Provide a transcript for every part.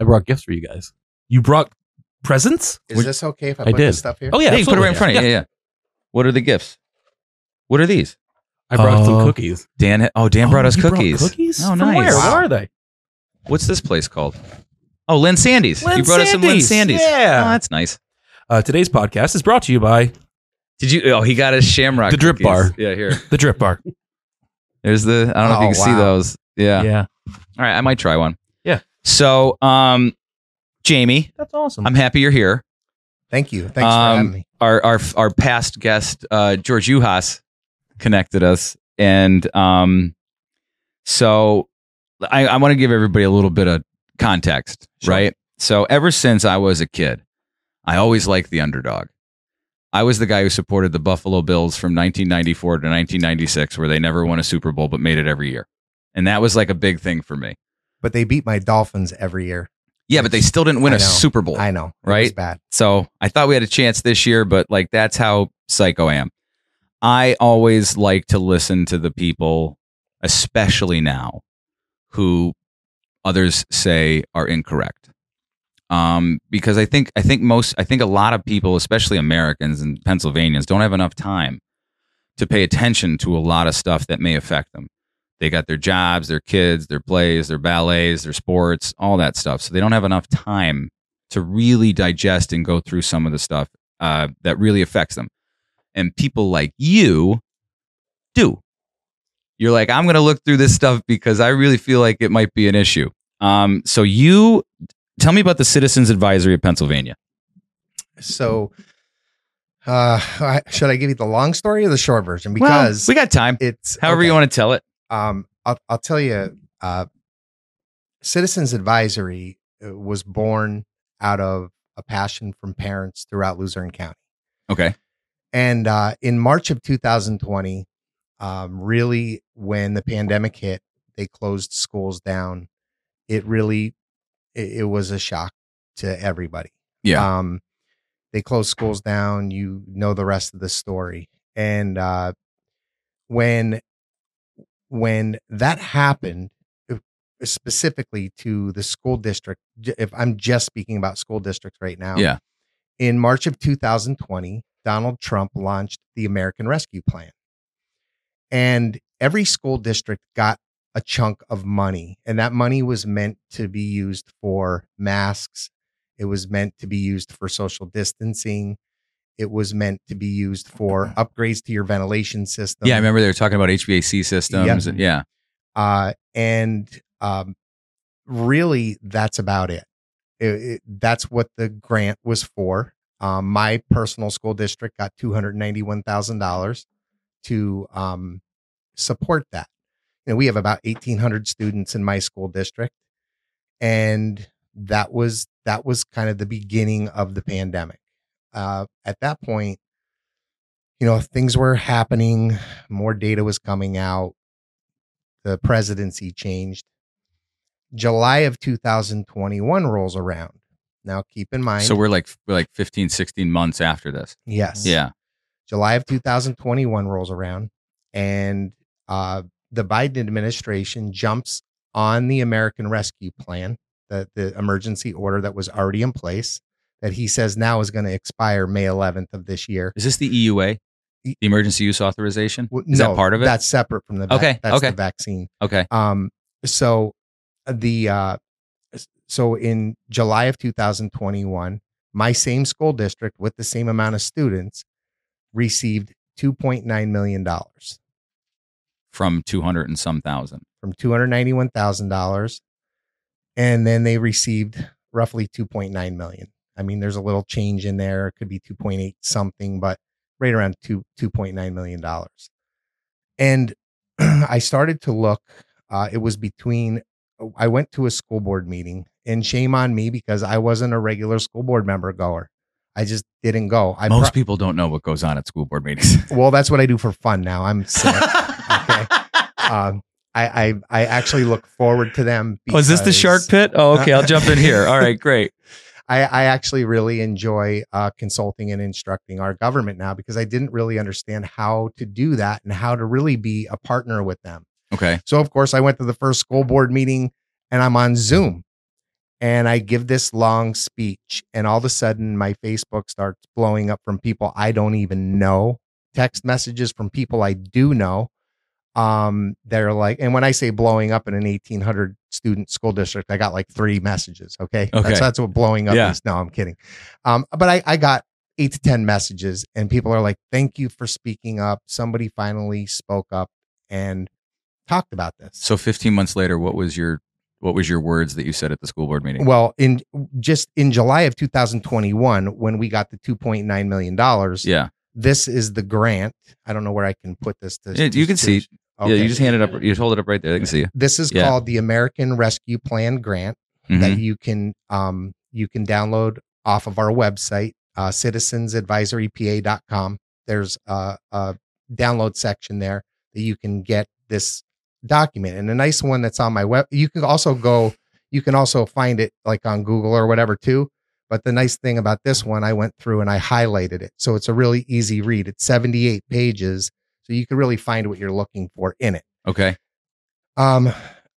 I brought gifts for you guys. You brought presents? Is this okay if I, I put did. this stuff here? Oh yeah, Yeah, you put it right in front of you. Yeah, yeah. What are the gifts? What are these? I brought some Uh, cookies. Dan. ha- Oh, Dan brought us you brought cookies. cookies? Oh, From nice. Where? Wow. Where are they? What's this place called? Oh, Lynn Sandy's. Lynn you brought us some Lynn Sandy's. Sandy's. Yeah. Oh, that's nice. Uh, today's podcast is brought to you by Did you? Oh, he got his Shamrock. The Drip cookies. Bar. Yeah, here. the Drip Bar. There's the. I don't know if you Oh, can see wow. those. Yeah. yeah. All right, I might try one. Yeah. So, um, Jamie, That's awesome. I'm happy you're here. Thank you. Thanks for Um, having me. Our our our past guest, uh, George Uhas, connected us, and um, so I, I want to give everybody a little bit of context, Sure. right? So, ever since I was a kid, I always liked the underdog. I was the guy who supported the Buffalo Bills from 1994 to 1996, where they never won a Super Bowl but made it every year, and that was like a big thing for me. But they beat my Dolphins every year. Yeah, but they still didn't win I a know. Super Bowl. I know. Right? bad. So I thought we had a chance this year, but like that's how psycho I am. I always like to listen to the people, especially now, who others say are incorrect. Um, because I think I think most I think a lot of people, especially Americans and Pennsylvanians, don't have enough time to pay attention to a lot of stuff that may affect them. They got their jobs, their kids, their plays, their ballets, their sports, all that stuff. So they don't have enough time to really digest and go through some of the stuff uh, that really affects them. And people like you do. You're like, I'm going to look through this stuff because I really feel like it might be an issue. Um, so you tell me about the Citizens Advisory of Pennsylvania. So, uh, I- should I give you the long story or the short version? Well, Because we got time. it's However you want to tell it. Um, I'll, I'll tell you, uh, Citizens Advisory uh, was born out of a passion from parents throughout Luzerne County. Okay. And uh, in March of 2020, um, really, when the pandemic hit, they closed schools down. It really, it, it was a shock to everybody. Yeah. Um, they closed schools down. You know the rest of the story. And uh, when when that happened, uh, specifically to the school district, if I'm just speaking about school districts right now, Yeah. in March of 2020, Donald Trump launched the American Rescue Plan. And every school district got a chunk of money, and that money was meant to be used for masks. It was meant to be used for social distancing. It was meant to be used for upgrades to your ventilation system. Yeah. I remember they were talking about HVAC systems. Yeah. and- yeah. Uh, and um, really, that's about it. It- it- That's what the grant was for. Um, my personal school district got two hundred ninety-one thousand dollars to um, support that. You know, we have about eighteen hundred students in my school district, and that was that was kind of the beginning of the pandemic. Uh, at that point, you know, things were happening. More data was coming out the presidency changed. July of 2021 rolls around. Now, keep in mind, So we're like, we're like 15, 16 months after this. yes, Yeah. July of 2021 rolls around, and uh, the Biden administration jumps on the American Rescue Plan, the the emergency order that was already in place, that he says now is going to expire May 11th of this year. Is this the EUA? The emergency use authorization? Is no, that part of it? That's separate from the vac- Okay, That's okay. the vaccine. okay. Um, so the uh, so in July of 2021, my same school district with the same amount of students received 2.9 million dollars From 200 and some thousand. from 291 thousand dollars, and then they received roughly 2.9 million. I mean, there's a little change in there; it could be 2.8 something, but right around two 2.9 million dollars. And I started to look. Uh, it was between. I went to a school board meeting, and shame on me because I wasn't a regular school board member goer. I just didn't go. I Most pro- people don't know what goes on at school board meetings. well, that's what I do for fun now. I'm sick. okay. Um, I, I I actually look forward to them. Oh, is this the shark pit? Oh, okay. I'll jump in here. All right, great. I, I actually really enjoy uh, consulting and instructing our government now because I didn't really understand how to do that and how to really be a partner with them. Okay. So of course I went to the first school board meeting and I'm on Zoom. and I give this long speech, and all of a sudden my Facebook starts blowing up from people I don't even know, text messages from people I do know. Um, they're like, and when I say blowing up in an 1800 student school district, I got like three messages. Okay. Okay. That's, that's what blowing up Yeah. is. No, I'm kidding. Um, but I, I got eight to 10 messages, and people are like, thank you for speaking up. Somebody finally spoke up and talked about this. So 15 months later, what was your what was your words that you said at the school board meeting? Well, in just in July of 2021, when we got the 2.9 million dollars, yeah. this is the grant. I don't know where I can put this. To, Yeah, you to- can see. Okay. Yeah, you just hand it up. You just hold it up right there. They can see you. This is Yeah. called the American Rescue Plan Grant Mhm. that you can um you can download off of our website, uh, citizensadvisorypa.com. There's a, a download section there that you can get this document. And a nice one that's on my web. You can also go. You can also find it like on Google or whatever too. But the nice thing about this one, I went through and I highlighted it, so it's a really easy read. It's 78 pages, so you can really find what you're looking for in it. Okay. Um,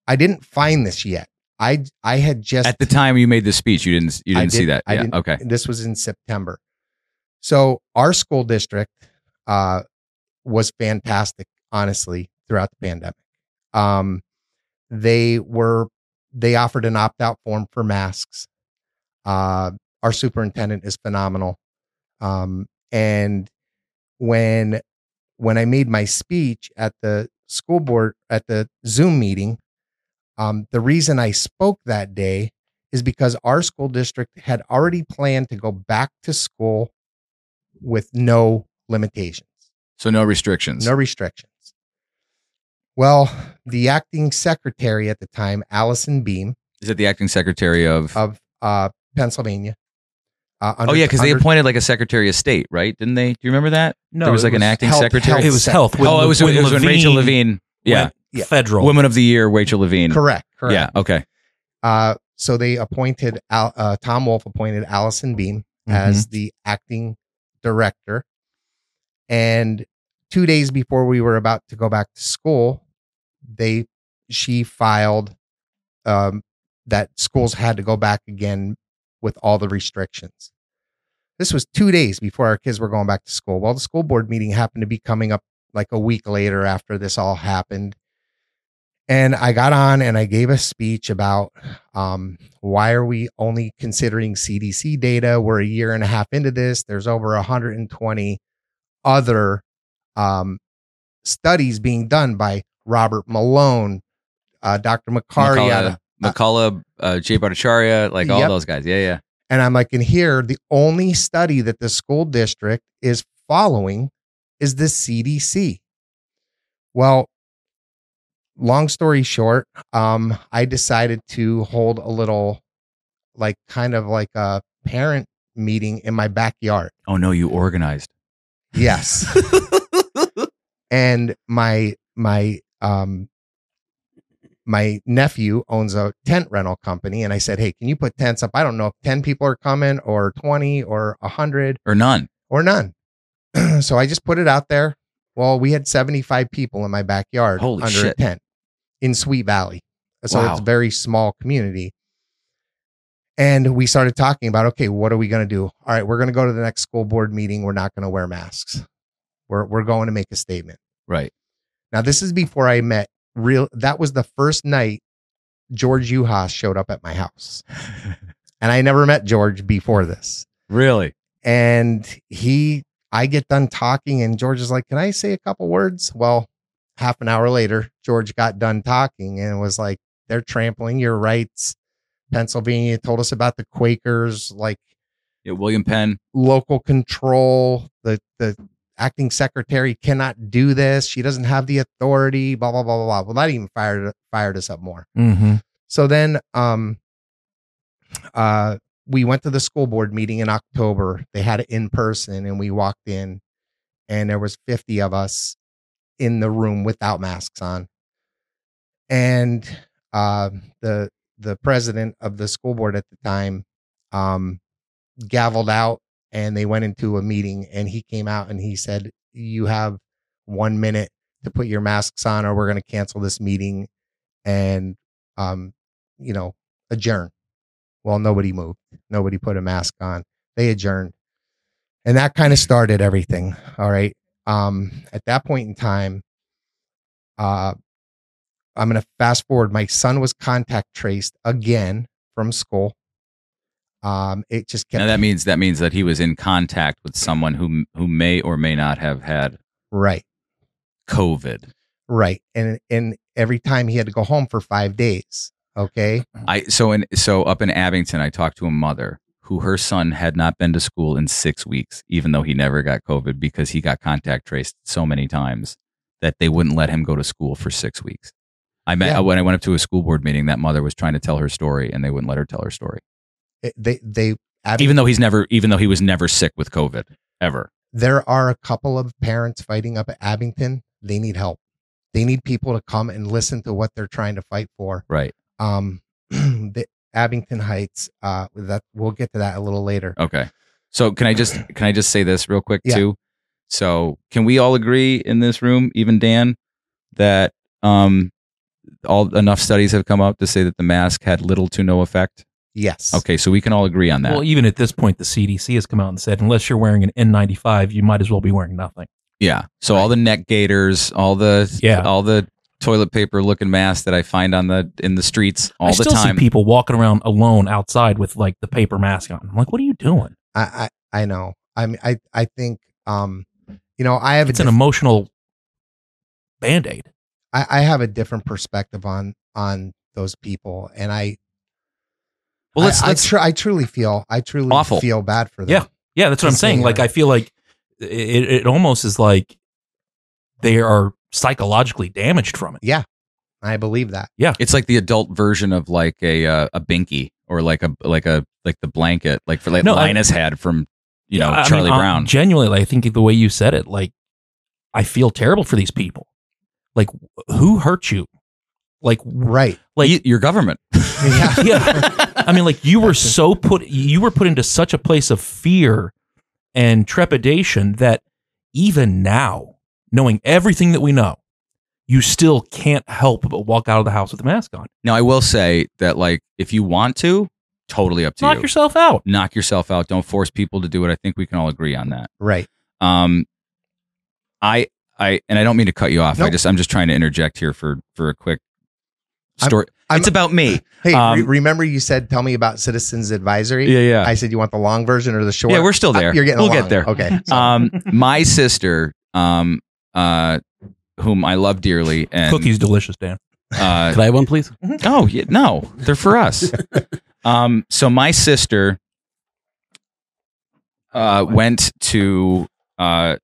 I didn't find this yet. I I had just At the time you made this speech, you didn't you didn't see did- that. I Yeah. didn't- Okay. this was in September. So our school district uh, was fantastic, honestly, throughout the pandemic. Um, they were they offered an opt out form for masks. Uh, our superintendent is phenomenal, um, and when when I made my speech at the school board at the Zoom meeting, um, the reason I spoke that day is because our school district had already planned to go back to school with no limitations, So no restrictions. no restrictions. Well, the acting secretary at the time, Alison Beam Is that the acting secretary of? of uh, Pennsylvania. Uh, oh yeah, because they appointed like a secretary of state, right? Didn't they? Do you remember that? No, there was it like an acting health- secretary. health It was health. when- oh, it was, when it was when Rachel Levine. Yeah, went Yeah. federal. Woman of the Year, Rachel Levine. Correct. Correct. Yeah. Okay. Uh, so they appointed Al, uh, Tom Wolf appointed Alison Beam as the acting director. And two days before we were about to go back to school, they she filed um, that schools had to go back again with all the restrictions. This was two days before our kids were going back to school. Well, the school board meeting happened to be coming up like a week later after this all happened. And I got on and I gave a speech about um, why are we only considering CDC data? We're a year and a half into this. There's over 120 other um, studies being done by Robert Malone, uh, Dr. Macari. out of- McCullough, McCullough, uh, Jay Bhattacharya, like all Yep. those guys. Yeah, yeah. And I'm like, and here, the only study that the school district is following is the CDC. Well, long story short, um, I decided to hold a little, like, kind of like a parent meeting in my backyard. Oh no, you organized. Yes. and my, my, um, my nephew owns a tent rental company and I said, Hey, can you put tents up? I don't know if 10 people are coming or 20 or 100 Or none. or none. so I just put it out there. Well, we had 75 people in my backyard Holy under shit. a tent in Sweet Valley. So Wow. it's a very small community. And we started talking about, okay, what are we going to do? All right, we're going to go to the next school board meeting. We're not going to wear masks. We're, we're going to make a statement. Right. Now, this is before I met real. That was the first night George Uhas showed up at my house. And I never met George before this really? and he i get done talking and george is like can i say a couple words well half an hour later george got done talking and was like they're trampling your rights pennsylvania told us about the quakers like Yeah. William Penn. local control the the acting secretary cannot do this she doesn't have the authority blah blah blah blah blah well that even fired fired us up more Mm-hmm. so then um uh we went to the school board meeting in October. They had it in person and we walked in and there was 50 of us in the room without masks on. And uh the the president of the school board at the time um gavelled out and they went into a meeting and he came out and he said you have 1 minute to put your masks on or we're going to cancel this meeting and um you know adjourn Well, nobody moved. Nobody put a mask on. They adjourned. And that kind of started everything. All right. Um, at that point in time, uh, I'm going to fast forward. My son was contact traced again from school. Um, it just kept Now that means that means that he was in contact with someone who who may or may not have had right, COVID. right, and and every time he had to go home for five days. Okay, I so in so up in Abington, I talked to a mother who her son had not been to school in six weeks, even though he never got COVID because he got contact traced so many times that they wouldn't let him go to school for six weeks. I met Yeah. when I went up to a school board meeting. That mother was trying to tell her story, and they wouldn't let her tell her story, It- they they Abby, even though he's never, even though he was never sick with COVID ever. there are a couple of parents fighting up at Abington. They need help. They need people to come and listen to what they're trying to fight for. Right. Um, the Abington Heights. Uh, that we'll get to that a little later. Okay. So can I just can I just say this real quick Yeah. too? So can we all agree in this room, even Dan, that um all enough studies have come up to say that the mask had little to no effect? Yes. Okay, so we can all agree on that. Well, even at this point, the CDC has come out and said unless you're wearing an N95, you might as well be wearing nothing. yeah. So all the neck gaiters, all the Yeah. all the toilet paper looking masks that I find on the in the streets all I the time. see people walking around alone outside with like the paper mask on. I'm like, what are you doing? I, I I know. I mean, I I think um, you know, I have a It's an emotional band aid. I, I have a different perspective on on those people, and I well, let's I, let's I, tr- I truly feel I truly Awful. feel bad for them. Yeah. Yeah, that's what I'm saying. Like, I feel like it, it almost is like they are psychologically damaged from it. Yeah, I believe that. Yeah, it's like the adult version of like a uh, a binky or like a like a like the blanket like for like No, I- Linus had from you know I mean, Charlie uh, Brown. genuinely, I think the way you said it, like, I feel terrible for these people. Like, who hurt you? Like, Right. like, Y- your government. Yeah. yeah. I mean, like, you were so put, you were put into such a place of fear and trepidation that even now, knowing everything that we know, you still can't help but walk out of the house with a mask on. Now I will say that like if you want to, totally up to Knock you. yourself out. Knock yourself out. Don't force people to do it. I think we can all agree on that. Right. Um, I I and I don't mean to cut you off. I just I'm just trying to interject here for for a quick I'm- story. I'm- it's about me. Hey, Um, re- remember you said tell me about Citizens Advisory? Yeah, yeah. I said you want the long version or the short? Yeah, we're still there. You're getting We'll along. get there. Okay. So- um, my sister, um, uh, whom I love dearly, and Cookie's delicious, Dan. uh, Could I have one, please? Oh, yeah, no, they're for us. um, so my sister uh, went to. Uh,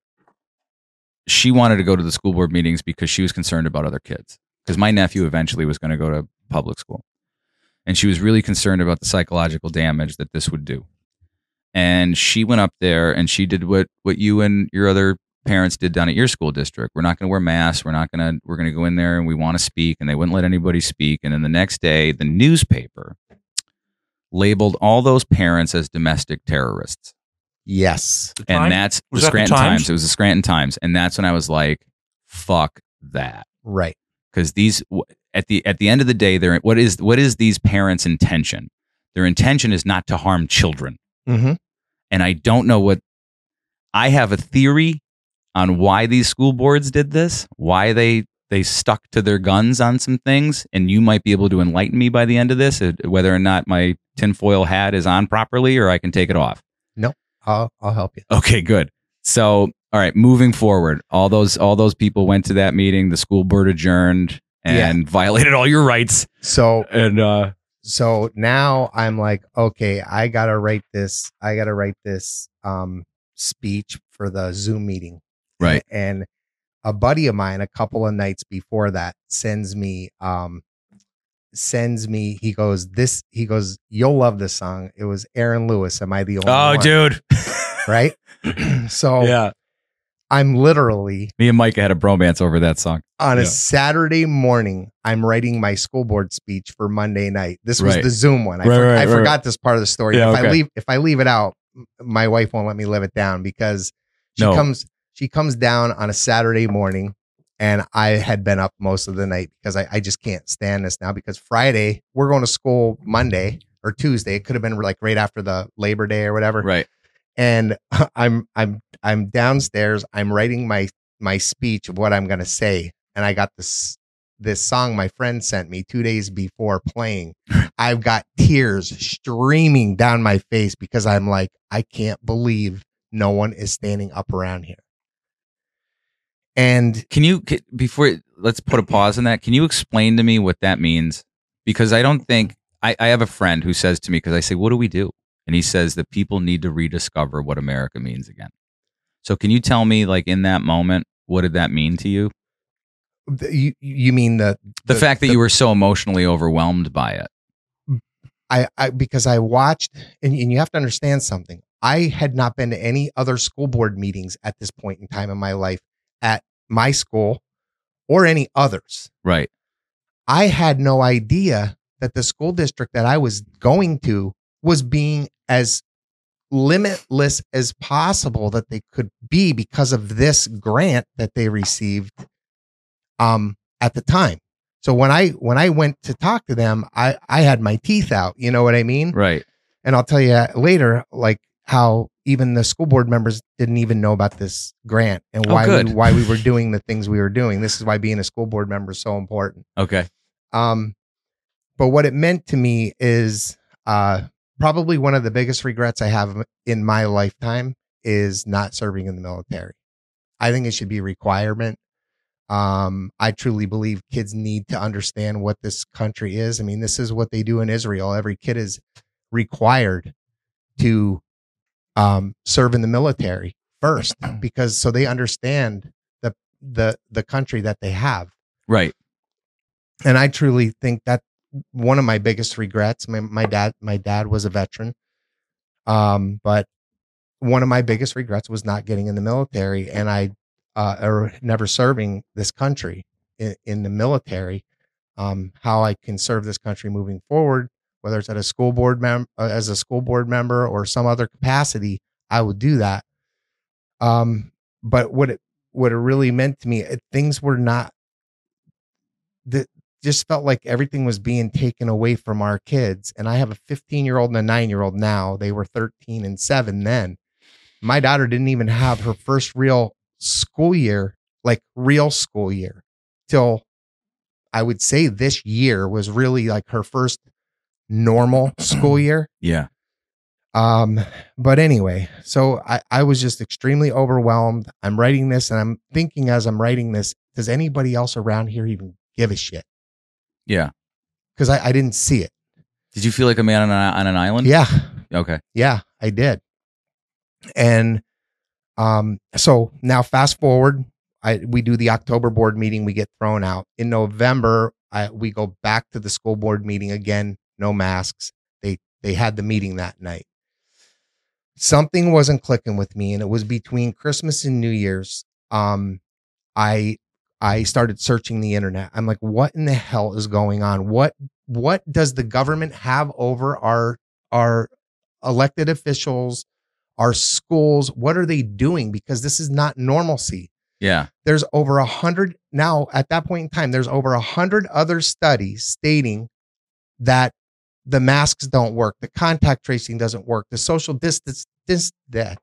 she wanted to go to the school board meetings because she was concerned about other kids. Because my nephew eventually was going to go to public school, and she was really concerned about the psychological damage that this would do. And she went up there and she did what what you and your other parents did down at your school district. We're not going to wear masks. We're not going to we're going to go in there and we want to speak and they wouldn't let anybody speak. And then the next day the newspaper labeled all those parents as domestic terrorists. yes. The And Times? that's Was the that the Scranton Times? Times? It was the Scranton Times. And that's when I was like, fuck that. Right. Because these at the at the end of the day, they're what is what is these parents' intention? Their intention is not to harm children Mm-hmm. and I don't know what I have a theory on why these school boards did this, why they they stuck to their guns on some things, and you might be able to enlighten me by the end of this, uh, whether or not my tinfoil hat is on properly or I can take it off. No, I'll I'll help you. Okay, good. So, all right, moving forward, all those all those people went to that meeting. The school board adjourned and violated all your rights. So And uh, so now I'm like, okay, I gotta write this. I gotta write this um speech for the Zoom meeting. Right. And a buddy of mine, a couple of nights before that, sends me um sends me. He goes, this. He goes, you'll love this song. It was Aaron Lewis. Am I the only oh, one? dude, Right. so yeah, I'm literally me and Micah had a bromance over that song. on a Saturday morning, I'm writing my school board speech for Monday night. This was Right. the Zoom one. I, Right, for- right, I right, forgot this part of the story. Yeah, if I leave if I leave it out, my wife won't let me live it down because she No. comes she comes down on a Saturday morning and I had been up most of the night because I, I just can't stand this now because Friday we're going to school Monday or Tuesday. It could have been like right after the Labor Day or whatever. Right. And I'm I'm I'm downstairs. I'm writing my my speech of what I'm going to say, and I got this this song my friend sent me two days before playing. I've got tears streaming down my face because I'm like, I can't believe no one is standing up around here. And Can you before let's put a pause on that? Can you explain to me what that means? Because I don't think I, I have a friend who says to me because I say, "What do we do?" And he says that people need to rediscover what America means again. So can you tell me, like in that moment, what did that mean to you? you you mean the The, fact that you were so emotionally overwhelmed by it. I, I because I watched and, and you have to understand something. I had not been to any other school board meetings at this point in time in my life at my school or any others. Right. I had no idea that the school district that I was going to was being as limitless as possible that they could be because of this grant that they received um at the time. So when I when I went to talk to them, I I had my teeth out, you know what I mean? Right. And I'll tell you later like how even the school board members didn't even know about this grant and Oh, why good. we, why we were doing the things we were doing. This is why being a school board member is so important. Okay. Um, but what it meant to me is uh, probably one of the biggest regrets I have in my lifetime is not serving in the military. I think it should be a requirement. Um, I truly believe kids need to understand what this country is. I mean, this is what they do in Israel. Every kid is required to um, serve in the military first because so they understand the the the country that they have Right. and I truly think that one of my biggest regrets. My, my dad, my dad was a veteran, um, but one of my biggest regrets was not getting in the military, and I, uh, or never serving this country in, in the military. Um, how I can serve this country moving forward, whether it's at a school board mem- uh, as a school board member or some other capacity, I would do that. Um, but what it what it really meant to me, it, things were not that just felt like everything was being taken away from our kids. And I have a 15 year old and a nine year old now. They were 13 and seven then. My daughter didn't even have her first real school year, like real school year, till I would say this year was really like her first normal school year. Yeah. Um, but anyway, so I, I was just extremely overwhelmed. I'm writing this and I'm thinking as I'm writing this, does anybody else around here even give a shit? Yeah. Because I, I didn't see it. Did you feel like a man on, a, on an island? Yeah. Okay. Yeah, I did. And um, so now fast forward, I we do the October board meeting, we get thrown out. In November, I we go back to the school board meeting again, no masks. They they had the meeting that night. Something wasn't clicking with me, and it was between Christmas and New Year's. Um, I I started searching the internet. I'm like, what in the hell is going on? What what does the government have over our our elected officials, our schools? What are they doing? Because this is not normalcy. Yeah. There's over a hundred now at that point in time, there's over a hundred other studies stating that the masks don't work, the contact tracing doesn't work, the social distance dis,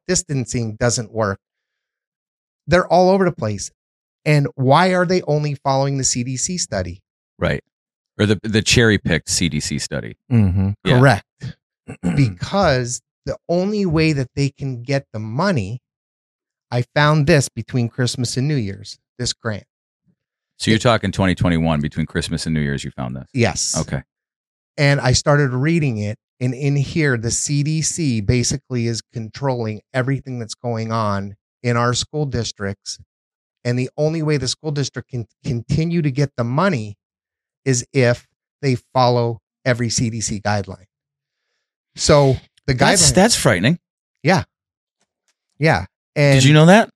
distancing doesn't work. They're all over the place. And why are they only following the CDC study? Right. Or the the cherry picked CDC study. Mm-hmm. Yeah. Correct. because the only way that they can get the money, I found this between Christmas and New Year's, this grant. So you're talking 2021 between Christmas and New Year's. You found this. Yes. Okay. And I started reading it. And in here, the CDC basically is controlling everything that's going on in our school districts. And the only way the school district can continue to get the money is if they follow every CDC guideline. So the that's, that's frightening. Yeah, yeah. And Did you know that?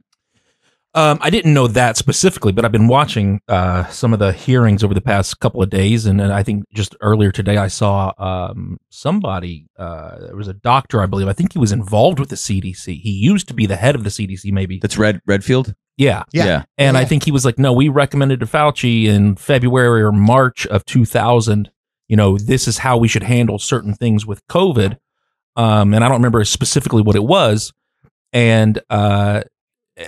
Um, I didn't know that specifically, but I've been watching uh, some of the hearings over the past couple of days, and, and I think just earlier today I saw um, somebody. Uh, there was a doctor, I believe. I think he was involved with the CDC. He used to be the head of the CDC, maybe. That's Red Redfield. Yeah, Yeah. and I think he was like, "No, we recommended to Fauci in February or March of 2000 you know, this is how we should handle certain things with COVID. Um, and I don't remember specifically what it was. And, uh,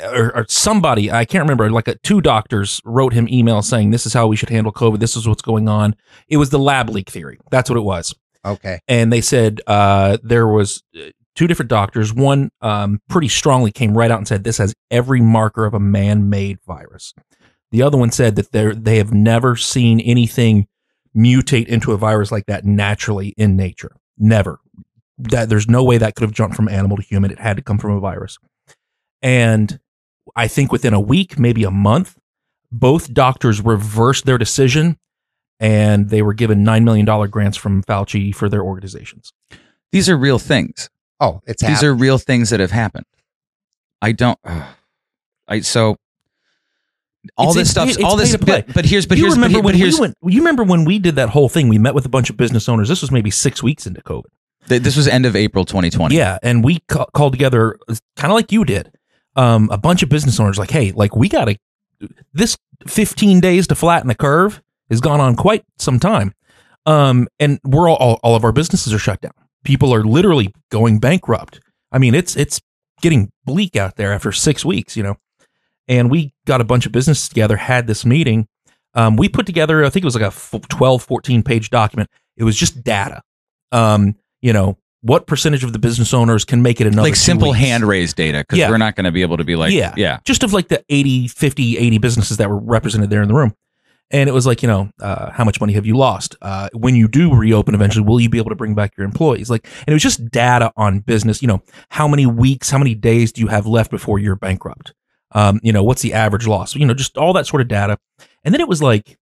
or, or somebody, I can't remember, like a, two doctors wrote him email saying, this is how we should handle COVID. This is what's going on. It was the lab leak theory. That's what it was. Okay. And they said, uh, there was uh, two different doctors. One, um, pretty strongly came right out and said, this has every marker of a man-made virus. The other one said that they they have never seen anything mutate into a virus like that naturally in nature. Never. That there's no way that could have jumped from animal to human. It had to come from a virus. And I think within a week, maybe a month, both doctors reversed their decision and they were given $9 million grants from Fauci for their organizations. These are real things. Oh, it's These happened. are real things that have happened. I don't. I so all It's- this it's stuff. it's all this. pay to play. But, but here's. But you here's. Remember here- when but here's. we went, you remember when we did that whole thing? We met with a bunch of business owners. This was maybe six weeks into COVID. th- this was end of April 2020. Yeah, and we ca- called together, kind of like you did, um, a bunch of business owners. Like, hey, like we got to this 15 days to flatten the curve has gone on quite some time, um, and we're all, all all of our businesses are shut down. People are literally going bankrupt. I mean, it's it's getting bleak out there after six weeks, you know. And we got a bunch of businesses together, had this meeting. Um, we put together, I think it was like a f- 12, 14 page document. It was just data. Um, you know, what percentage of the business owners can make it another like simple weeks? hand raised data because Yeah. we're not going to be able to be like Yeah. yeah just of like the 80 50 80 businesses that were represented there in the room and it was like you know uh, how much money have you lost? Uh, when you do reopen eventually will you be able to bring back your employees? Like and it was just data on business you know how many weeks how many days do you have left before you're bankrupt? Um, you know what's the average loss? You know just all that sort of data. And then it was like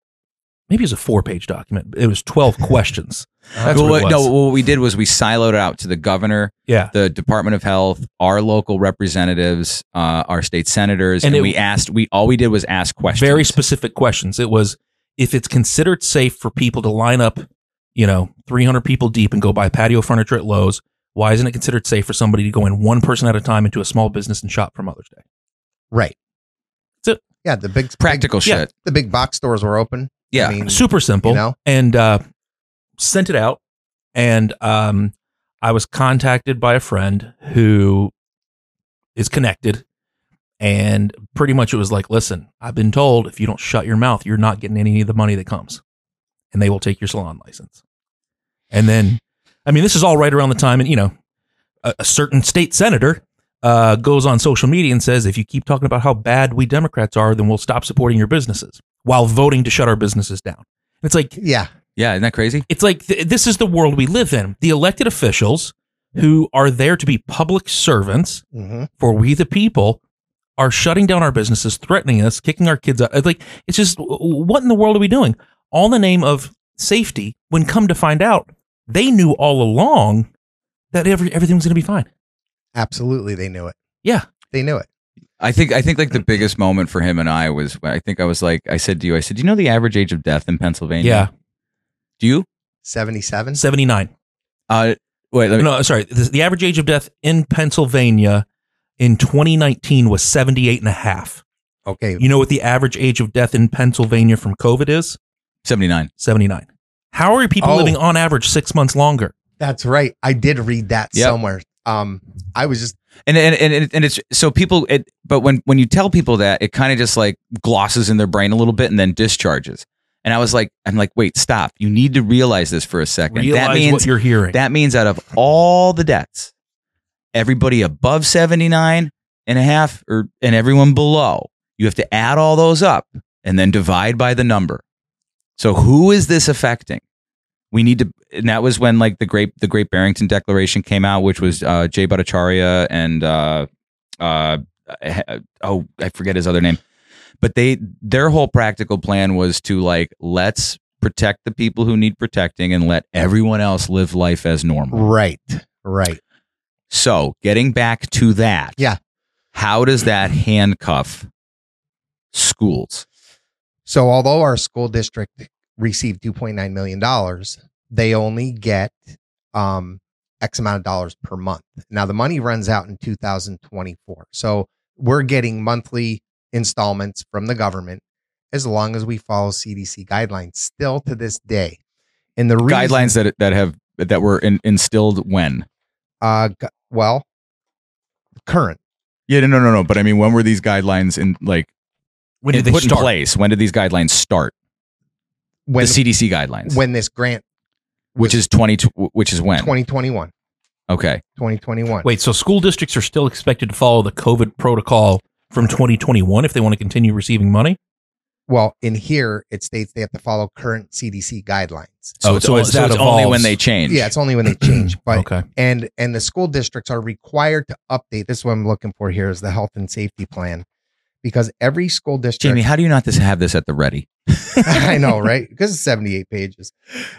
maybe it was a four page document it was 12 questions that's Well, what it was. no what we did was we siloed it out to the governor yeah the department of health our local representatives uh, our state senators And and, it- we asked we all we did was ask questions very specific questions. It was if it's considered safe for people to line up, you know, 300 people deep and go buy patio furniture at Lowe's, why isn't it considered safe for somebody to go in one person at a time into a small business and shop for Mother's Day? right. That's it. Yeah, the big practical Yeah. shit The big box stores were open. Yeah I mean, Super simple. You know? And uh, sent it out. And um, I was contacted by a friend who is connected. And pretty much it was like, listen, I've been told if you don't shut your mouth, you're not getting any of the money that comes. And they will take your salon license. And then, I mean, this is all right around the time, and you know, a, a certain state senator uh, goes on social media and says, if you keep talking about how bad we Democrats are, then we'll stop supporting your businesses while voting to shut our businesses down. It's like, yeah. yeah isn't that crazy it's like th- this is the world we live in. The elected officials who are there to be public servants hmm for we the people are shutting down our businesses, threatening us, kicking our kids out. It's Like it's just w- w- what in the world are we doing? All in the name of safety. When come to find out, they knew all along that every everything was going to be fine. Absolutely, they knew it. Yeah. They knew it. I think I think like the biggest moment for him and I was when I think I was like I said to you I said do you know the average age of death in Pennsylvania Yeah, do you Seventy-seven. seventy nine. uh wait let me, No, sorry. The, the average age of death in Pennsylvania in 2019 was 78 and a half. Okay. You know what the average age of death in Pennsylvania from COVID is? 79 79. How are people Oh. living on average six months longer? That's right. I did read that Yep. somewhere. Um, I was just and and and, and it's so people it but when when you tell people that it kind of just like glosses in their brain a little bit and then discharges. And i was like i'm like wait stop. You need to realize this for a second. Realize that means what you're hearing. that means out of all the debts everybody above 79 and a half or and everyone below you have to add all those up and then divide by the number. So who is this affecting we need to and that was when like the great the great barrington declaration came out which was uh jay bhattacharya and uh uh oh i forget his other name but they their whole practical plan was to like let's protect the people who need protecting and let everyone else live life as normal right. Right. so getting back to that Yeah. how does that handcuff schools So although our school district received two point nine million dollars, they only get um X amount of dollars per month. Now the money runs out in 2024. So we're getting monthly installments from the government as long as we follow CDC guidelines still to this day. And the reason, Guidelines that that have that were in, instilled when? uh, gu- well, current Yeah, no, no, no. no. But I mean, when were these guidelines in like When did they put start? in place? When did these guidelines start? When the CDC guidelines, when this grant which is twenty, which is when? 2021, Okay, 2021. Wait, so school districts are still expected to follow the COVID protocol from 2021 if they want to continue receiving money? Well, in here it states they have to follow current CDC guidelines. Oh, it's, so o- as that it's only when they change. Yeah, it's only when they change. But okay. and and the school districts are required to update. This is what I'm looking for here is the health and safety plan, because every school district. Jamie, how do you not this have this at the ready? I know, right? Because it's 78 pages.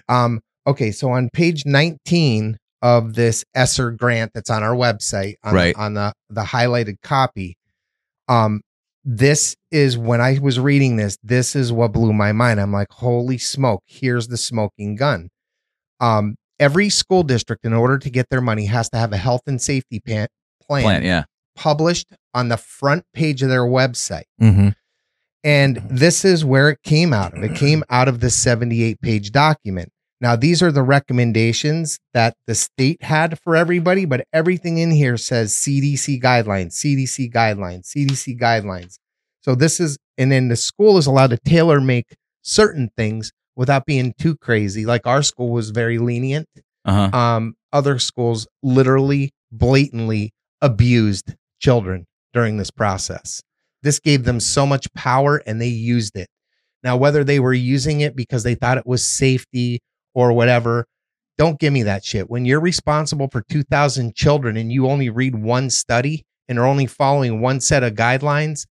Um, okay, so on page 19 of this ESSER grant that's on our website, on, Right. the, on the the highlighted copy, um, this is when I was reading this, this is what blew my mind. I'm like, holy smoke, here's the smoking gun. Um, every school district, in order to get their money, has to have a health and safety pan- plan, yeah. published on the front page of their website. Mm-hmm. And this is where it came out of. It came out of the 78 page document. Now, these are the recommendations that the state had for everybody, but everything in here says CDC guidelines, CDC guidelines, CDC guidelines. So this is, and then the school is allowed to tailor make certain things without being too crazy. Like our school was very lenient. Uh huh. Um, other schools literally, blatantly abused children during this process. This gave them so much power and they used it. Now, whether they were using it because they thought it was safety or whatever, don't give me that shit. When you're responsible for 2,000 children and you only read one study and are only following one set of guidelines,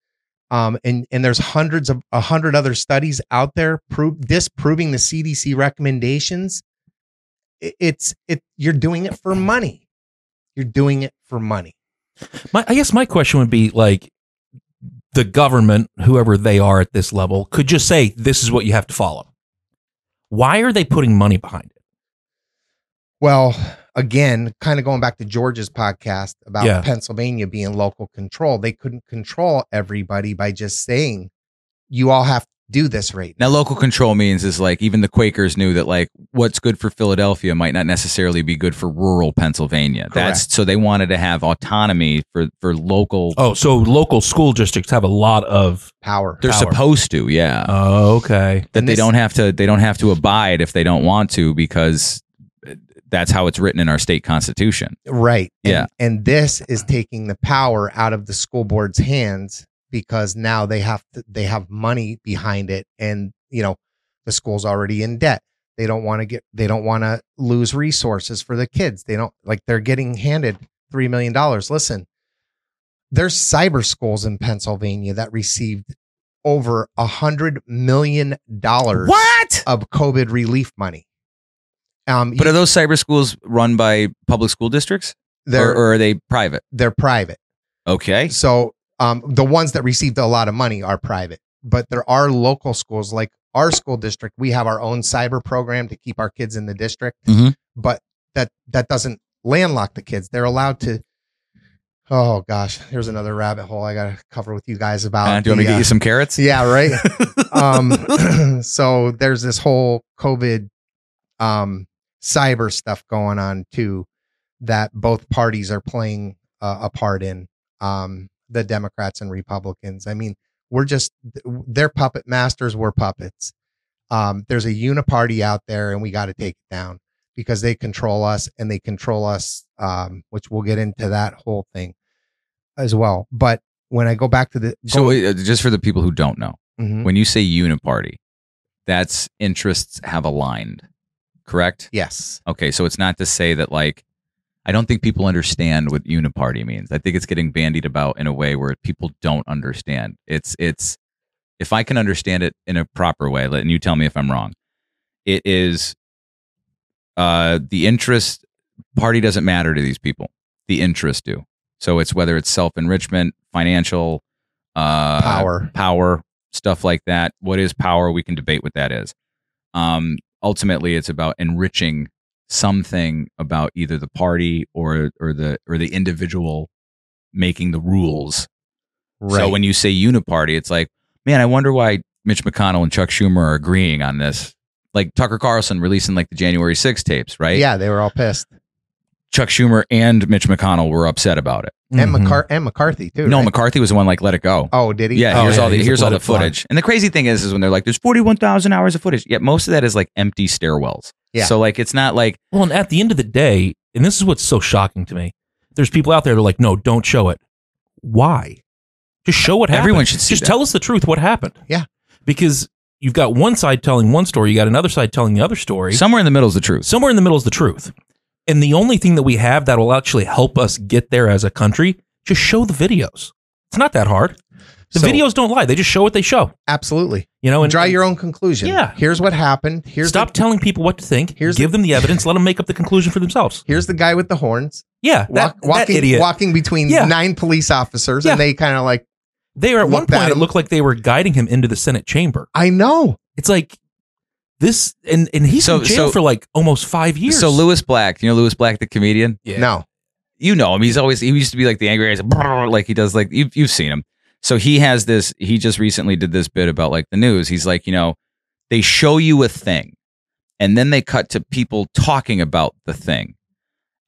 um, and and there's hundreds of a hundred other studies out there prove disproving the CDC recommendations. it- It's it you're doing it for money. You're doing it for money. My, I guess my question would be like, the government, whoever they are at this level, could just say, this is what you have to follow. Why are they putting money behind it? Well, again, kind of going back to George's podcast about Yeah. Pennsylvania being local control, they couldn't control everybody by just saying, you all have do this right Now, local control means is like even the Quakers knew that like what's good for Philadelphia might not necessarily be good for rural Pennsylvania. That's so they wanted to have autonomy for for local. Oh, so local school districts have a lot of. power. they're power. supposed to, yeah. Oh, okay. that and they this- don't have to they don't have to abide if they don't want to because that's how it's written in our state constitution. Right. And, Yeah. And this is taking the power out of the school board's hands because now they have to, they have money behind it and you know the school's already in debt. They don't want to get they don't want to lose resources for the kids. They don't like they're getting handed 3 million dollars. Listen. There's cyber schools in Pennsylvania that received over a hundred million dollars What? of COVID relief money. Um, But you- are those cyber schools run by public school districts they're or, or are they private? they're private. Okay. So um, the ones that received a lot of money are private, but there are local schools like our school district. We have our own cyber program to keep our kids in the district, Mhm. but that that doesn't landlock the kids. They're allowed to. Oh gosh, here's another rabbit hole I got to cover with you guys about. Uh, do you want me to get uh, you some carrots? yeah, right. um, so there's this whole COVID um, cyber stuff going on too, that both parties are playing uh, a part in. Um, the Democrats and Republicans. I mean, we're just they're puppet masters. We're puppets. Um, there's a uniparty out there, and we got to take it down because they control us and they control us. Um, which we'll get into that whole thing as well. But when I go back to the So go- uh, just for the people who don't know, Mhm. when you say uniparty, that's interests have aligned, correct? yes, Okay, so it's not to say that like I don't think people understand what uniparty means. I think it's getting bandied about in a way where people don't understand. It's it's if I can understand it in a proper way, let- and you tell me if I'm wrong. It is uh the interest party doesn't matter to these people. The interests do. So it's whether it's self-enrichment, financial uh power. power, stuff like that. What is power? We can debate what that is. Um, ultimately, it's about enriching something about either the party or or the or the individual making the rules. Right. So when you say uniparty, it's like, man, I wonder why Mitch McConnell and Chuck Schumer are agreeing on this. like Tucker Carlson releasing like the January 6 tapes, right? Yeah, they were all pissed. Chuck Schumer and Mitch McConnell were upset about it. And, Mhm. McCar- and McCarthy too. No, right? McCarthy was the one like let it go. Oh, did he? Yeah, Oh, here's yeah, all the here's all the let it fly. footage. And the crazy thing is, is when they're like, "There's 41,000 hours of footage." Yet most of that is like empty stairwells. Yeah. So like, it's not like Well, and at the end of the day, and this is what's so shocking to me, there's people out there that are like, no, don't show it. Why? Just show what happened. Everyone should see Just that. tell us the truth. What happened? Yeah. Because you've got one side telling one story, you got another side telling the other story. somewhere in the middle is the truth. Somewhere in the middle is the truth. And the only thing that we have that will actually help us get there as a country, just show the videos. It's not that hard. The So- videos don't lie. They just show what they show. Absolutely. You know, and Draw your own conclusion. Yeah. Here's what happened. Here's stop The, telling people what to think. Here's give the- them the evidence. let them make up the conclusion for themselves. here's the guy with the horns Yeah, that, walk, that walking idiot. walking between Yeah. nine police officers, Yeah. and they kind of like, They are at one point. It looked like they were guiding him into the Senate chamber. I know. It's like this, and and he's So- in jail so- for like almost five years. So Lewis Black, you know Lewis Black, the comedian. yeah. No. You know him. He's always he used to be like the angry guy, he's like, like he does like you've you've seen him. So he has this. He just recently did this bit about like the news. He's like, you know, they show you a thing, and then they cut to people talking about the thing,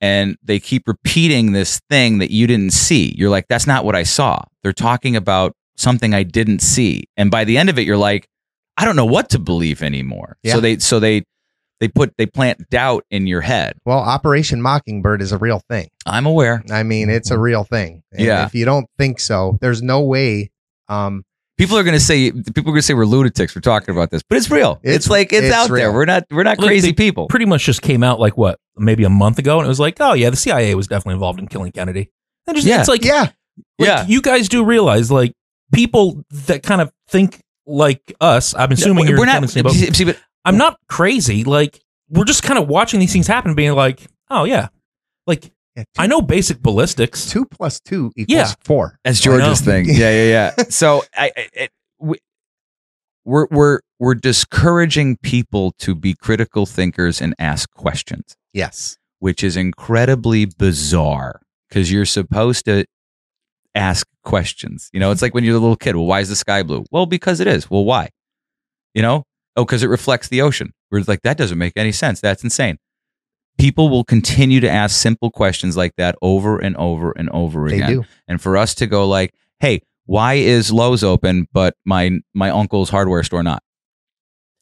and they keep repeating this thing that you didn't see. You're like, that's not what I saw. They're talking about something I didn't see, and by the end of it, you're like, I don't know what to believe anymore. Yeah. So they so they they put they plant doubt in your head. Well, Operation Mockingbird is a real thing. I'm aware. I mean, it's a real thing. And Yeah. If you don't think so, there's no way. Um, People are going to say people are going to say we're lunatics for talking about this, but it's real. It's, It's- like it's, it's out there. We're not we're not Look, crazy they people. Pretty much just came out like what, maybe a month ago, and it was like, oh yeah, the CIA was definitely involved in killing Kennedy. And just, Yeah. it's like, yeah. like, Yeah. you guys do realize like people that kind of think like us. I'm assuming No, you're we're not. Tennessee, but see, see, but I'm not crazy. Like we're just kind of watching these things happen, being like, oh yeah, like yeah two, I know basic ballistics. two plus two equals Yeah. four. that's I know. George's thing. Yeah, yeah, yeah. So I, I it, we, we're we're we're discouraging people to be critical thinkers and ask questions, Yes. which is incredibly bizarre because you're supposed to ask questions. You know, it's like when you're a little kid. Well, why is the sky blue? Well, because it is. Well, why? You know? Oh, because it reflects the ocean. We're like, that doesn't make any sense. That's insane. People will continue to ask simple questions like that over and over and over They again. do. And for us to go like, hey, why is Lowe's open but my my uncle's hardware store not?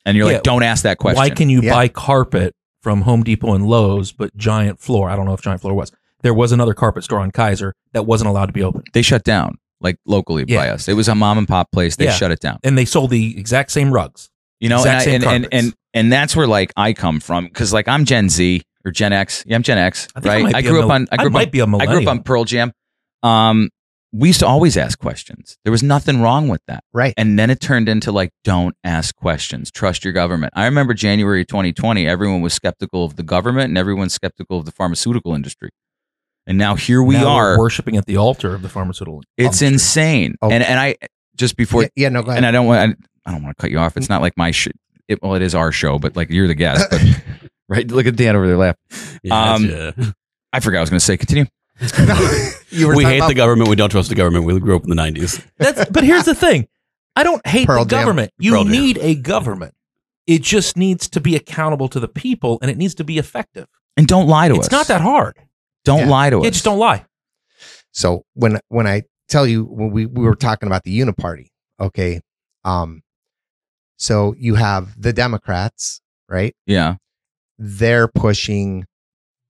And you're Yeah. like, don't ask that question. Why can you Yeah. buy carpet from Home Depot and Lowe's, but Giant Floor? I don't know if Giant Floor was. There was another carpet store on Kaiser that wasn't allowed to be open, they shut down like locally Yeah. by us. It was a mom and pop place. They Yeah. shut it down. and they sold the exact same rugs. You know, and, I, and, and and and that's where like I come from because like I'm Gen Z or Gen X. Yeah, I'm Gen X, I I right? I a grew up on I grew up might on, be a I grew up on Pearl Jam. Um, we used to always ask questions. There was nothing wrong with that. Right. And then it turned into like, don't ask questions. Trust your government. I remember January 2020, everyone was skeptical of the government and everyone's skeptical of the pharmaceutical industry. And now here we Now we're worshiping at the altar of the pharmaceutical. It's industry. insane. Oh. And and I just before yeah, yeah, no, go ahead. and I don't want I, I don't want to cut you off. It's not like my sh- it, well, it is our show, but like you're the guest. But right, look at Dan over there laugh. Um, yeah. I forgot I was going to say. Continue. you were we hate about the government. We don't trust the government. We grew up in the 90s. That's, but here's the thing: I don't hate Pearl the Jam. government. You Pearl Jam. need a government. It just needs to be accountable to the people, and it needs to be effective. And don't lie to us. It's not that hard. Don't Yeah. lie to Yeah, us. just don't lie. So when when I tell you when we, we were talking about the uniparty, okay, um, so you have the Democrats, right? Yeah. They're pushing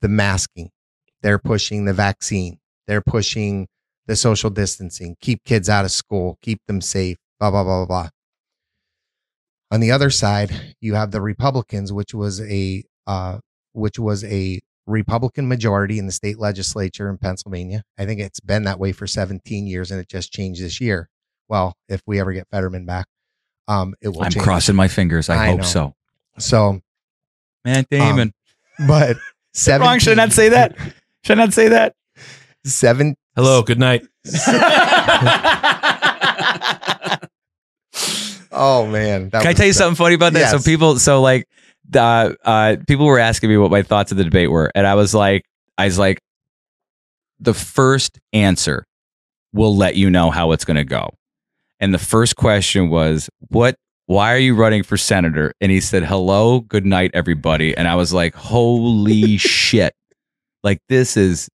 the masking, they're pushing the vaccine, they're pushing the social distancing, keep kids out of school, keep them safe, blah blah blah blah blah. On the other side, you have the Republicans, which was a uh, which was a Republican majority in the state legislature in Pennsylvania. I think it's been that way for 17 years, and it just changed this year. Well, if we ever get Fetterman back, um, it will. I'm change. crossing my fingers. I, I hope know. so. So, Man, Damon. but seven. Wrong. Should I not say that? Should I not say that? Seven. Hello, good night. Oh man, that Can I tell you so- something funny about that? So people, so like, uh, uh, people were asking me what my thoughts of the debate were, and I was like, I was like, the first answer will let you know how it's going to go. And the first question was, what why are you running for senator? And he said, hello, good night, everybody. And I was like, holy shit. Like, this is.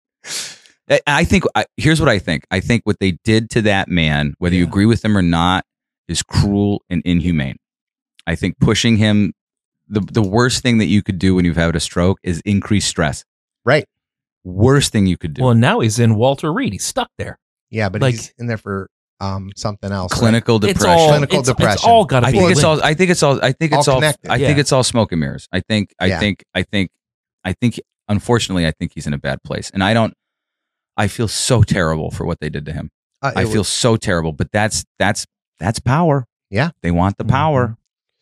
I- I think, I, here's what I think. I think what they did to that man, whether you agree with them or not, is cruel and inhumane. I think pushing him, the, the worst thing that you could do when you've had a stroke is increase stress. Right. Worst thing you could do. Well, now he's in Walter Reed. He's stuck there. Yeah, but Like- he's in there for um something else. right? Clinical It's depression. all Clinical it's, It's depression. all got to I think it's linked. all. I think it's all. I think it's all. connected. I think Yeah. it's all smoke and mirrors. I think. I Yeah. think. I think. I think. Unfortunately, I think he's in a bad place, and I don't. I feel so terrible for what they did to him. Uh, I feel was- so terrible, but that's that's that's power. Yeah. they want the power,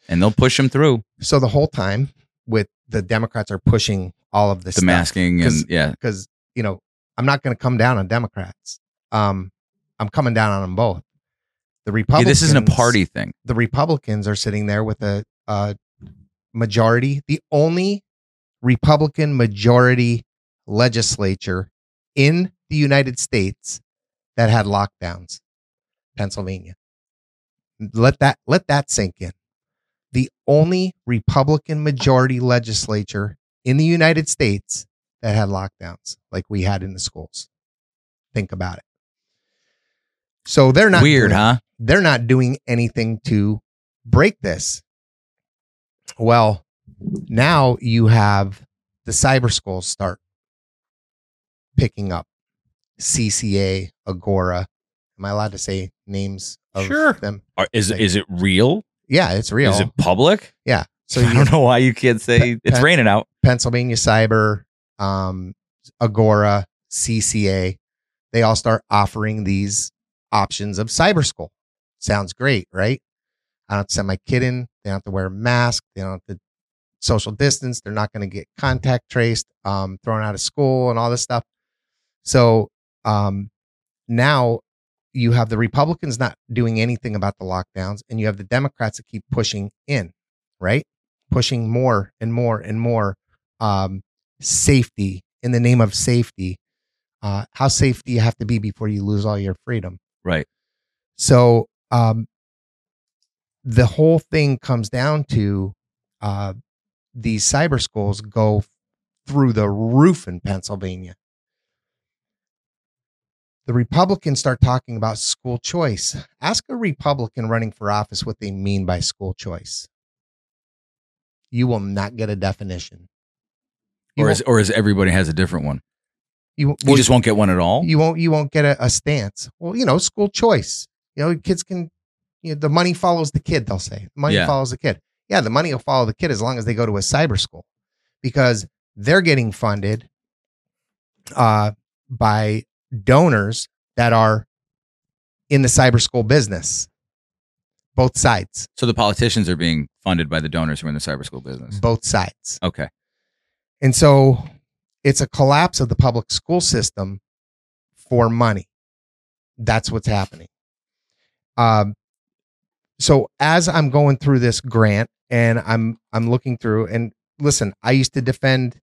and they'll push them through so the whole time with the Democrats are pushing all of this the stuff. masking and yeah. because you know I'm not going to come down on Democrats. Um, I'm coming down on them both. The yeah. Republicans. This isn't a party thing. The Republicans are sitting there with a, a majority, the only Republican majority legislature in the United States that had lockdowns, Pennsylvania. Let that let that sink in. The only Republican majority legislature in the United States that had lockdowns like we had in the schools. Think about it. So they're not Weird, doing- huh? They're not doing anything to break this. Well, now you have the cyber schools start picking up CCA, Agora. Am I allowed to say names of Sure. them? Are, is Like- is it real? Yeah, it's real. Is it public? yeah. So I you don't know why you can't say Pe- it's pe- raining out. Pennsylvania Cyber, um, Agora, CCA, they all start offering these options of cyber school. Sounds great, right? I don't have to send my kid in. They don't have to wear a mask. They don't have to social distance. They're not going to get contact traced, um, thrown out of school and all this stuff. So um, now you have the Republicans not doing anything about the lockdowns, and you have the Democrats that keep pushing in, right? Pushing more and more and more um, safety in the name of safety. Uh, how safe do you have to be before you lose all your freedom? Right. So um, the whole thing comes down to uh, these cyber schools go through the roof in Pennsylvania. The Republicans start talking about school choice. Ask a Republican running for office what they mean by school choice. You will not get a definition. You Or is or is everybody has a different one? you, You just won't get one at all. you won't you won't get a, a stance. Well, you know, school choice. You know, kids can you know, the money follows the kid, they'll say. Money Yeah. follows the kid. Yeah, the money will follow the kid as long as they go to a cyber school because they're getting funded uh by donors that are in the cyber school business. Both sides. So the politicians are being funded by the donors who are in the cyber school business. Both sides. Okay. And so it's a collapse of the public school system for money. That's what's happening. Um, so as I'm going through this grant and I'm I'm looking through and listen, I used to defend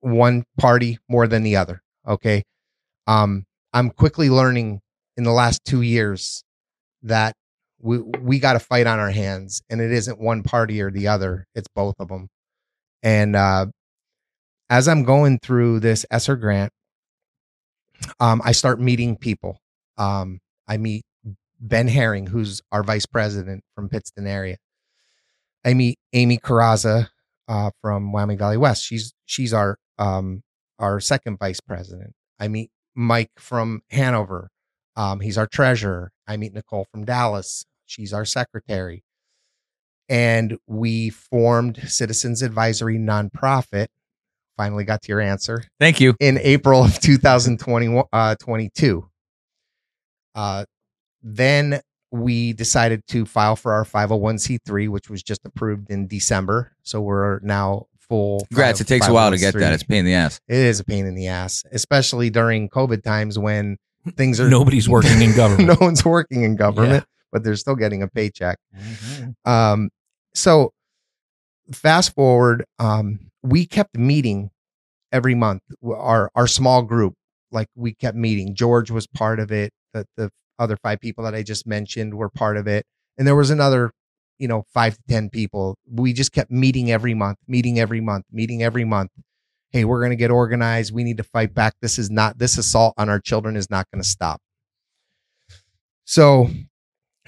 one party more than the other. Okay. Um, I'm quickly learning in the last two years that we we got to fight on our hands, and it isn't one party or the other; it's both of them. And uh, as I'm going through this ESSER grant, um, I start meeting people. Um, I meet Ben Herring, who's our vice president from Pittston area. I meet Amy Carraza uh, from Wyoming Valley West. She's she's our um, our second vice president. I meet Mike from Hanover. Um, he's our treasurer. I meet Nicole from Dallas. She's our secretary. And we formed Citizens Advisory Nonprofit. Finally got to your answer Thank you. in April of 2021, uh, 22. Uh, then we decided to file for our 501c3, which was just approved in December. So we're now full. Congrats. It takes a while to get that. It's a pain in the ass. It is a pain in the ass, especially during COVID times when things are Nobody's working in government. no one's working in government, but they're still getting a paycheck. Mm-hmm. Um, so fast forward, um, we kept meeting every month. Our our small group, like we kept meeting. George was part of it. The the other five people that I just mentioned were part of it, and there was another you know, five to 10 people. We just kept meeting every month, meeting every month, meeting every month. Hey, we're going to get organized. We need to fight back. This is not, this assault on our children is not going to stop. So,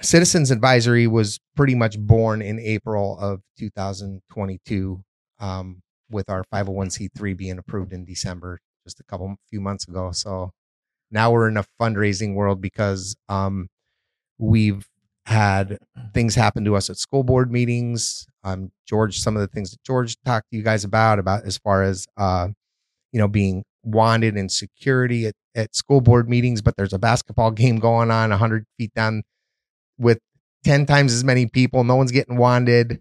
Citizens Advisory was pretty much born in April of 2022 um, with our 501c3 being approved in December, just a couple few months ago. So now we're in a fundraising world because um, we've had things happen to us at school board meetings. Um, George, some of the things that George talked to you guys about, about as far as uh, you know, being wanted in security at, at school board meetings, but there's a basketball game going on 100 feet down with 10 times as many people. No one's getting wanted.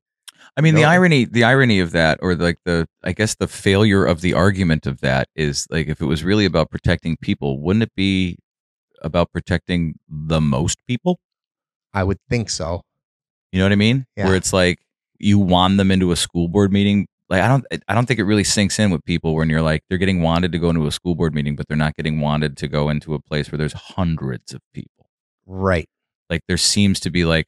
I mean, the irony, the irony of that, or like the, I guess the failure of the argument of that is like, if it was really about protecting people, wouldn't it be about protecting the most people? I would think so. You know what I mean? Yeah. Where it's like you wand them into a school board meeting. Like I don't, I don't think it really sinks in with people when you're like they're getting wanted to go into a school board meeting, but they're not getting wanted to go into a place where there's hundreds of people. Right. Like there seems to be like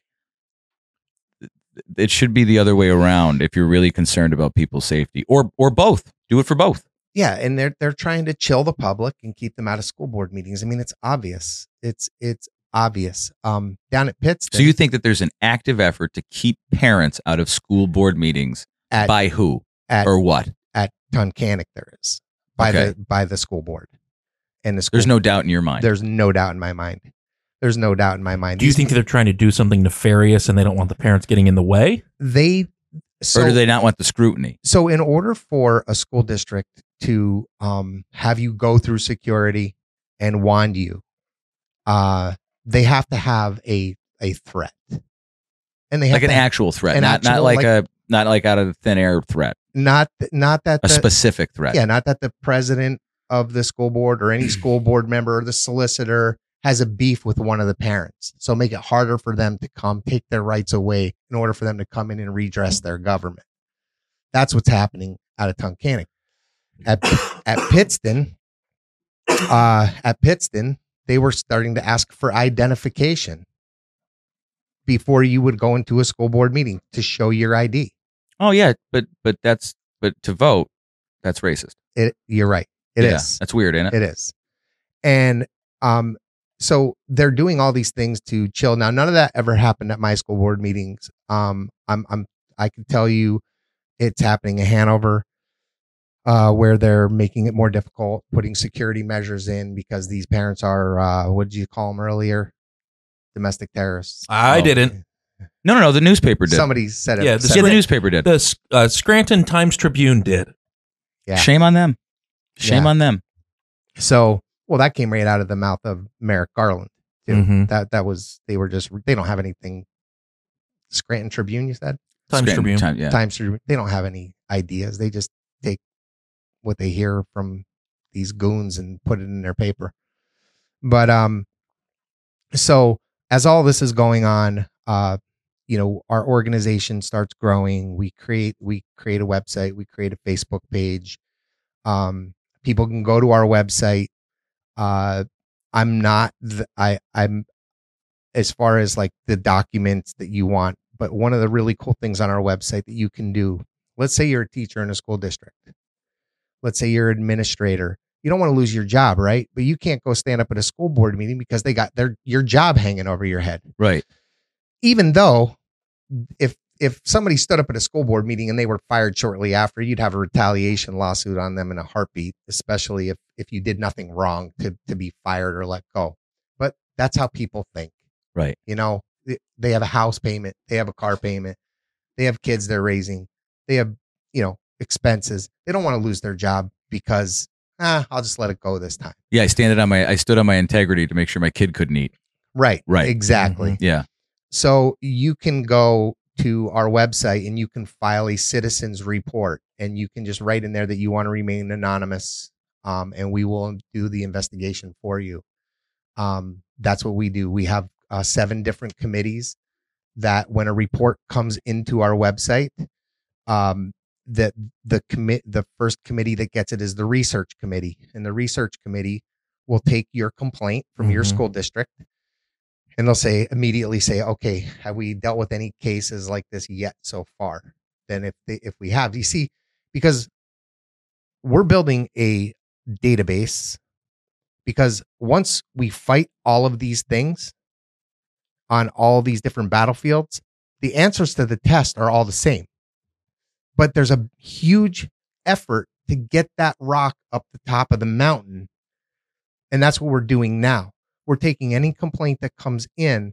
it should be the other way around if you're really concerned about people's safety, or or both. Do it for both. Yeah, and they're they're trying to chill the public and keep them out of school board meetings. I mean, it's obvious. It's it's obvious. Um, down at Pittston, So you think that there's an active effort to keep parents out of school board meetings at by who at or what? at Tunkhannock there is by Okay. the by the school board, and the school. There's no doubt in your mind. There's no doubt in my mind. There's no doubt in my mind. Do you These- think they're trying to do something nefarious and they don't want the parents getting in the way? they? So, or do they not want the scrutiny? so in order for a school district to um, have you go through security and wand you, uh, they have to have a a threat, and they have Like an actual threat, an not not like, like- a not like out of thin air threat, not not that a the, specific threat. yeah, not that the president of the school board or any school board member or the solicitor has a beef with one of the parents. So make it harder for them to come take their rights away in order for them to come in and redress their government. That's what's happening out of Tunkhannock. At at Pittston, uh, at Pittston, they were starting to ask for identification before you would go into a school board meeting to show your ID. Oh yeah, but but that's but to vote, that's racist. It, you're right. It is. yeah, That's weird, ain't it? It is. And um, so they're doing all these things to chill. Now, none of that ever happened at my school board meetings. Um, I'm, I'm, I can tell you, it's happening in Hanover, uh, where they're making it more difficult, putting security measures in because these parents are, uh, what did you call them earlier? Domestic terrorists. I Oh. didn't. No, no, no. The newspaper did. Somebody said it. Yeah, the yeah, the newspaper did. The uh, Scranton Times Tribune did. yeah. Shame on them. Shame Yeah. on them. So, well, that came right out of the mouth of Merrick Garland. Too. Mhm. That that was they were just they don't have anything. Scranton Tribune, you said. Times Scranton Tribune. Time- yeah. Times Tribune. They don't have any ideas. They just take what they hear from these goons and put it in their paper. But um, so as all this is going on, uh, you know, our organization starts growing. We create we create a website. We create a Facebook page. Um, people can go to our website. Uh, I'm not. The, I I'm as far as like the documents that you want. But one of the really cool things on our website that you can do, let's say you're a teacher in a school district. Let's say you're an administrator. You don't want to lose your job, right? But you can't go stand up at a school board meeting because they got their your job hanging over your head. Right. Even though if if somebody stood up at a school board meeting and they were fired shortly after, you'd have a retaliation lawsuit on them in a heartbeat, especially if if you did nothing wrong to to be fired or let go. But that's how people think. Right. You know, they- they have a house payment, they have a car payment, they have kids they're raising, they have, you know, expenses. They don't want to lose their job because, ah, I'll just let it go this time. Yeah. I standed on my. I stood on my integrity to make sure my kid couldn't eat. Right. Right. Exactly. Yeah. So you can go to our website and you can file a citizens report and you can just write in there that you want to remain anonymous um, and we will do the investigation for you. Um, that's what we do. We have uh, seven different committees that when a report comes into our website, um, that the commit the first committee that gets it is the research committee, and the research committee will take your complaint from your Mhm. school district, and they'll say immediately say, okay, have we dealt with any cases like this yet so far? Then if they, if we have, you see, because we're building a database because once we fight all of these things on all these different battlefields, the answers to the test are all the same. But there's a huge effort to get that rock up the top of the mountain. And that's what we're doing now. We're taking any complaint that comes in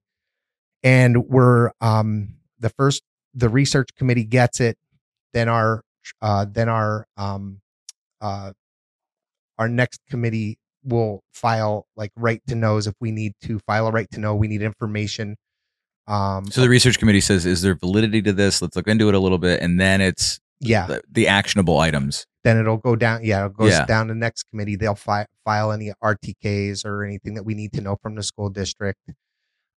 and we're um the first the research committee gets it, then our uh then our um uh our next committee will file like right to knows if we need to file a right to know we need information um So the research committee says, is there validity to this? Let's look into it a little bit, and then it's yeah the, the actionable items. then it'll go down yeah it goes Yeah. down to the next committee they'll fi- file any rtks or anything that we need to know from the school district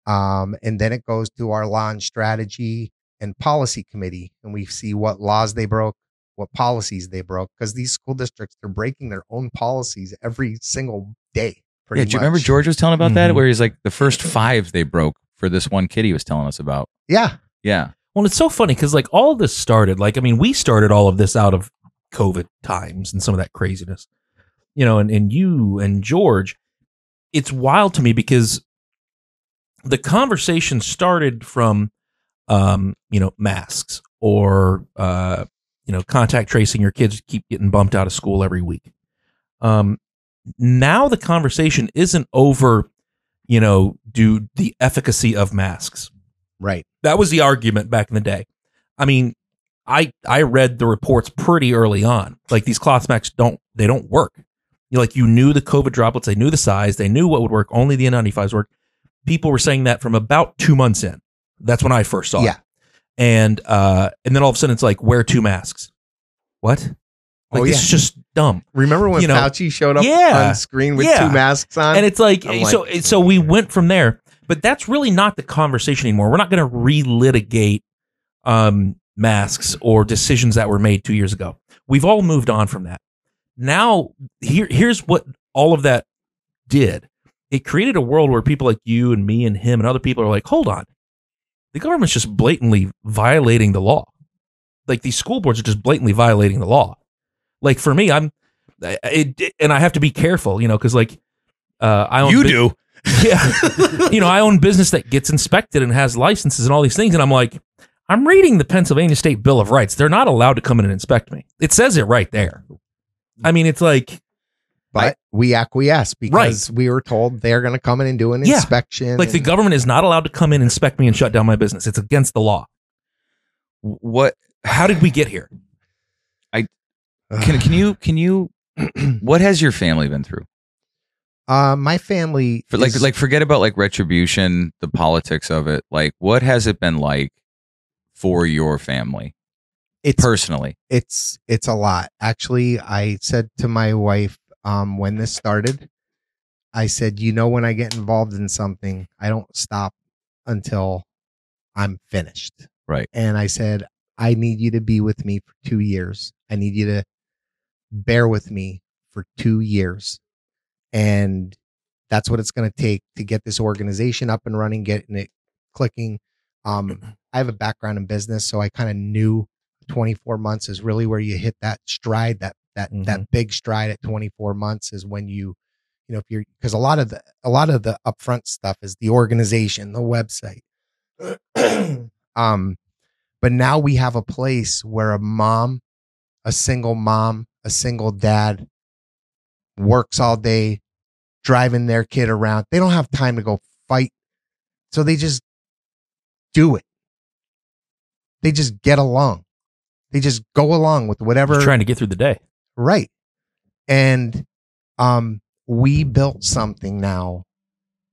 um and then it goes to our law and strategy and policy committee and we see what laws they broke what policies they broke because these school districts they're breaking their own policies every single day Yeah, do you remember. George was telling about that, Mhm. where he's like the first five they broke for this one kid he was telling us about. yeah Yeah, Well, it's so funny because like all of this started, like I mean, we started all of this out of COVID times and some of that craziness, you know, and, and you and George, it's wild to me because the conversation started from, um, you know, masks or, uh, you know, contact tracing. Your kids keep getting bumped out of school every week. Um, now the conversation isn't over, you know, do the efficacy of masks right that was the argument back in the day. I mean, I I read the reports pretty early on. Like these cloth masks don't they don't work. You know, like you knew the COVID droplets, they knew the size, they knew what would work. Only the N95s work. People were saying that from about two months in. That's when I first saw Yeah. it. And uh, and then all of a sudden it's like wear two masks. What? Like Oh, this yeah. is just dumb. remember when You know, fauci showed up yeah, on screen with yeah. two masks on? And it's like, I'm so like, so we went from there. But that's really not the conversation anymore. We're not going to relitigate um masks or decisions that were made two years ago. We've all moved on from that. Now here here's what all of that did. It created a world where people like you and me and him and other people are like hold on. The government's just blatantly violating the law. Like these school boards are just blatantly violating the law like for me i'm it, it- and i have to be careful you know because like uh, I own you bu- do. yeah. you know, I own business that gets inspected and has licenses and all these things. And I'm like, I'm reading the Pennsylvania State Bill of Rights. They're not allowed to come in and inspect me. It says it right there. I mean, it's like, but we acquiesce because we were told they're going to come in and do an Yeah. inspection like the government is not allowed to come in, inspect me, and shut down my business. It's against the law. What How did we get here? Can can you can you? What has your family been through? Uh, my family, For like is- like forget about like retribution, the politics of it. Like, what has it been like for your family it's personally? it's it's a lot. Actually, I said to my wife um, when this started, I said, you know, when I get involved in something, I don't stop until I'm finished. Right. And I said, I need you to be with me for two years. I need you to bear with me for two years. And that's what it's going to take to get this organization up and running, getting it clicking. Um, I have a background in business, so I kind of knew 24 months is really where you hit that stride, that that Mhm. that big stride at 24 months is when you, you know, if you're because a lot of the a lot of the upfront stuff is the organization, the website. um, but now we have a place where a mom, a single mom, a single dad works all day driving their kid around. They don't have time to go fight. So they just do it. They just get along. They just go along with whatever Just trying to get through the day. right. And um we built something now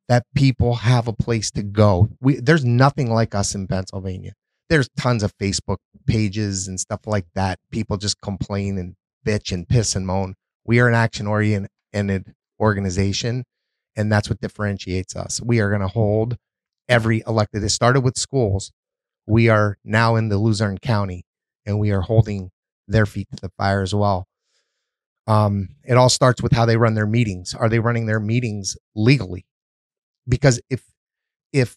that people have a place to go. We there's nothing like us in Pennsylvania. There's tons of Facebook pages and stuff like that. People just complain and bitch and piss and moan. We are an action oriented organization, and that's what differentiates us. We are going to hold every elected. It started with schools. We are now in the Luzerne County, and we are holding their feet to the fire as well. Um, it all starts with how they run their meetings. Are they running their meetings legally? Because if if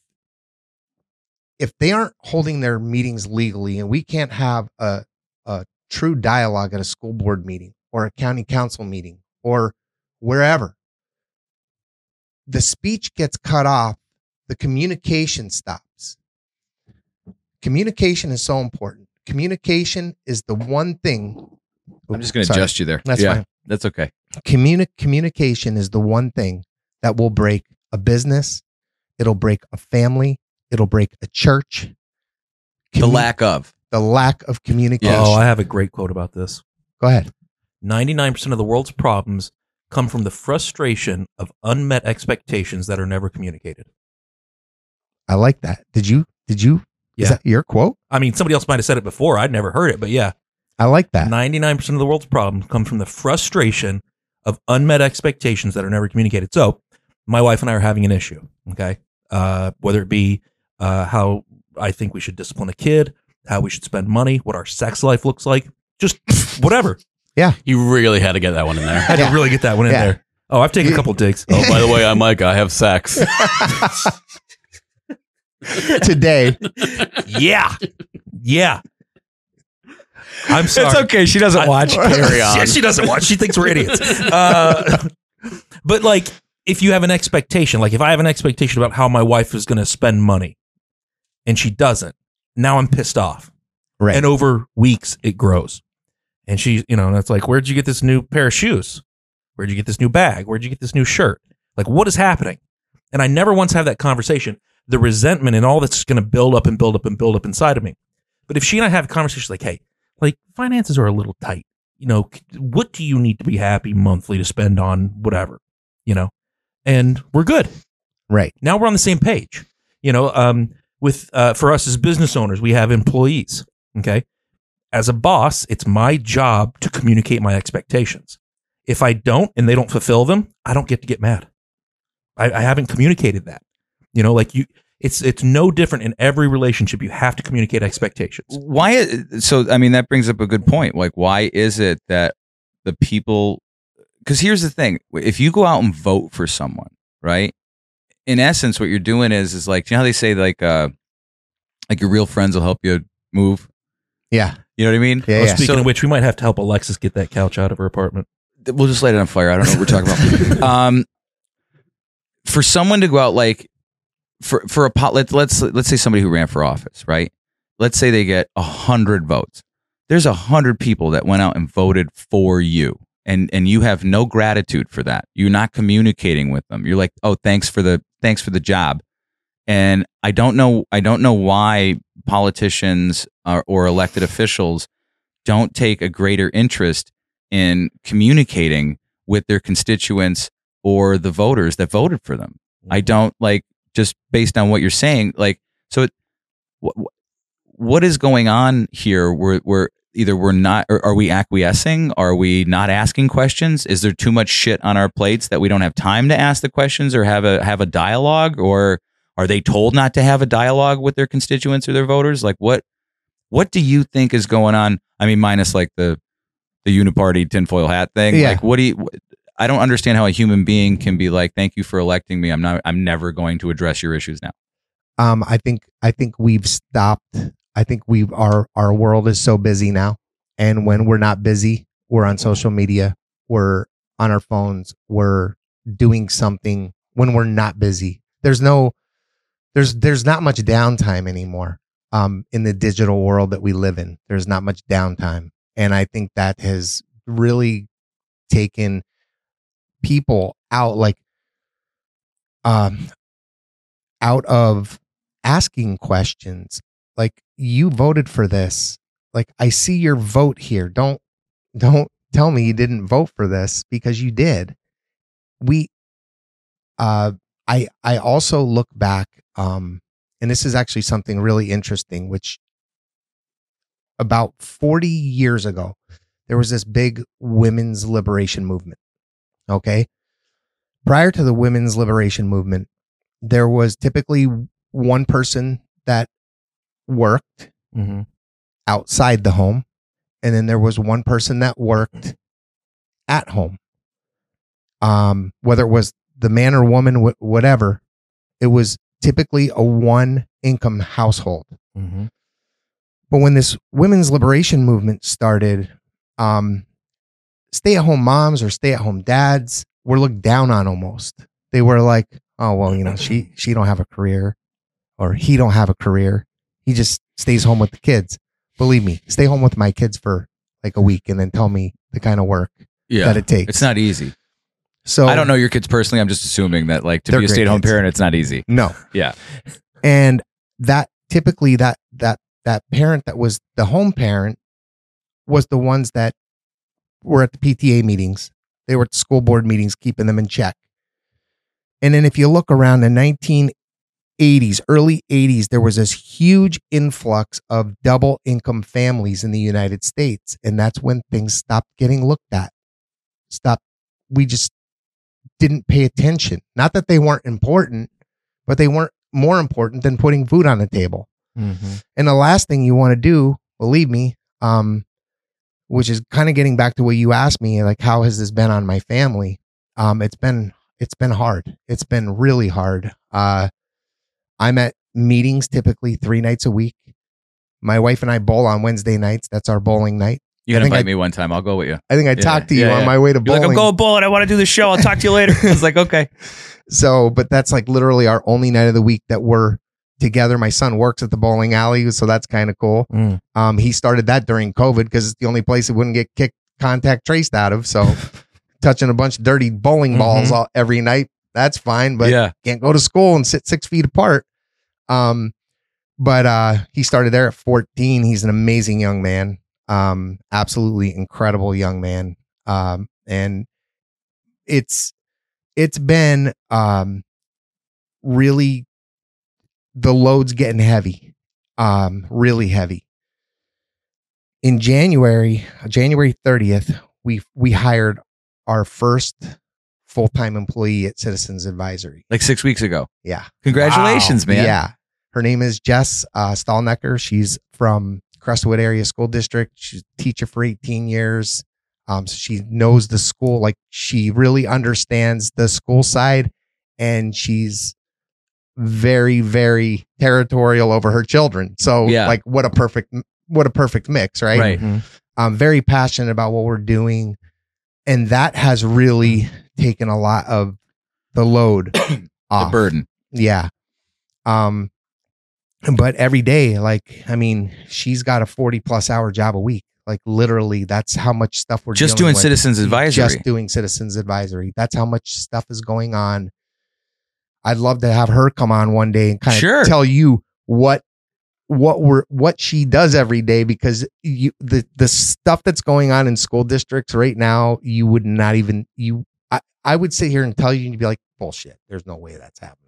if they aren't holding their meetings legally and we can't have a a true dialogue at a school board meeting or a county council meeting or wherever the speech gets cut off the communication stops communication is so important communication is the one thing I'm just going to adjust you there. That's yeah, fine. That's okay. communi- communication is the one thing that will break a business it'll break a family it'll break a church The lack of. The lack of communication Oh, I have a great quote about this. go ahead 99% of the world's problems come from the frustration of unmet expectations that are never communicated. i like that did you did you is Yeah. that your quote I mean, somebody else might have said it before. I'd never heard it, but yeah. i like that 99% of the world's problems come from the frustration of unmet expectations that are never communicated. So, my wife and I are having an issue, okay? Uh, whether it be uh, how I think we should discipline a kid, how we should spend money, what our sex life looks like, just whatever. Yeah. You really had to get that one in there. I there. had Yeah. to really get that one in Yeah. there. Oh, I've taken a couple digs. Oh, by the way, I'm Mike. I have sex. today yeah. Yeah. I'm sorry. It's okay. She doesn't I- watch. Carry on. Yeah, she doesn't watch. She thinks we're idiots. Uh, but like, if you have an expectation, like if I have an expectation about how my wife is going to spend money, and she doesn't, now I'm pissed off. right And over weeks, it grows. And she, you know, and it's like, where'd you get this new pair of shoes? Where'd you get this new bag? Where'd you get this new shirt? Like, what is happening? And I never once have that conversation. The resentment and all that's going to build up and build up and build up inside of me. But if she and I have a conversation like, hey, like finances are a little tight, you know, what do you need to be happy monthly to spend on whatever, you know? And we're good right now we're on the same page you know um, with uh, for us as business owners we have employees okay? As a boss it's my job to communicate my expectations. If i don't and they don't fulfill them i don't get to get mad. I, I haven't communicated that. You know like you it's it's no different in every relationship. You have to communicate expectations. Why so i mean that brings up a good point. Like why is it that the people because here's the thing. If you go out and vote for someone right in essence what you're doing is is like you know how they say like uh like your real friends will help you move? Yeah. You know what i mean? Yeah, Well, yeah. speaking So- of which we might have to help alexis get that couch out of her apartment. We'll just light it on fire. I don't know what we're talking about. Um for someone to go out like for for a pot let, let's let's say somebody who ran for office right? Let's say they get a hundred votes. There's a hundred people that went out and voted for you and and you have no gratitude for that. You're not communicating with them. You're like oh thanks for the thanks for the job. And i don't know i don't know why politicians or, or elected officials don't take a greater interest in communicating with their constituents or the voters that voted for them. I mm-hmm. don't like just based on what you're saying like so it, what, what is going on here we're, we're either we're not or are we acquiescing? Are we not asking questions? Is there too much shit on our plates that we don't have time to ask the questions or have a have a dialogue? Or are they told not to have a dialogue with their constituents or their voters? Like what what do you think is going on? I mean minus like the the uniparty tinfoil hat thing. Yeah. like what do you i don't understand how a human being can be like thank you for electing me. I'm not i'm never going to address your issues now. Um i think i think we've stopped i think we our our world is so busy now. And when we're not busy we're on social media we're on our phones we're doing something when we're not busy. There's no there's there's not much downtime anymore um in the digital world that we live in. There's not much downtime. And i think that has really taken people out like um out of asking questions like you voted for this. Like i see your vote here. Don't don't tell me you didn't vote for this because you did. We uh i i also look back um and this is actually something really interesting which about 40 years ago there was this big women's liberation movement okay? Prior to the women's liberation movement there was typically one person that worked mm-hmm. outside the home and then there was one person that worked at home um whether it was the man or woman wh- whatever it was typically a one income household. Mm-hmm. But when this women's liberation movement started, um, stay at home moms or stay at home dads were looked down on almost. They were like, oh, well, you know, she, she don't have a career or he don't have a career. He just stays home with the kids. Believe me, stay home with my kids for like a week and then tell me the kind of work yeah. that it takes. It's not easy. So I don't know your kids personally. I'm just assuming that like to be a stay at home parent, it's not easy. No. yeah. And that typically that that that parent that was the home parent was the ones that were at the PTA meetings. They were at the school board meetings, keeping them in check. And then if you look around in 19 80s, early 80s, there was this huge influx of double income families in the United States. And that's when things stopped getting looked at. Stop. We just didn't pay attention. Not that they weren't important, but they weren't more important than putting food on the table. Mm-hmm. And the last thing you want to do, believe me, um, which is kind of getting back to what you asked me, like how has this been on my family? Um, it's been it's been hard. It's been really hard. Uh, I'm at meetings typically three nights a week. My wife and I bowl on Wednesday nights. That's our bowling night. You I can think invite I- me one time. I'll go with you. I think I Yeah, talked to you yeah, on yeah. my way to You're bowling. like, I'm going bowling. I want to do the show. I'll talk to you later. I was like, okay. So, but that's like literally our only night of the week that we're together. My son works at the bowling alley, so that's kind of cool. Mm. Um, he started that during COVID because it's the only place it wouldn't get kicked contact traced out of. So, touching a bunch of dirty bowling balls Mhm. all, every night, that's fine. But yeah. can't go to school and sit six feet apart. Um, but uh, he started there at 14. He's an amazing young man. Um, absolutely incredible young man. Um, and it's it's been um really the load's getting heavy. Um, really heavy. In January, January 30th, we we hired our first full-time employee at Citizens Advisory. Like six weeks ago. Yeah. Congratulations, Wow. man. Yeah. Her name is Jess uh, Stahlnecker. She's from Crestwood Area School District. She's a teacher for 18 years. Um, so she knows the school, like she really understands the school side, and she's very, very territorial over her children. So, Yeah. like, what a perfect, what a perfect mix, right? Right. Mhm. I'm very passionate about what we're doing, and that has really taken a lot of the load The burden. Yeah. Um, but every day, like, I mean, she's got a 40 plus hour job a week. Like, literally, that's how much stuff we're Just doing with. citizens advisory. Just doing citizens advisory. That's how much stuff is going on. I'd love to have her come on one day and kind of tell you what what we're what she does every day because you the the stuff that's going on in school districts right now you would not even you I, I would sit here and tell you and you'd be like bullshit there's no way that's happening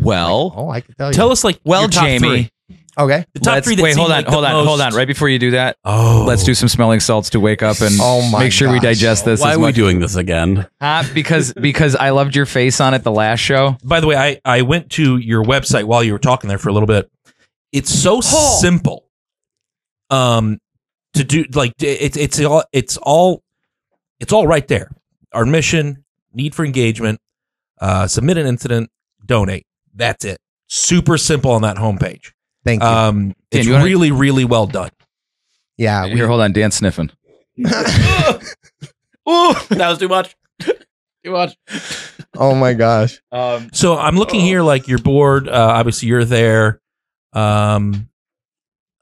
well, oh I can tell you Tell us like well, your top Jamie. three. okay The top let's- three that wait, seem hold on, like the hold on, hold on. most- Right before you do that, Oh, let's do some smelling salts to wake up and Oh my make sure we gosh. digest this. Why as are we much- doing this again? Uh, because because I loved your face on it the last show. By the way, I, I went to your website while you were talking there for a little bit. It's so simple. Um, to do like it's it's all it's all it's all right there. Our mission, need for engagement, uh, submit an incident, donate. That's it. Super simple on that homepage. thank you Um, Dan, it's you wanna- really really well done. yeah we, Here, hold on, Dan sniffing. Ooh, that was too much. too much. oh my gosh Um, So I'm looking here, like your board. Uh, obviously, you're there. Um,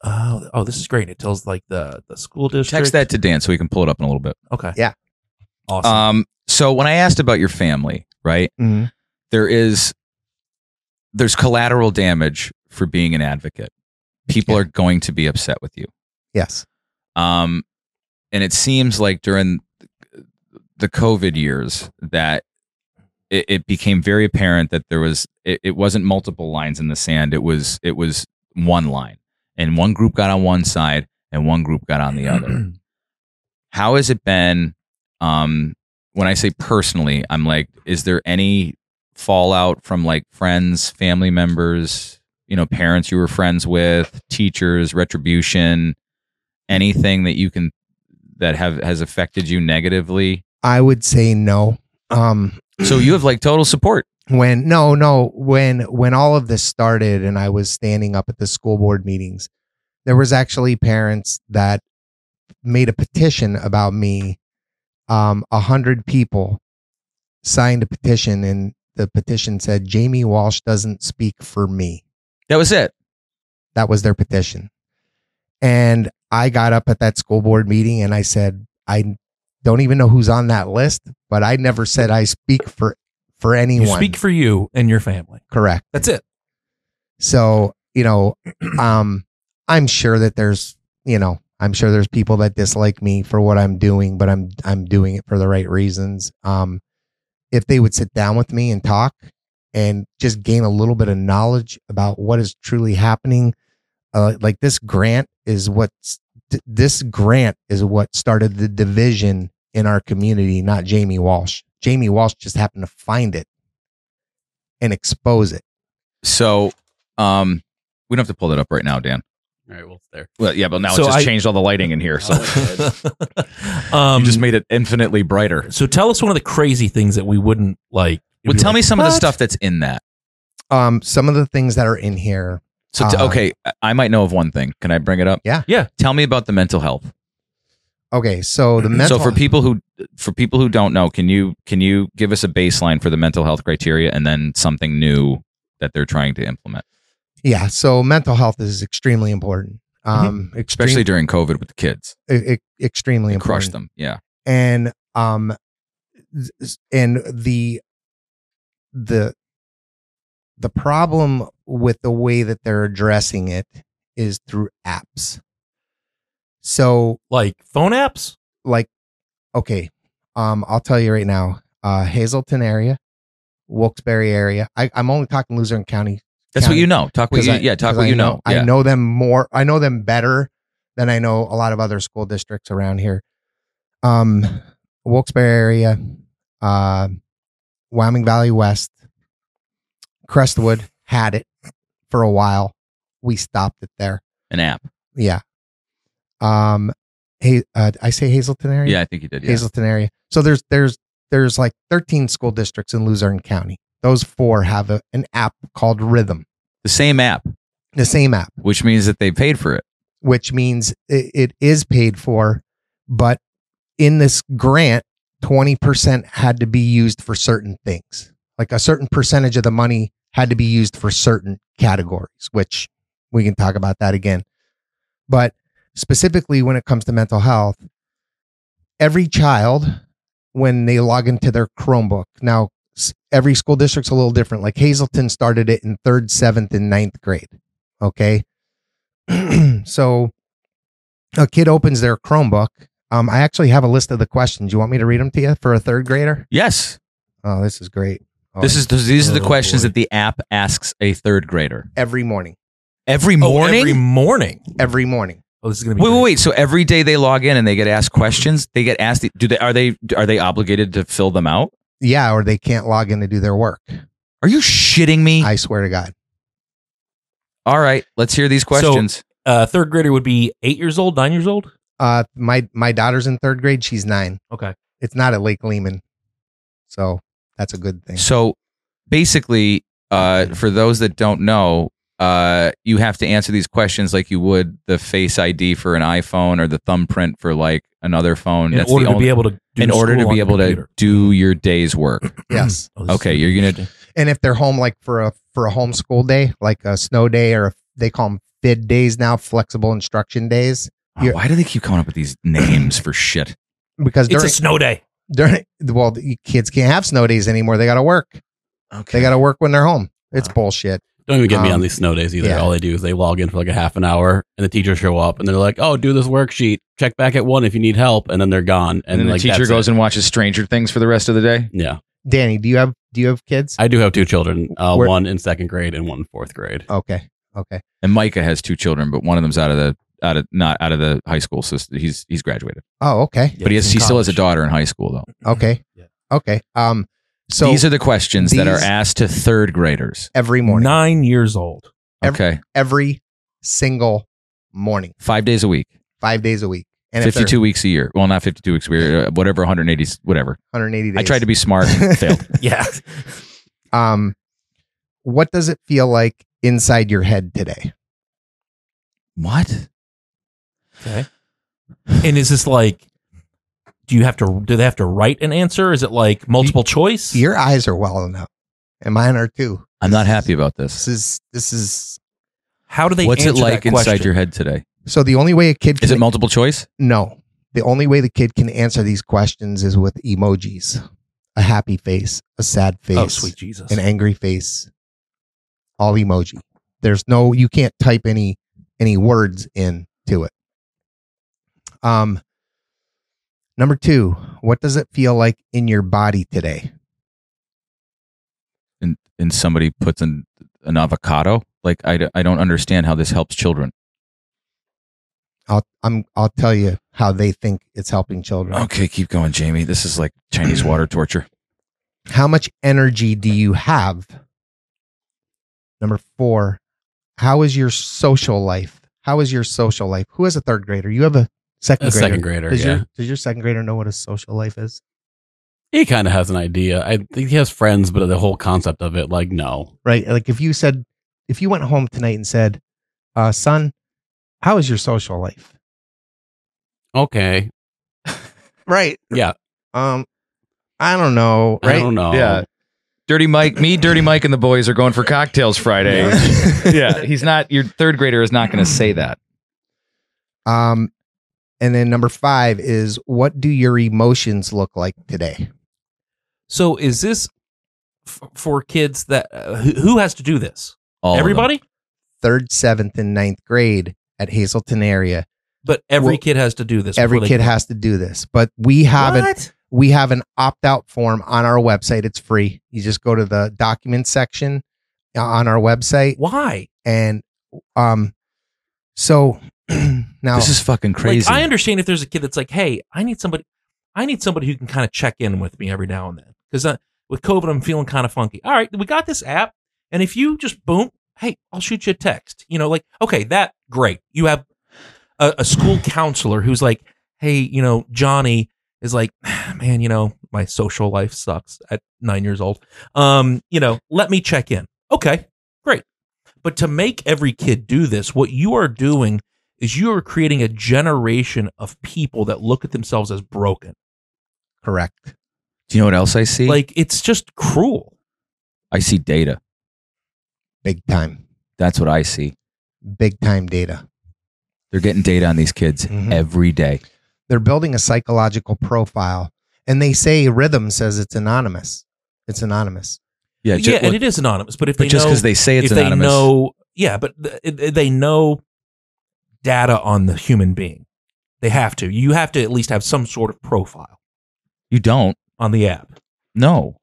oh, oh, this is great. It tells like the the school district. text that to Dan so we can pull it up in a little bit. Okay. Yeah. Awesome. Um, so when I asked about your family, right, Mhm. there is there's collateral damage for being an advocate. People Yeah. are going to be upset with you. yes Um, and it seems like during the COVID years that it, it became very apparent that there was it, it wasn't multiple lines in the sand. It was it was one line, and one group got on one side and one group got on the other. How has it been? Um, when I say personally, I'm like, is there any fallout from like friends, family members, you know, parents you were friends with, teachers, retribution, anything that you can that have has affected you negatively? I would say no um So you have like total support. when no no when when all of this started and i was standing up at the school board meetings there was actually parents that made a petition about me um a hundred people signed a petition and the petition said jamie walsh doesn't speak for me That was it. that was their petition and i got up at that school board meeting and i said i don't even know who's on that list but i never said i speak for for anyone You speak for you and your family. correct That's it. So, you know, um, I'm sure that there's, you know, I'm sure there's people that dislike me for what I'm doing, but I'm I'm doing it for the right reasons. Um, if they would sit down with me and talk and just gain a little bit of knowledge about what is truly happening, uh, like this grant is what this grant is what started the division in our community, not Jamie Walsh. Jamie Walsh just happened to find it and expose it. So, um, we don't have to pull that up right now, Dan. All right, well, it's there. Well, yeah, but now So it just I- changed all the lighting in here, so um, you just made it infinitely brighter. so tell us one of the crazy things that we wouldn't like. Well, tell like, me some of the stuff that's in that. Um, some of the things that are in here So, t- Uh, okay, I- I might know of one thing. Can I bring it up? Yeah. Yeah. Tell me about the mental health. Okay, so the mental so for people who for people who don't know, can you can you give us a baseline for the mental health criteria and then something new that they're trying to implement, yeah, so mental health is extremely important. Um, Mm-hmm. especially during COVID with the kids? extreme, e- e- extremely It important. crushed them. Yeah. and um, and the the the problem with the way that they're addressing it is through apps. So like phone apps. like okay um i'll tell you right now uh hazleton area wilkes-barre area I, i'm only talking luzerne county That's what you know. Talk what you I- yeah, talk what I you know. i Yeah. know them more i know them better than i know a lot of other school districts around here um wilkes-barre area uh wyoming valley west crestwood had it for a while we stopped it there An app. yeah um hey uh, i say hazleton area Yeah, I think you did. Yeah. Hazleton area. So there's there's there's like 13 school districts in Luzerne County. Those four have a, an app called Rhithm, The same app, the same app, which means that they paid for it. which means it, it is paid for, but in this grant, 20% had to be used for certain things. Like a certain percentage of the money had to be used for certain categories, which we can talk about that again. But specifically when it comes to mental health, every child, when they log into their Chromebook, now every school district's a little different. Like Hazleton started it in third, seventh, and ninth grade. Okay. so a kid opens their Chromebook. Um, I actually have a list of the questions. You want me to read them to you for a third grader? Yes. Oh, this is great. Oh, This is these are the Oh, questions boy. that the app asks a third grader every morning. every Oh, morning. every morning. Every morning. Oh, this is gonna be. Wait, wait, wait. So every day they log in and they get asked questions. They get asked. Do they are they are they obligated to fill them out? Yeah, or they can't log in to do their work. Are you shitting me? I swear to God. All right, let's hear these questions. Uh, third grader would be eight years old, nine years old. Uh, my my daughter's in third grade. She's nine. Okay. It's not at Lake Lehman, so that's a good thing. So basically, uh, for those that don't know, uh, you have to answer these questions like you would the Face ID for an iPhone or the thumbprint for like another phone. In That's order the to only, be able to. Do in order to be able to do your day's work. Yes. This is Okay, you're gonna- And if they're home like for a for a homeschool day, like a snow day, or they call them FID days now, flexible instruction days, Oh, why do they keep coming up with these names for shit? because It's during a snow day. during well, the kids can't have snow days anymore. They got to work. Okay. They got to work when they're home. It's Wow. bullshit. Don't even get me Um, on these snow days either. yeah. All they do is they log in for like a half an hour, and the teachers show up, and they're like, "Oh, do this worksheet. Check back at one if you need help," and then they're gone. and then like, the teacher goes it. and watches Stranger Things for the rest of the day. yeah. Danny, do you have do you have kids? I do have two children, uh, Where- one in second grade and one in fourth grade. okay. Okay. And Micah has two children, but one of them's out of the out of not out of the high school system. He's he's graduated, Oh, okay. but he has he in still has a daughter in high school though. Okay. Yeah. Okay. Um so these are the questions that are these- asked to third graders. every morning. Nine years old. Every- Okay, Every single morning. five days a week, 5 days a week. And if they're fifty-two weeks a year. Well, not fifty-two weeks a year. uh, Whatever, one hundred eighty, whatever. 180 days. I tried to be smart, and failed. Yeah. Um, what does it feel like inside your head today? What? Okay. And is this like? Do you have to? Do they have to write an answer? Is it like multiple choice? Your eyes are welling up, and mine are too. I'm not happy about This this. is this is How do they? What's it like that inside question? your head today? so. The only way a kid can Is it multiple choice? no. The only way the kid can answer these questions is with emojis: a happy face, a sad face, Oh, sweet Jesus! an angry face, all emoji. There's no you can't type any any words into it. Um number 2, what does it feel like in your body today? And and somebody puts an an avocado? Like I, I don't understand how this helps children. I'll I'm I'll tell you how they think it's helping children. Okay, keep going, Jamie. This is like Chinese water torture. How much energy do you have? Number 4, how is your social life? How is your social life? Who has a third grader? You have a second A grader. second grader, Does yeah. your does your second grader know what a social life is? He kind of has an idea. I think he has friends, but the whole concept of it, like, no. right? Like if you said, if you went home tonight and said, uh, son, how is your social life? Okay. Right. Yeah. Um, I don't know. I Right. don't know. Yeah. Dirty Mike, me, Dirty Mike, and the boys are going for cocktails Friday. yeah, he's not. Your third grader is not going to say that. Um, and then number five is what do your emotions look like today? So is this f- for kids that uh, who, who has to do this? All of them. Everybody, Third, seventh, and ninth grade at Hazleton area. but every Well, kid has to do this. Every before they kid can- has to do this, but we have an What? we have an opt out form on our website. It's free. You just go to the document section uh, on our website Why? and um so now This is fucking crazy. Like, I understand if there's a kid that's like, "Hey, I need somebody, I need somebody who can kind of check in with me every now and then." Because uh, with COVID, I'm feeling kind of funky. All right, we got this app, and if you just boom, hey, I'll shoot you a text. You know, like, okay, that great. You have a, a school counselor who's like, "Hey, you know, Johnny is like, man, you know, my social life sucks at nine years old. Um, you know, let me check in. Okay, great. But to make every kid do this, what you are doing is you are creating a generation of people that look at themselves as broken. correct Do you know what else I see? Like it's just cruel. I see data. big time That's what I see. big time data They're getting data on these kids Mhm. every day. they're building a psychological profile and they say rhithm says it's anonymous it's anonymous Yeah, Yeah, ju- and it is anonymous. But if but they just because they say it's if anonymous, they know, yeah, but th- they know data on the human being. They have to. You have to at least have some sort of profile you don't. on the app. No,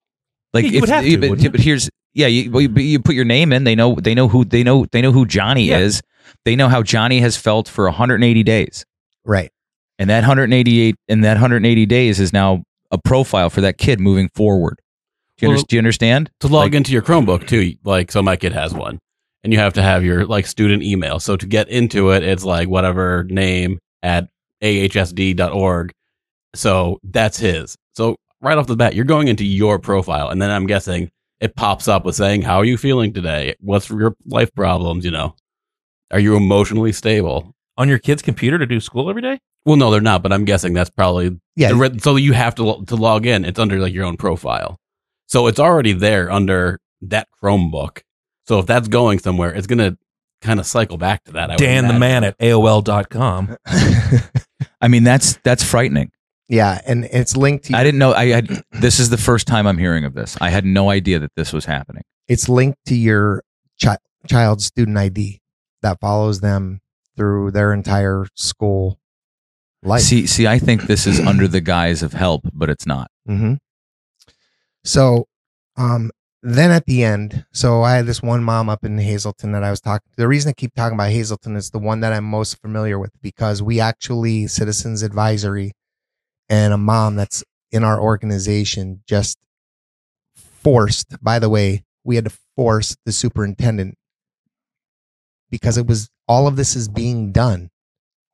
like Yeah, you if, would have to, but, wouldn't you? but here's yeah, you, well, you, but you put your name in. They know. They know who. They know. They know who Johnny Yeah. is. They know how Johnny has felt for 180 days, right and that 188 and that 180 days is now a profile for that kid moving forward. Do you, Well, under- do you understand? To log Like- into your Chromebook too, like so my kid has one. And you have to have your like student email. So to get into it, it's like whatever name at ahsd.org. So that's his. So right off the bat, you're going into your profile. And then I'm guessing it pops up with saying, How are you feeling today? What's your life problems? You know, are you emotionally stable? On your kid's computer to do school every day? Well, no, they're not, but I'm guessing that's probably yeah re- so you have to lo- to log in. It's under like your own profile, so it's already there under that Chromebook. So if that's going somewhere, it's gonna kind of cycle back to that. I Dan the man at AOL.com. I mean, that's that's frightening. yeah and it's linked to I didn't know. I had. This is the first time I'm hearing of this. I had no idea that this was happening. it's linked to your chi- child's student id that follows them through their entire school life See, see, I think this is under the guise of help, but it's not. Mm-hmm. So, um, then at the end, so I had this one mom up in Hazleton that I was talking. The reason I keep talking about Hazleton is the one that I'm most familiar with because we actually Citizens Advisory and a mom that's in our organization just forced. By the way, we had to force the superintendent because it was all of this is being done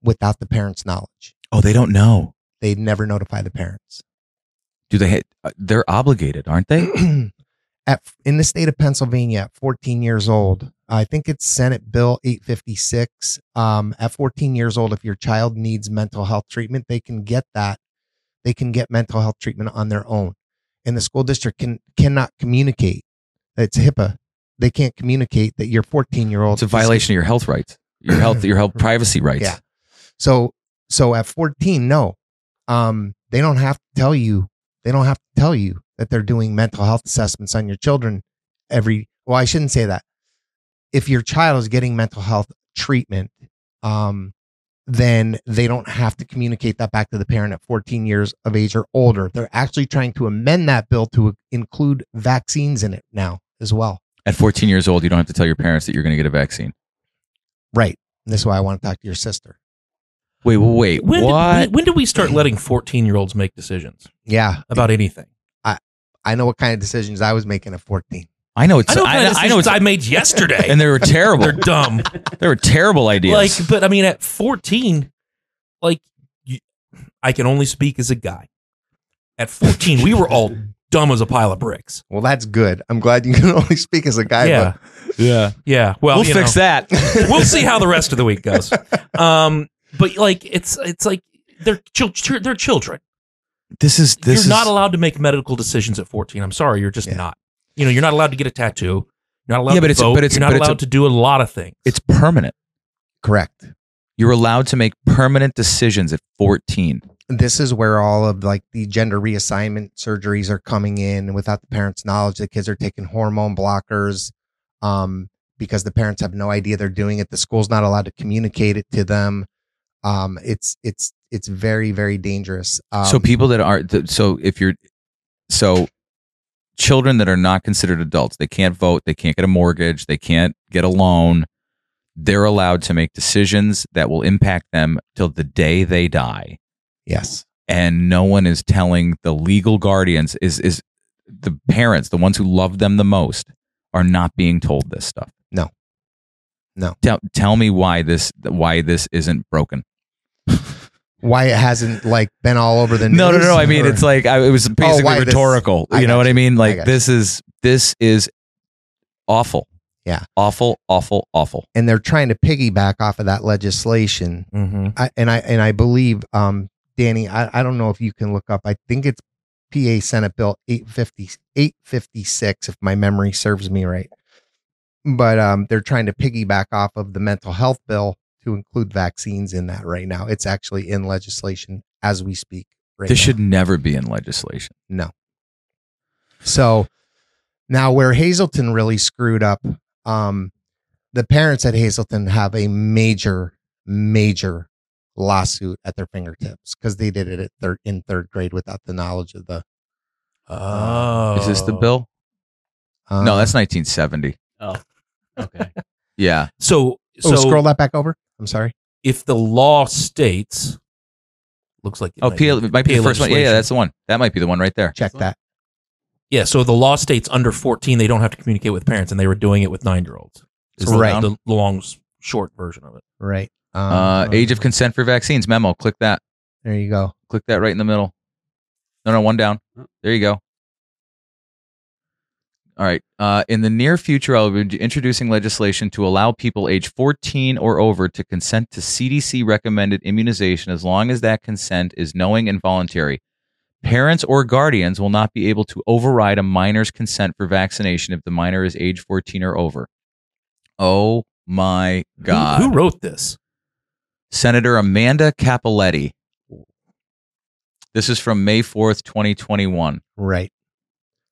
without the parents' knowledge. Oh, they don't know. They never notify the parents. Do they? Ha- uh, they're obligated, aren't they? at in the state of Pennsylvania at 14 years old. I think it's Senate Bill 856. Um, at 14 years old, if your child needs mental health treatment, they can get that. They can get mental health treatment on their own, and the school district can cannot communicate. It's HIPAA. They can't communicate that your 14 year old. It's a violation of your health rights, your health, your health privacy rights. Yeah. So so at 14, no, um, they don't have to tell you. They don't have to tell you that they're doing mental health assessments on your children every. Well, I shouldn't say that. If your child is getting mental health treatment, um, then they don't have to communicate that back to the parent at 14 years of age or older. They're actually trying to amend that bill to include vaccines in it now as well. At 14 years old, you don't have to tell your parents that you're going to get a vaccine. Right. And this is why I want to talk to your sister. Wait, wait, When what? did, when do we start letting 14 year olds make decisions Yeah. about anything? I know what kind of decisions I was making at 14. I know it's. I know, I, kind of I know it's. I made yesterday. and they were terrible. They're dumb. they were terrible ideas. Like, but I mean, at 14, like, you, I can only speak as a guy. At 14, we were all dumb as a pile of bricks. Well, that's good. I'm glad you can only speak as a guy. yeah, yeah, yeah. Well, we'll fix know, that. we'll see how the rest of the week goes. Um, but like, it's it's like they're chil- chil- they're children. This is this you're is not allowed to make medical decisions at 14. I'm sorry, you're just Yeah. not. You know, you're not allowed to get a tattoo. You're not allowed Yeah, but to it's- vote. but it's- you're not but it's a- allowed to do a lot of things. It's permanent. Correct. You're allowed to make permanent decisions at 14. This is where all of like the gender reassignment surgeries are coming in without the parents' knowledge. The kids are taking hormone blockers um, because the parents have no idea they're doing it. The school's not allowed to communicate it to them. Um, it's it's it's very very dangerous. Um, so people that are so if you're so children that are not considered adults, they can't vote, they can't get a mortgage, they can't get a loan. They're allowed to make decisions that will impact them till the day they die. yes, and no one is telling the legal guardians is is the parents the ones who love them the most are not being told this stuff No. No. tell, tell me why this why this isn't broken why it hasn't like been all over the news? no no no i mean it's like I, it was basically why this- rhetorical I you know what i mean like got this is this is awful Yeah. awful awful awful and they're trying to piggyback off of that legislation mm-hmm. I, and I and I believe, um, Danny, I, I don't know if you can look up. I think it's PA Senate Bill 850, 856, if my memory serves me right. But um, they're trying to piggyback off of the mental health bill to include vaccines in that right now. It's actually in legislation as we speak. Right this now. should never be in legislation No. So now where Hazleton really screwed up, um, the parents at Hazleton have a major, major lawsuit at their fingertips because they did it at third in third grade without the knowledge of the. Oh, is this the bill Uh, no that's 1970 Oh, okay. yeah So, so oh, scroll that back over. I'm sorry. if the law states, looks like oh might PA, be- it might be PA the first one yeah, yeah that's the one that might be the one right there Check that. Yeah, so the law states under 14 they don't have to communicate with parents, and they were doing it with nine year olds. Is the- Right. the, the long, short version of it. Right. Um, Uh, age of consent for vaccines memo. Click that. There you go. Click that right in the middle. No, no, one down. There you go. All right. Uh, in the near future, I'll be introducing legislation to allow people age 14 or over to consent to CDC recommended immunization as long as that consent is knowing and voluntary. Parents or guardians will not be able to override a minor's consent for vaccination if the minor is age 14 or over. Oh my Who- God. Who, wrote this? Senator Amanda Cappelletti. This is from May 4th, 2021. Right.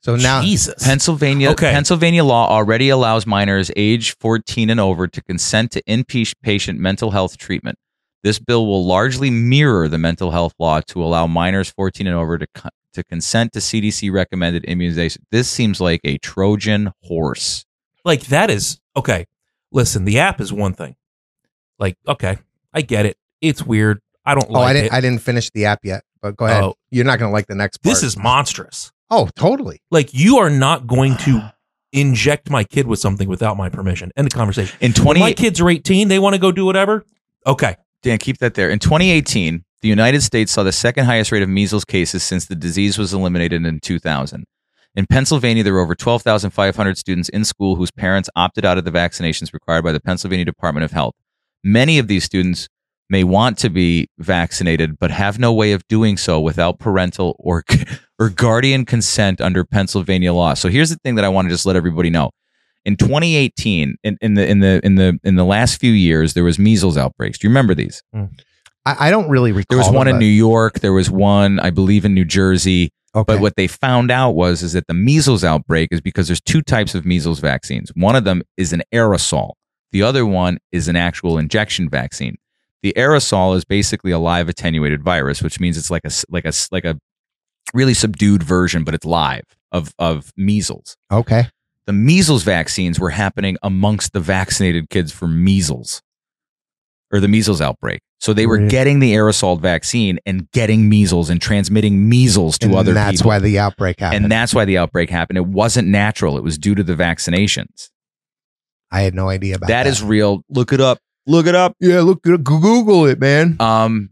So now, Jesus. Pennsylvania Okay. Pennsylvania law already allows minors age 14 and over to consent to inpatient patient mental health treatment. This bill will largely mirror the mental health law to allow minors 14 and over to to consent to CDC recommended immunization. This seems like a Trojan horse. like that is okay. Listen, the app is one thing. Like, okay, I get it. It's weird. I don't oh, like I didn't. it. I didn't finish the app yet. But go ahead. Oh. You're not going to like the next part. this is monstrous. Oh, totally. Like, you are not going to inject my kid with something without my permission. End of conversation. In When 20 my kids are 18, they want to go do whatever. Okay. Dan, keep that there. In 2018, the United States saw the second highest rate of measles cases since the disease was eliminated in 2000. In Pennsylvania, there were over 12,500 students in school whose parents opted out of the vaccinations required by the Pennsylvania Department of Health. Many of these students may want to be vaccinated, but have no way of doing so without parental or or guardian consent under Pennsylvania law. So here's the thing that I want to just let everybody know. In 2018, in, in the in the in the in the last few years, there was measles outbreaks. Do you remember these? Mm. I, I don't really recall. There was one in New York. There was one, I believe, in New Jersey. Okay. But what they found out was is that the measles outbreak is because there's two types of measles vaccines. One of them is an aerosol. The other one is an actual injection vaccine. The aerosol is basically a live attenuated virus, which means it's like a like a like a really subdued version, but it's live of of measles. okay. The measles vaccines were happening amongst the vaccinated kids for measles or the measles outbreak. So they were getting the aerosol vaccine and getting measles and transmitting measles to and other that's people. why the outbreak happened. and that's why the outbreak happened. It wasn't natural. It was due to the vaccinations. I had no idea about that that. is real. Look it up. Look it up. yeah. Look, Google it, man. Um,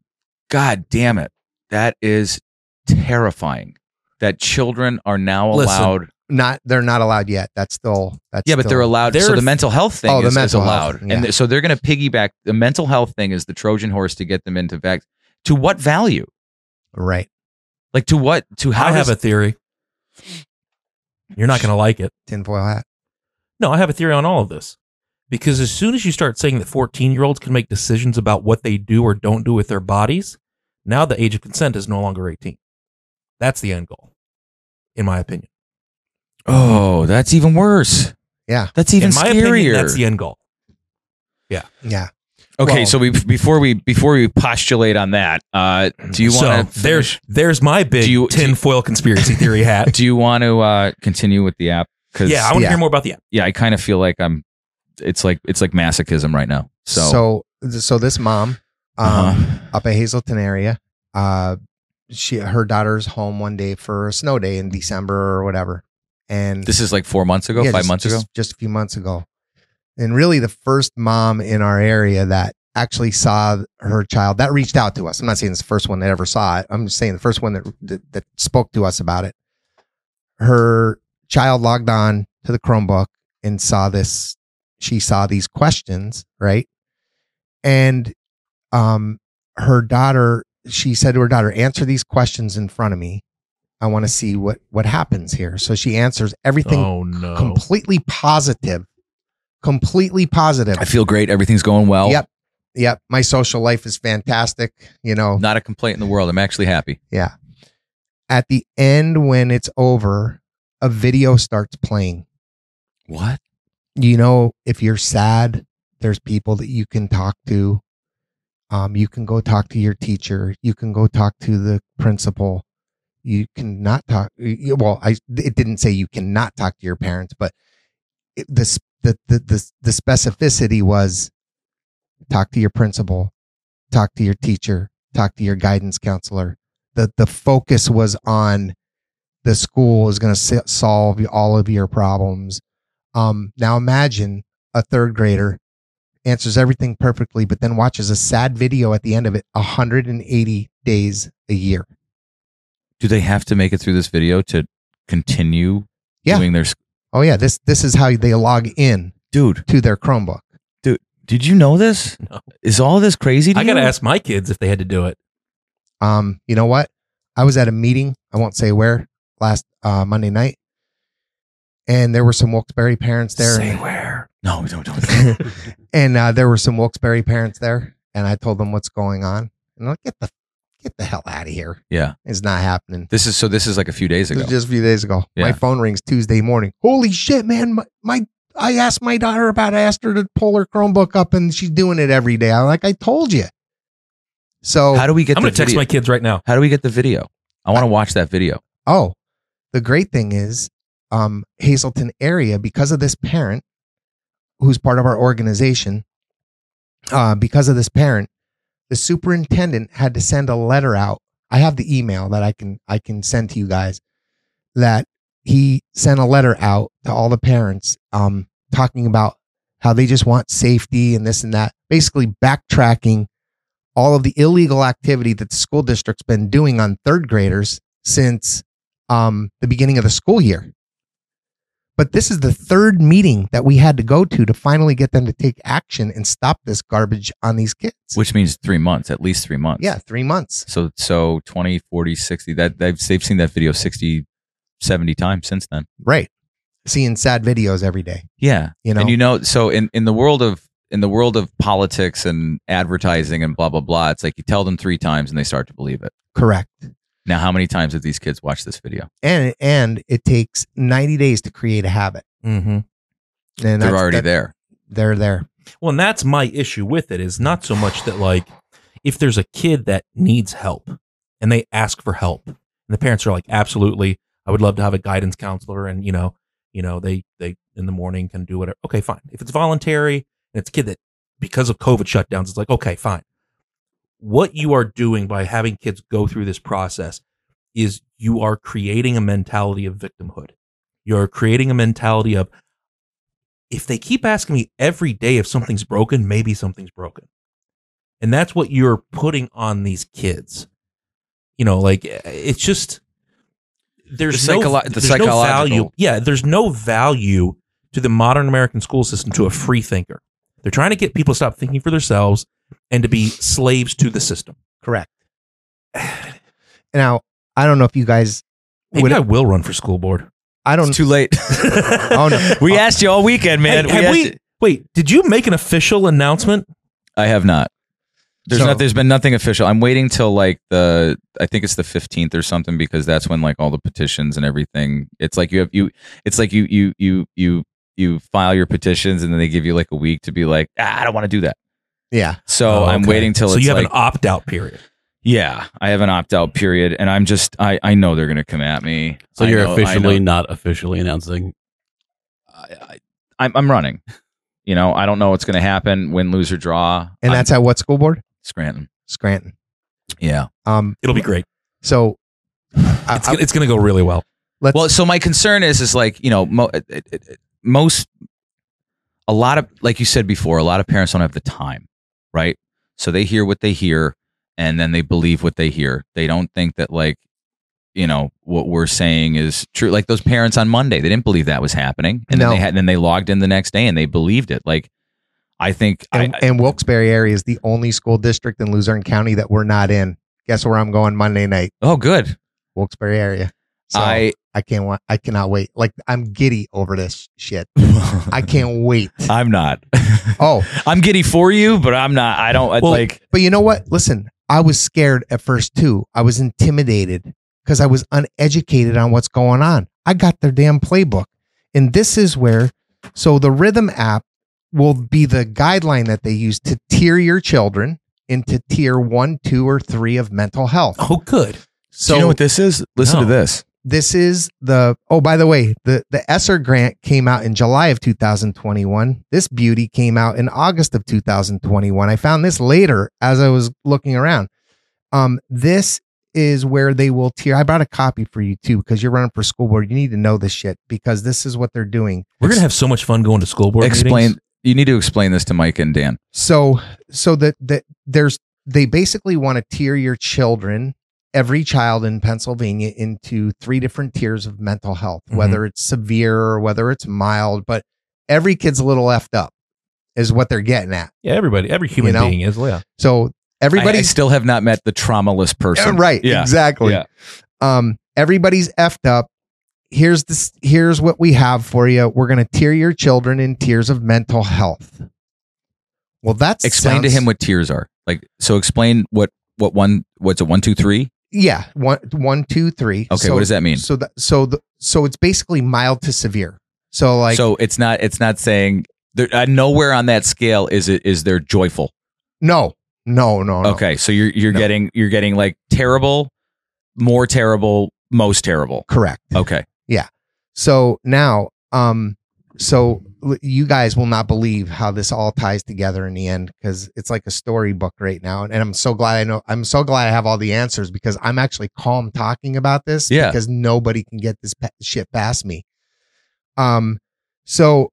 God damn it. That is terrifying. That children are now Listen, allowed. Not they're not allowed yet. That's still that's Yeah, but still- they're allowed. so They're- the mental health thing Oh, the is, is mental health, allowed, yeah. and th- so they're going to piggyback. The mental health thing is the Trojan horse to get them into vac. To what value? right. Like to what? To how? I have a theory. You're not going to like it. Tinfoil hat. No, I have a theory on all of this. Because as soon as you start saying that 14 year olds can make decisions about what they do or don't do with their bodies, now the age of consent is no longer 18. That's the end goal, in my opinion. Oh, that's even worse. Yeah. That's even in my scarier. opinion, that's the end goal. Yeah. Yeah. Okay, Well- so we before we before we postulate on that, uh, do you want to there's there's my big Do you- do tinfoil conspiracy theory hat. Do you want to uh, continue with the app? Because yeah, I want to Yeah. hear more about the app. yeah, I kind of feel like I'm. It's like it's like masochism right now. So, So so, this mom um, Uh-huh. up at Hazleton area, uh, she her daughter's home one day for a snow day in December or whatever, and this is like four months ago, Yeah, five just- months just- ago. just a few months ago, and really the first mom in our area that actually saw her child that reached out to us. I'm not saying it's the first one that ever saw it. I'm just saying the first one that that, that spoke to us about it. Her child logged on to the Chromebook and saw this. She saw these questions, right? And um, her daughter, she said to her daughter, "Answer these questions in front of me. I want to see what what happens here." So she answers everything Oh no. completely positive completely positive I feel great. Everything's going well. yep yep my social life is fantastic you know Not a complaint in the world. I'm actually happy. yeah at the end when it's over a video starts playing What? You know if you're sad there's people that you can talk to. Um, you can go talk to your teacher. You can go talk to the principal. You cannot talk you- well i it didn't say you cannot talk to your parents but it, this the, the the the specificity was talk to your principal talk to your teacher talk to your guidance counselor. The the focus was on the school is going to solve all of your problems um, now imagine a third grader answers everything perfectly, but then watches a sad video at the end of it 180 days a year. Do they have to make it through this video to continue Yeah. doing their? s- Oh yeah, this this is how they log in Dude, to their Chromebook. Dude, did you know this? No. Is all this crazy? To I got to ask my kids if they had to do it. Um, you know what? I was at a meeting, I won't say where, last uh, Monday night, and there were some Wilkes-Barre parents there. Say and- where. No, don't don't. and uh, there were some Wilkes-Barre parents there, and I told them what's going on, and I'm like, get the get the hell out of here! yeah, It's not happening. this is so. This is like a few days This ago. just a few days ago. Yeah. My phone rings Tuesday morning. Holy shit, man! My, my I asked my daughter about. I asked her to pull her Chromebook up, and she's doing it every day. I'm like, I told you. So, How do we get? I'm the going to text my kids right now. How do we get the video? I want to watch that video. oh, the great thing is, um, Hazleton area because of this parent, who's part of our organization. Uh, because of this parent, the superintendent had to send a letter out. I have the email that I can I can send to you guys. That he sent a letter out to all the parents, um, talking about how they just want safety and this and that. Basically, backtracking all of the illegal activity that the school district's been doing on third graders since um, the beginning of the school year. But this is the third meeting that we had to go to to finally get them to take action and stop this garbage on these kids. Which means three months, at least three months. yeah, three months. So so 20, 40, 60. That they've they've seen that video 60, 70 times since then. Right. Seeing sad videos every day. Yeah. You know, And you know, so in, in the world of in the world of politics and advertising and blah blah blah, it's like you tell them three times and they start to believe it. correct. Now, how many times have these kids watched this video? And and it takes 90 days to create a habit. Mm-hmm. And They're already that- there. They're there. Well, and that's my issue with it is not so much that like if there's a kid that needs help and they ask for help and the parents are like absolutely I would love to have a guidance counselor and you know you know they they in the morning can do whatever okay fine if it's voluntary and it's a kid that because of COVID shutdowns it's like okay fine what you are doing by having kids go through this process is you are creating a mentality of victimhood you're creating a mentality of if they keep asking me every day if something's broken, maybe something's broken. And that's what you're putting on these kids. You know, like eh, it's just there's The no, the there's no psychological- value. Yeah, there's no value to the modern American school system to a free thinker. They're trying to get people to stop thinking for themselves and to be slaves to the system. Correct. Now, I don't know if you guys Maybe would I will run for school board. I don't It's too late. Oh no. we asked you all weekend, man. Hey, have asked we- you- Wait, did you make an official announcement? I have not. There's So- not. There's been nothing official. I'm waiting till like the. I think it's the 15th or something because that's when like all the petitions and everything. It's like you have you. It's like you you you you you file your petitions and then they give you like a week to be like ah, I don't want to do that. Yeah. So Oh, I'm okay. waiting till So it's you have like, an opt out period. yeah. I have an opt out period and I'm just I I know they're gonna come at me. So I you're know- officially not officially announcing. I, I, I'm I'm running. You know I don't know what's gonna happen. Win, lose or draw. And I'm that's at what school board? Scranton. Scranton. Yeah. Um It'll be great. so I, It's, gonna- it's going to go really well. let's Well, so my concern is, is like you know, mo- it, it, it- most, a lot of, like you said before, a lot of parents don't have the time, right? So they hear what they hear, and then they believe what they hear. They don't think that like, you know, what we're saying is true. Like those parents on Monday, they didn't believe that was happening, and No. then they had, and then they logged in the next day and they believed it. Like, I think, and, I, and Wilkes-Barre area is the only school district in Luzerne County that we're not in. Guess where I'm going Monday night? oh, good. Wilkes-Barre area. So I, I, can't wa- I cannot wait. Like I'm giddy over this shit. I can't wait. I'm not. Oh, I'm giddy for you, but I'm not. I don't Well, like. but you know what? Listen, I was scared at first too. I was intimidated because I was uneducated on what's going on. I got their damn playbook. And this is where, so the Rhithm app will be the guideline that they use to tier your children into tier one, two, or three of mental health. Oh, good. So Do you know what this is? Listen No. to this. This is the oh by the way the the ESSER grant came out in July of 2021 this beauty came out in August of 2021 I found this later as I was looking around. Um this is where they will tier I brought a copy for you too because you're running for school board. You need to know this shit because this is what they're doing. We're going to have so much fun going to school board explain meetings. you need to explain this to mike and dan. So so that that there's they basically want to tier your children every child in Pennsylvania into three different tiers of mental health Mhm. whether it's severe or whether it's mild but every kid's a little effed up is what they're getting at. Yeah, everybody, every human You know? being is. Yeah. so I, I still have not met the traumaless person. Right yeah. exactly. Yeah. Um everybody's effed up. Here's this here's what we have for you. We're going to tier your children in tiers of mental health. Well that's explain to him what tears are. Like so explain what what one what's a one two three Yeah, one, one, two, three. Okay, so, what does that mean? So that, so the, so it's basically mild to severe. So like, so it's not it's not saying there uh, nowhere on that scale is it is there joyful no, no, no, no. okay so you're you're No. getting you're getting like terrible more terrible most terrible correct. okay Yeah. So now, um, so you guys will not believe how this all ties together in the end because it's like a storybook right now, and I'm so glad I know. I'm so glad I have all the answers because I'm actually calm talking about this. Yeah. because nobody can get this shit past me. Um, so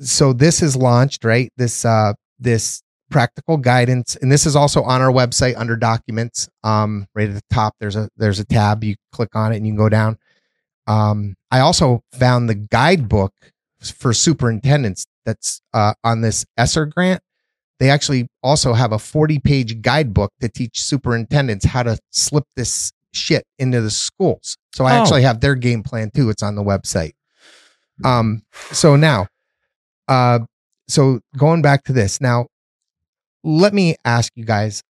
so this is launched right. This uh this practical guidance, and this is also on our website under documents. Um, right at the top, there's a there's a tab. You click on it and you can go down. Um, I also found the guidebook for superintendents that's uh, on this ESSER grant. They actually also have a 40 page guidebook to teach superintendents how to slip this shit into the schools. So I Oh. actually have their game plan too. It's on the website. Um, so now, uh, so going back to this now, let me ask you guys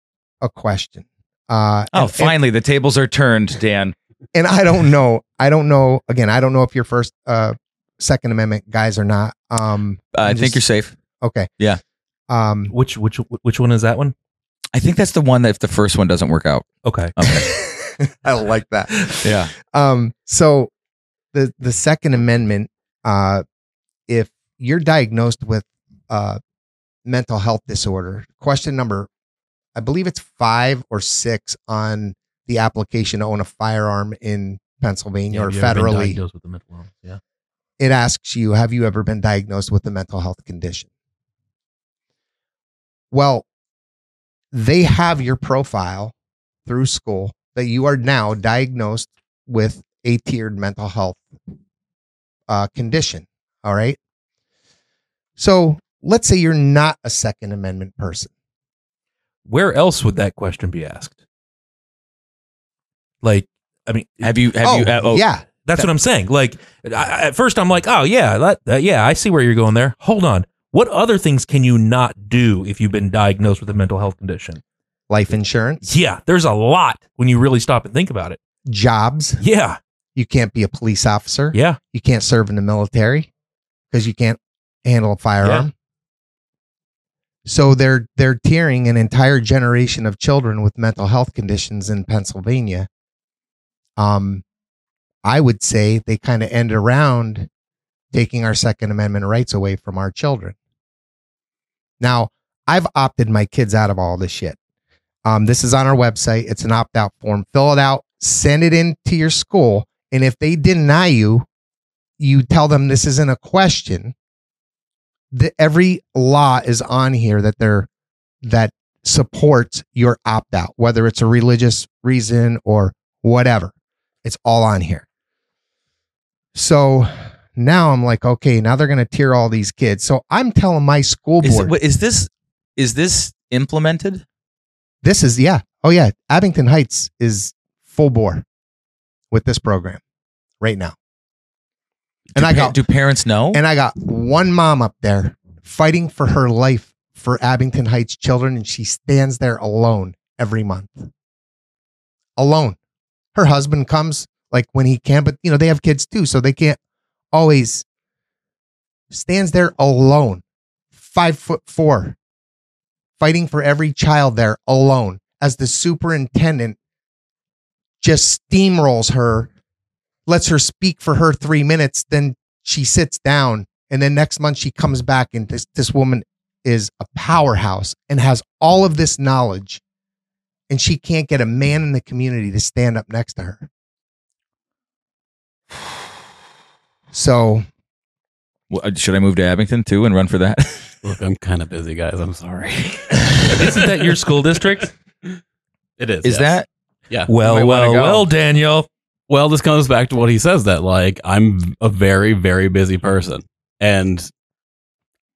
a question. Uh, Oh, and- and- finally, the tables are turned, Dan. and I don't know. I don't know. Again, I don't know if you're first, uh, Second Amendment guys or not. Um, Uh, I I'm think you're safe. okay. Yeah. Um, Which which which one is that one? I think that's the one that if the first one doesn't work out. Okay. Okay. I like that. yeah. Um, so the the Second Amendment, uh, if you're diagnosed with uh mental health disorder, question number, I believe it's five or six on the application to own a firearm in Pennsylvania or Have you ever been federally. diagnosed with a mental illness? Yeah. It asks you, have you ever been diagnosed with a mental health condition? Well, they have your profile through school that you are now diagnosed with a tiered mental health uh, condition. All right. So let's say you're not a Second Amendment person. Where else would that question be asked? Like, I mean, Have you? Have oh, you? uh, oh, yeah. That's what I'm saying. Like, I, at first, I'm like, oh yeah, that, uh, yeah, I see where you're going there. Hold on, what other things can you not do if you've been diagnosed with a mental health condition? Life insurance, Yeah, there's a lot when you really stop and think about it. jobs. Yeah, You can't be a police officer. yeah, You can't serve in the military because you can't handle a firearm. So they're they're tearing an entire generation of children with mental health conditions in Pennsylvania. Um, I would say they kind of end around taking our Second Amendment rights away from our children. Now, I've opted my kids out of all this shit. Um, this is on our website. It's an opt out form. Fill it out, send it in to your school, and if they deny you, you tell them this isn't a question. The, every law is on here that they're that supports your opt out, whether it's a religious reason or whatever. It's all on here. So now I'm like, okay, now they're going to tear all these kids. So I'm telling my school Is, board, it, is this? Is this implemented? this is yeah, oh yeah, Abington Heights is full bore with this program right now. And do, I got Do parents know? And I got one mom up there fighting for her life for Abington Heights children, and she stands there alone every month. Alone. Her husband comes like when he can, but you know, they have kids too, so they can't always stands there alone, five foot four, fighting for every child there alone as the superintendent just steamrolls her lets her speak for her three minutes, then she sits down, and then next month she comes back, and this this woman is a powerhouse and has all of this knowledge, and she can't get a man in the community to stand up next to her. So Well, should I move to Abington too and run for that? Look, I'm kind of busy, guys. I'm sorry. isn't that your school district? It is. Is yes. that? Yeah. Well, well, well, Daniel. Well, this comes back to what he says that like I'm a very very busy person and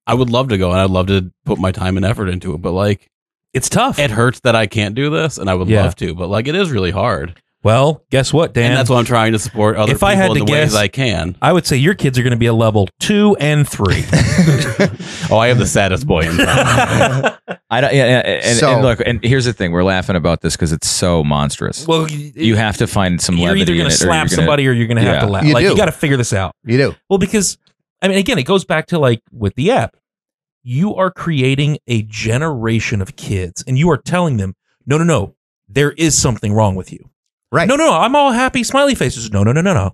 I would love to go and I'd love to put my time and effort into it, but like It's tough. it hurts that I can't do this and I would Yeah. love to, but like it is really hard. Well, guess what, Dan? and that's why I'm trying to support other If I people had in to the ways guess- I can. I would say your kids are going to be a level two and three. Oh, I have the saddest boy in town. I don't. Yeah, yeah, and, So- and look, and here's the thing: we're laughing about this because it's so monstrous. well, you have to find some you're either going to slap gonna- somebody or you're going to have Yeah. to laugh. You like you got to figure this out. you do. Well, because I mean, again, it goes back to like with the app, you are creating a generation of kids, and you are telling them, no, no, no, there is something wrong with you. Right. No, no, no, I'm all happy, smiley faces. No, no, no, no, no.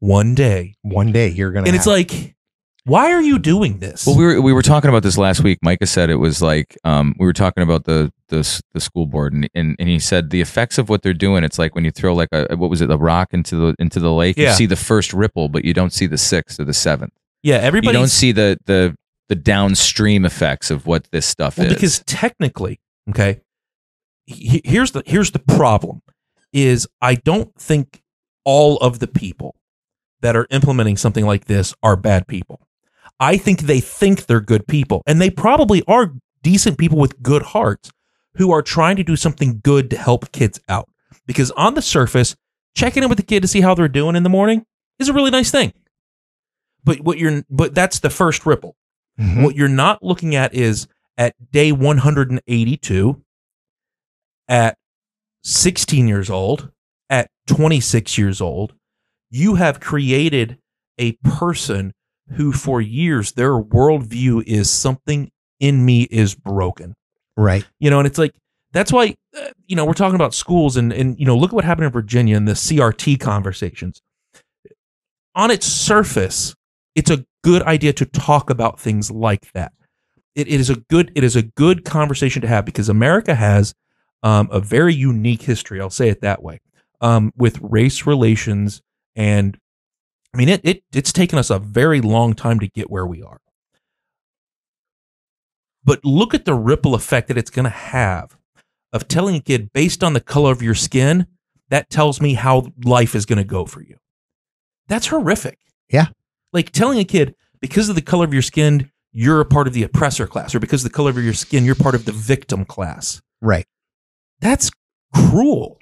One day, One day you're gonna and it's like, why are you doing this? Well, we were we were talking about this last week. Micah said it was like um, we were talking about the the the school board, and, and and he said the effects of what they're doing. It's like when you throw like a what was it a rock into the into the lake. Yeah. You see the first ripple, but you don't see the sixth or the seventh. yeah, You everybody don't see the the the downstream effects of what this stuff Well, is. because technically, okay, here's the here's the problem: is I don't think all of the people that are implementing something like this are bad people. I think they think they're good people, and they probably are decent people with good hearts who are trying to do something good to help kids out. Because on the surface, checking in with the kid to see how they're doing in the morning is a really nice thing. But what you're but that's the first ripple. Mhm. What you're not looking at is at day 182, at 16 years old, at 26 years old, you have created a person who, for years, their worldview is something in me is broken. Right. You know, and it's like, that's why, uh, you know, we're talking about schools and, and, you know, look at what happened in Virginia in the CRT conversations. On its surface, it's a good idea to talk about things like that. It, it is a good it is a good conversation to have because America has um, a very unique history. I'll say it that way um, with race relations, and I mean it, it it's taken us a very long time to get where we are. But look at the ripple effect that it's going to have of telling a kid based on the color of your skin. That tells me how life is going to go for you. That's horrific. Yeah. Like telling a kid because of the color of your skin, you're a part of the oppressor class, or because of the color of your skin, you're part of the victim class. Right. That's cruel.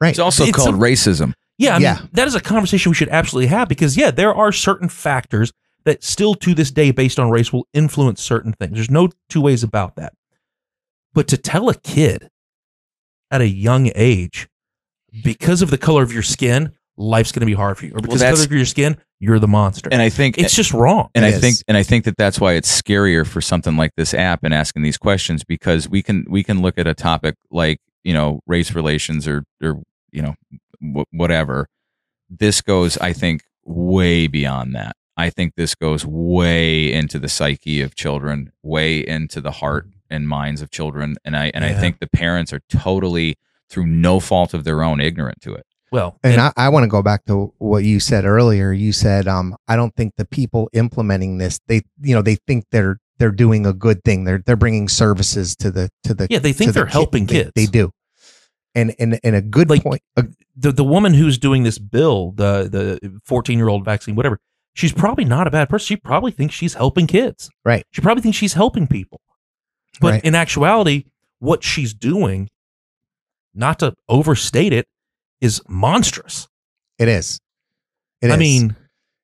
Right. It's also It's called a- racism. Yeah, I mean, Yeah. that is a conversation we should absolutely have because yeah, there are certain factors that still to this day, based on race, will influence certain things. There's no two ways about that. But to tell a kid at a young age, because of the color of your skin, life's going to be hard for you, or because of the that's- color of your skin, you're the monster. And I think it's just wrong. and It I think and I think that that's why it's scarier for something like this app and asking these questions because we can we can look at a topic like you know race relations or or you know wh- whatever. This goes, I think, way beyond that. I think this goes way into the psyche of children, way into the heart and minds of children, and I and I think the parents are totally through no fault of their own ignorant to it. Well, And I, I want to go back to what you said earlier. You said, um, I don't think the people implementing this, they, you know, they think they're they're doing a good thing. They're they're bringing services to the to the yeah, they think they're kid. helping They- kids. They, do, and and and a good Like- point. a- the the woman who's doing this bill, the the 14 year old vaccine, whatever, she's probably not a bad person. She probably thinks she's helping kids. Right. She probably thinks she's helping people. But Right. in actuality, what she's doing, not to overstate it, is monstrous. it is. It I is. mean,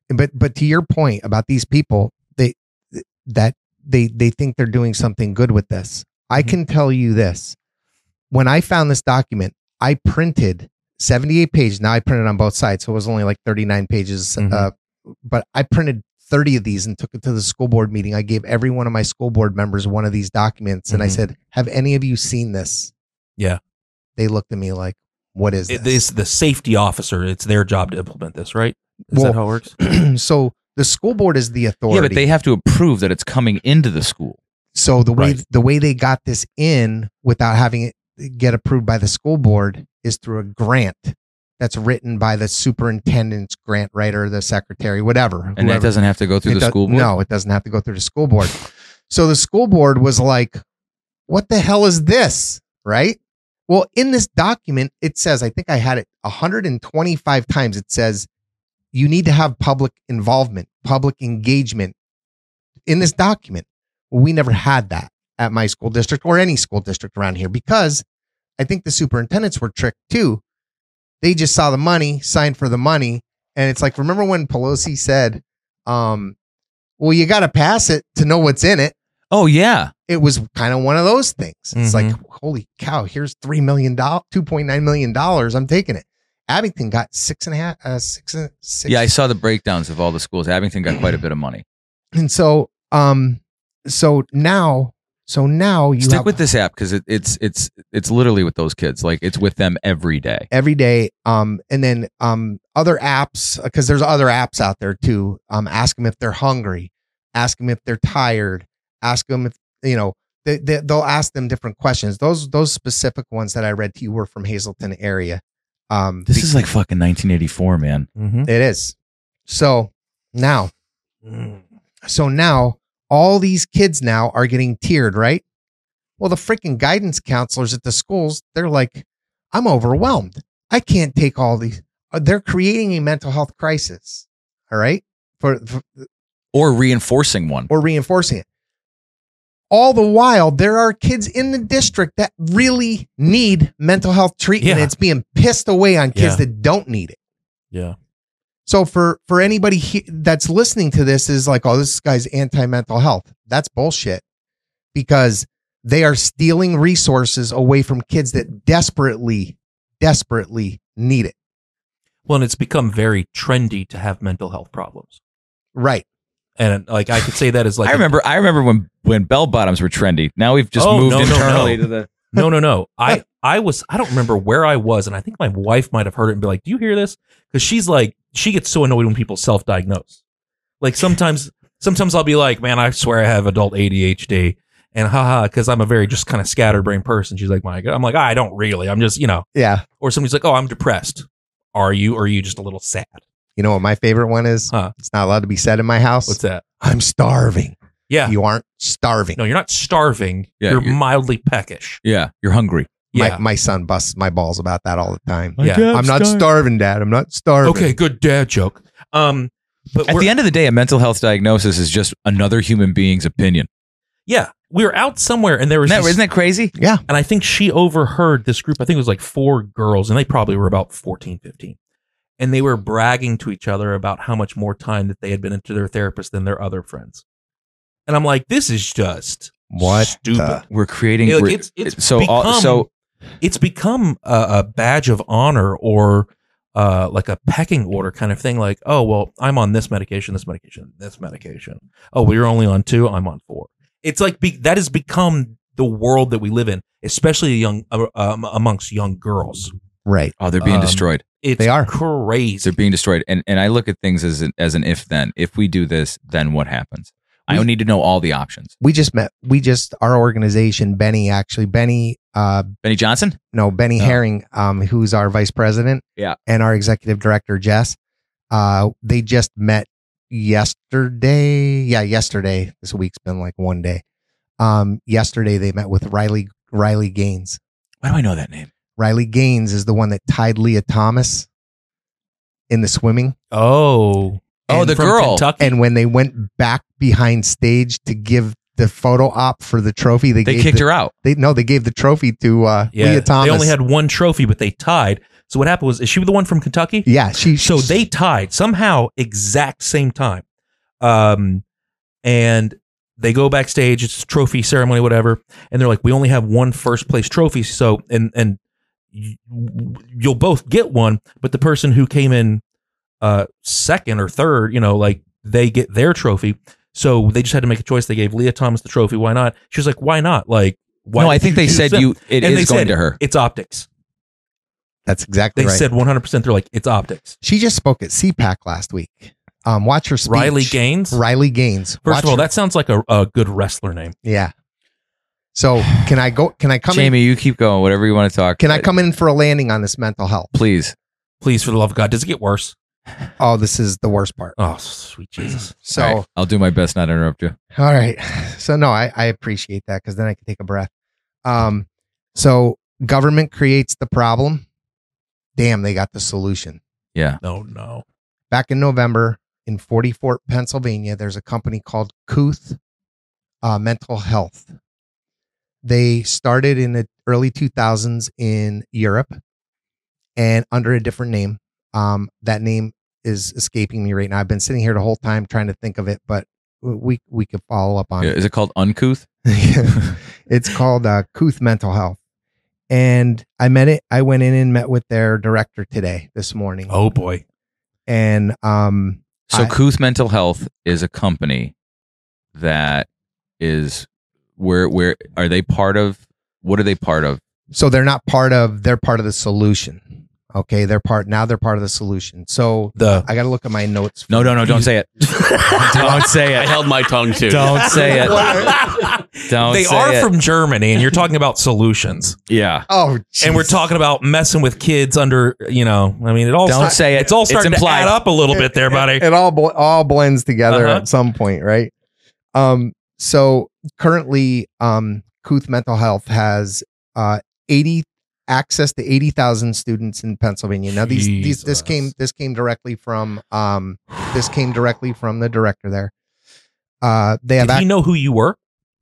but but to your point about these people, they that they they think they're doing something good with this. I Mhm. can tell you this: when I found this document, I printed seventy eight pages. Now I printed on both sides, so it was only like thirty nine pages. Mhm. Uh, but I printed thirty of these and took it to the school board meeting. I gave every one of my school board members one of these documents, and I Mhm. said, "Have any of you seen this?" Yeah. They looked at me like, "What is it this?" is the safety officer. It's their job to implement this, right? Is Well, that how it works? so the school board is the authority. Yeah, but they have to approve that it's coming into the school. So the way Right. the way they got this in without having it get approved by the school board is through a grant that's written by the superintendent's grant writer, the secretary, whatever. And that doesn't have to go through It the does- school board. No, it doesn't have to go through the school board. So the school board was like, "What the hell is this?" Right? Well, in this document, it says, I think I had it 125 times. It says you need to have public involvement, public engagement in this document. Well, we never had that at my school district or any school district around here because I think the superintendents were tricked too. They just saw the money, signed for the money, and it's like, remember when Pelosi said, um, well, you got to pass it to know what's in it. Oh yeah. It was kind of one of those things. It's like, Mhm. holy cow, here's $3 million, $2.9 million. I'm taking it. Abington got six and a half, uh, six, and- six. Yeah, I saw the breakdowns of all the schools. Abington got quite a bit of money. and so, um, so now, so now you Stick have with this app because it, it's it's it's literally with those kids. Like it's with them every day. every day. Um, and then, um, other apps, because there's other apps out there too. Um, ask them if they're hungry, ask them if they're tired, ask them if, you know, they, they, they'll ask them different questions. Those, those specific ones that I read to you were from Hazleton area. Um, This is like fucking 1984, man. Mm-hmm. It is. So now, so now all these kids now are getting tiered, right? Well, the freaking guidance counselors at the schools, they're like, I'm overwhelmed. I can't take all these. uh, they're creating a mental health crisis. All right, for, for or reinforcing one. or reinforcing it. All the while, there are kids in the district that really need mental health treatment. Yeah. It's being pissed away on kids Yeah. that don't need it. Yeah. So for for anybody he, that's listening to this is like, oh, this guy's anti mental health. That's bullshit, because they are stealing resources away from kids that desperately, desperately need it. Well, and it's become very trendy to have mental health problems. Right. And like I could say that as like I remember. I remember when when bell bottoms were trendy. Now we've just Oh, moved no, no, internally no. to the. No, no, no. I I was I don't remember where I was, and I think my wife might have heard it and be like, "Do you hear this?" Because she's like, she gets so annoyed when people self-diagnose. Like sometimes, sometimes I'll be like, "Man, I swear I have adult ADHD," and haha, because I'm a very just kind of scatterbrained person. She's like, "My," God. I'm like, "I don't really. I'm just you know." Yeah. Or somebody's like, "Oh, I'm depressed." Are you? Or are you just a little sad? You know what my favorite one is? Huh. It's not allowed to be said in my house. What's that? I'm starving. Yeah. You aren't starving. no, you're not starving. Yeah, you're, you're- mildly peckish. Yeah, you're hungry. Yeah. My, my son busts my balls about that all the time. Yeah. I'm not starving, Dad. I'm not starving. okay, good dad joke. Um, but At the end of the day, a mental health diagnosis is just another human being's opinion. yeah, we were out somewhere and there was Isn't that, this- isn't that crazy? Yeah. and I think she overheard this group. I think it was like four girls, and they probably were about 14, 15. And they were bragging to each other about how much more time that they had been into their therapist than their other friends. And I'm like, this is just What stupid. the- We're creating. Like, we're- it's- it's so all, become- so It's become a, a badge of honor or uh, like a pecking order kind of thing. Like, oh, well, I'm on this medication, this medication, this medication. Oh, well, you're only on two. I'm on four. It's like be, that has become the world that we live in, especially young uh, um, amongst young girls. Right. oh, they're being Um, destroyed. It's They are. crazy. They're being destroyed. And and I look at things as an, as an if then. If we do this, then what happens? I don't need to know all the options. We just met. We just our organization, Benny. Actually, Benny. Uh, Benny Johnson. no, Benny Oh. Herring. Um, who's our vice president. Yeah. And our executive director, Jess. Uh, they just met yesterday. Yeah, yesterday. This week's been like one day. Um, yesterday they met with Riley Riley Gaines. Why do I know that name? Riley Gaines is the one that tied Lia Thomas in the swimming. oh, Oh, the girl. Kentucky. And when they went back behind stage to give the photo op for the trophy, they, They gave kicked the, her out. They no, they gave the trophy to uh, yeah, Lia Thomas. they only had one trophy, but they tied. So what happened was, is she the one from Kentucky? yeah, she. So they tied somehow exact same time. Um, and they go backstage, it's a trophy ceremony, whatever. And they're like, we only have one first place trophy. So, and, and y- you'll both get one, but the person who came in, uh, second or third, you know, like they get their trophy. So they just had to make a choice. They gave Lia Thomas the trophy. Why not? She was like, why not? Like, why no, I think they said them? you. It And is going said to her. It's optics. That's exactly They right. said 100%. They're like, it's optics. she just spoke at CPAC last week. Um, watch her speech. Riley Gaines. Riley Gaines. First Watch of all, her- that sounds like a, a good wrestler name. yeah. So can I go? Can I come in? Jamie, you keep going. Whatever you want to talk. Can I come in for a landing on this mental health? Please. Please, for the love of God, does it get worse? Oh, this is the worst part. Oh, sweet Jesus. So All right, I'll do my best not to interrupt you. All right. So no, I, I appreciate that because then I can take a breath. Um, so government creates the problem. Damn, they got the solution. Yeah. No, no. Back in November in Forty Fort, Pennsylvania, there's a company called Kooth uh, Mental Health. They started in the early 2000s in Europe and under a different name. Um, that name is escaping me right now. I've been sitting here the whole time trying to think of it, but we we could follow up on Yeah, it. Is it called uncouth? it's called uh, Kooth Mental Health. And I met it. I went in and met with their director today, this morning. Oh boy. And um, So I- Kooth Mental Health is a company that is where where are they part of? What are they part of? so they're not part of. They're part of the solution. Okay, they're part now. They're part of the solution. So The I got to look at my notes. No, no, no! Don't say it. don't say it. I held my tongue too. Don't say it. Don't. they say are it. from Germany, and you're talking about solutions, Yeah. Oh, and we're talking about messing with kids under. You know, I mean, it all. Don't say it. It's all It's starting to implied. add up a little bit there, buddy. It all bl- all blends together Uh-huh. at some point, right? Um, so currently, um, Kooth Mental Health has uh, 80, access to 80,000 students in Pennsylvania. Now these these this came this came directly from um this came directly from the director there. Uh they have Did he ac- know who you were?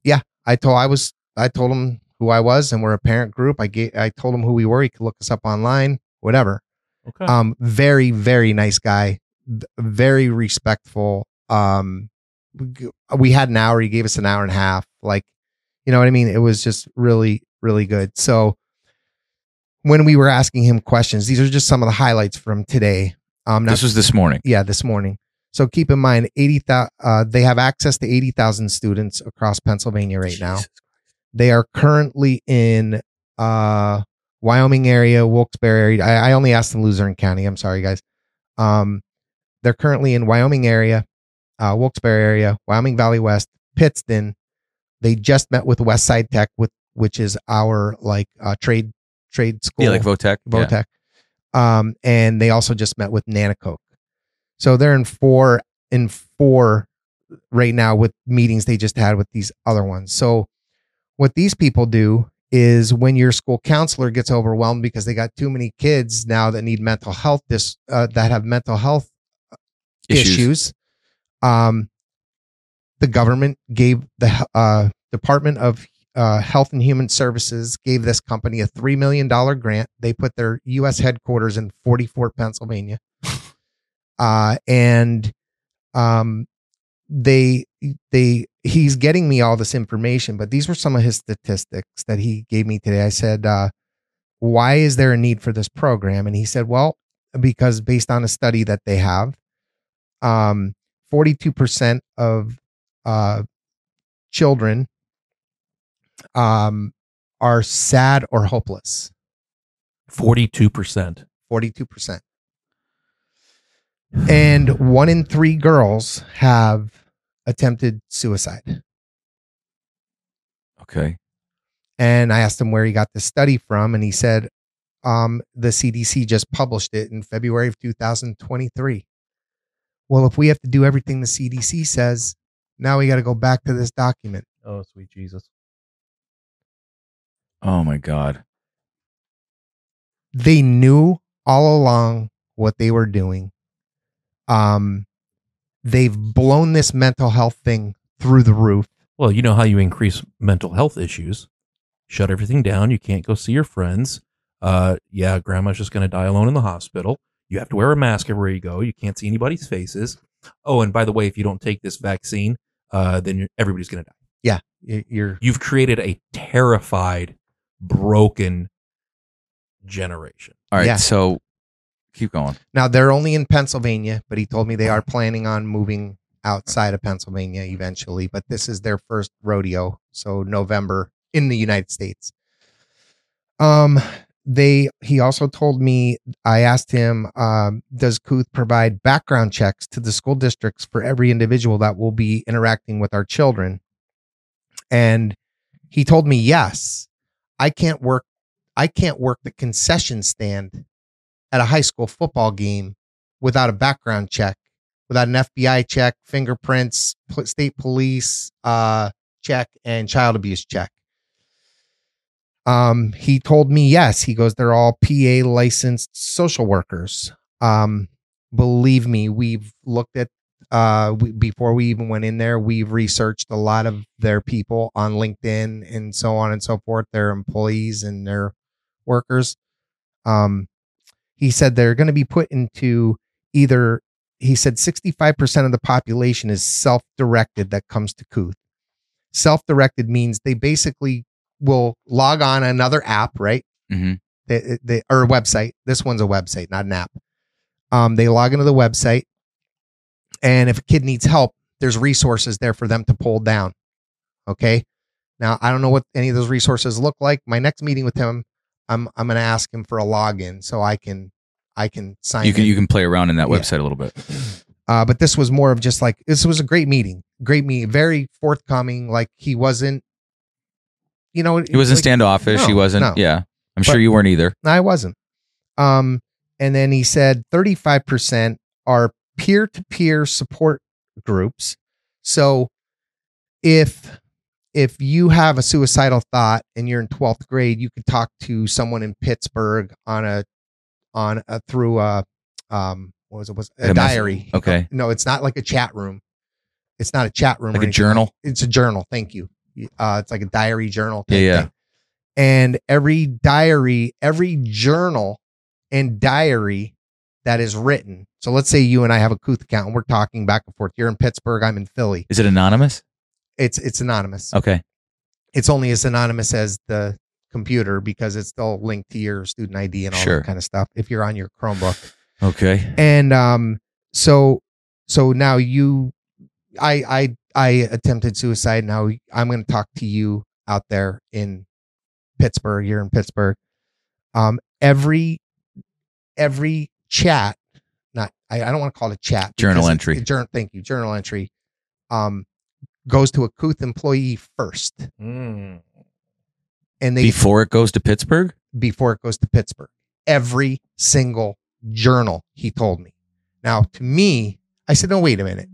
Yeah, I told I was I told him who I was and we're a parent group. I gave I told him who we were. He could look us up online, whatever. Okay. Um very very nice guy, very respectful. Um we- we had an hour, he gave us an hour and a half. Like, you know what I mean? It was just really really good. So when we were asking him questions, these are just some of the highlights from today. Um now This was this morning. yeah, this morning. So keep in mind, eighty thousand. Uh, they have access to eighty thousand students across Pennsylvania right now. They are currently in uh, Wyoming area, Wilkes-Barre area. I, I only asked them Luzerne County. I'm sorry, guys. Um, they're currently in Wyoming area, uh, Wilkes-Barre area, Wyoming Valley West, Pittston. They just met with Westside Tech, with which is our like uh, trade trade school. Yeah, like Votech. Yeah. Um, and they also just met with Nanticoke. So they're in four in four right now with meetings they just had with these other ones. So what these people do is when your school counselor gets overwhelmed because they got too many kids now that need mental health dis, uh, that have mental health Issues. issues, um, the government gave the uh, Department of uh, Health and Human Services gave this company a three million dollar grant. They put their U.S. headquarters in Forty Fort, Pennsylvania, uh, and um, they they he's getting me all this information. But these were some of his statistics that he gave me today. I said, uh, "Why is there a need for this program?" And he said, "Well, because based on a study that they have, um, 42% of uh, children um, are sad or hopeless. Forty-two percent. 42%. And one in three girls have attempted suicide. Okay. And I asked him where he got the study from, and he said um, the CDC just published it in February of 2023. Well, if we have to do everything the CDC says, now we got to go back to this document. Oh, sweet Jesus. Oh my God. They knew all along what they were doing. Um, they've blown this mental health thing through the roof. Well, you know how you increase mental health issues. Shut everything down. You can't go see your friends. Uh, yeah, grandma's just going to die alone in the hospital. You have to wear a mask everywhere you go. You can't see anybody's faces. Oh, and by the way, if you don't take this vaccine, uh, then you're, everybody's going to die. Yeah, you're You've created a terrified, broken generation. All right. Yeah. So keep going. Now they're only in Pennsylvania, but he told me they are planning on moving outside of Pennsylvania eventually. But this is their first rodeo, so November in the United States. Um, they he also told me I asked him, um, does Kooth provide background checks to the school districts for every individual that will be interacting with our children? And he told me yes. I can't work. I can't work the concession stand at a high school football game without a background check, without an FBI check, fingerprints, state police uh, check, and child abuse check. Um, he told me yes. He goes, they're all PA licensed social workers. Um, believe me, we've looked at uh we, before we even went in there we've researched a lot of their people on linkedin and so on and so forth their employees and their workers um he said they're going to be put into either he said 65% of the population is self-directed that comes to Kooth. Self-directed means they basically will log on another app, right? hmm They, they, or a website. This one's a website, not an app. Um, they log into the website, and if a kid needs help, there's resources there for them to pull down. Okay. Now I don't know what any of those resources look like. My next meeting with him, I'm I'm going to ask him for a login so I can I can sign. You can in. you can play around in that Yeah. website a little bit. Uh, but this was more of just like this was a great meeting, great meeting, very forthcoming. Like he wasn't, you know, He wasn't like, standoffish. he wasn't. no. Yeah. I'm But- sure you weren't either. I wasn't. Um, and then he said 35% are peer to peer support groups. So if if you have a suicidal thought and you're in 12th grade, you could talk to someone in Pittsburgh on a on a through a um what was it was a a diary. okay. No, it's not like a chat room. It's not a chat room. Like a journal? It's a journal. Thank you. Uh, it's like a diary journal. Yeah, yeah. thing. And every diary, every journal and diary that is written. So let's say you and I have a Kooth account and we're talking back and forth. You're in Pittsburgh. I'm in Philly. Is it anonymous? It's it's anonymous. Okay. It's only as anonymous as the computer because it's still linked to your student ID and all Sure. that kind of stuff. If you're on your Chromebook Okay. and um so so now you i i i attempted suicide now i'm going to talk to you out there in pittsburgh you're in pittsburgh um every every chat not i, I don't want to call it a chat Journal entry. it- journal thank you journal entry um goes to a Kooth employee first Mm. and they Before it goes to Pittsburgh? before it goes to Pittsburgh. Every single journal, he told me. Now, to me, I said, no, wait a minute.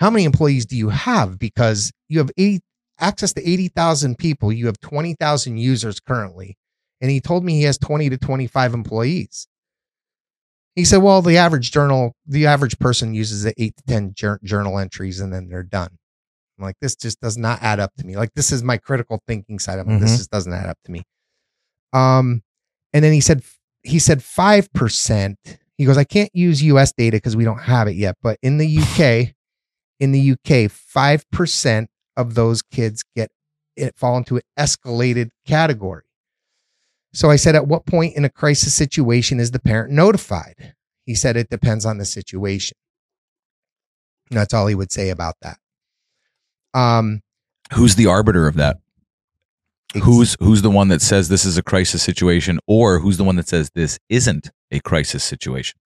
How many employees do you have? Because you have 80, access to 80,000 people. You have 20,000 users currently. And he told me he has 20 to 25 employees. He said, well, the average journal, the average person uses the eight to 10 journal entries and then they're done. I'm like, this just does not add up to me. Like, this is my critical thinking side of it. This Mhm. just doesn't add up to me. Um, and then he said he said five percent. He goes, I can't use U.S. data because we don't have it yet, but in the UK, in the UK, five percent of those kids get it fall into an escalated category. So I said, at what point in a crisis situation is the parent notified? He said it depends on the situation. And that's all he would say about that. Um, Who's the arbiter of that? Who's who's the one that says this is a crisis situation, or who's the one that says this isn't a crisis situation?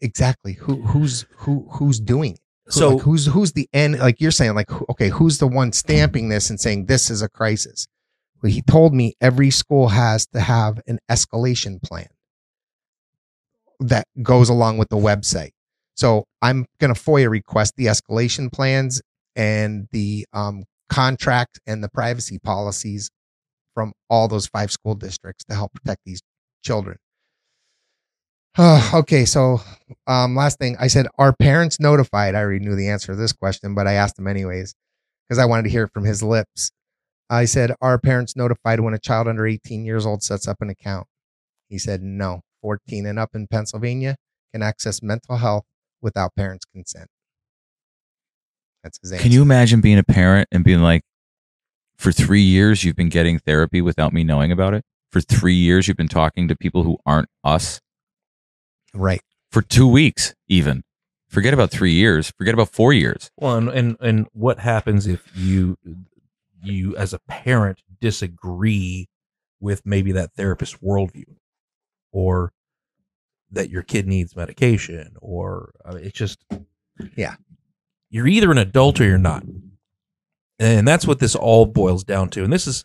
exactly who who's who who's doing it? So- like, who's who's the end like you're saying like okay who's the one stamping this and saying this is a crisis. Well, he told me every school has to have an escalation plan that goes along with the website. So i'm going to foia request the escalation plans and the um, contract and the privacy policies from all those five school districts to help protect these children okay so um, last thing I said, are parents notified? I already knew the answer to this question, but I asked him anyways because I wanted to hear it from his lips. I said, are parents notified when a child under 18 years old sets up an account? He said, no. 14 and up in Pennsylvania can access mental health without parents' consent. That's his answer. Can you imagine being a parent and being like, for three years you've been getting therapy without me knowing about it? For three years you've been talking to people who aren't us? Right. For two weeks, even. Forget about three years. Forget about four years. Well, and, and and what happens if you you as a parent disagree with maybe that therapist's worldview, or that your kid needs medication, or I mean, it's just Yeah. you're either an adult or you're not, and that's what this all boils down to. And this is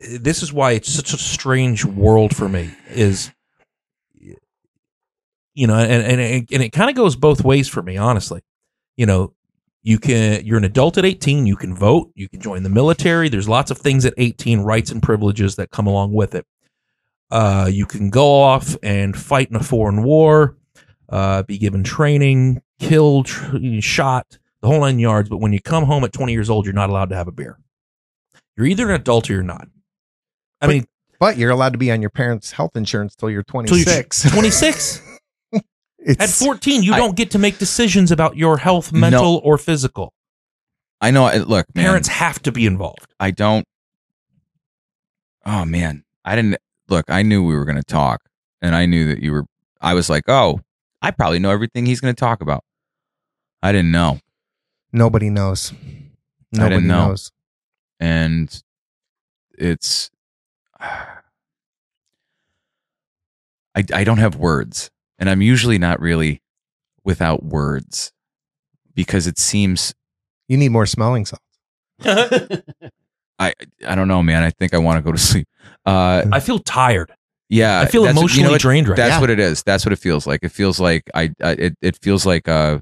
this is why it's such a strange world for me. Is you know, and and it, and it kind of goes both ways for me, honestly. You know, you can you're an adult at 18, you can vote, you can join the military. There's lots of things at 18, rights and privileges that come along with it. Uh, you can go off and fight in a foreign war, uh, be given training, killed, tr- shot, the whole nine yards. But when you come home at 20 years old, you're not allowed to have a beer. You're either an adult or you're not. I But- mean, But you're allowed to be on your parents' health insurance till you're till you're 26. 26. At 14, you I- don't get to make decisions about your health, No. mental or physical. I know. Look, man, Parents have to be involved. I don't. Oh man, I didn't look. I knew we were going to talk, and I knew that you were. I was like, oh, I probably know everything he's going to talk about. I didn't know, Nobody knows. Nobody didn't know. knows. and it's. I I don't have words, and I'm usually not really without words because it seems You need more smelling salts. I I don't know, man. I think I want to go to sleep. Uh, I feel tired. yeah, I feel that's- you know emotionally drained right That's now. what it is. That's what it feels like. It feels like I. I it it feels like uh,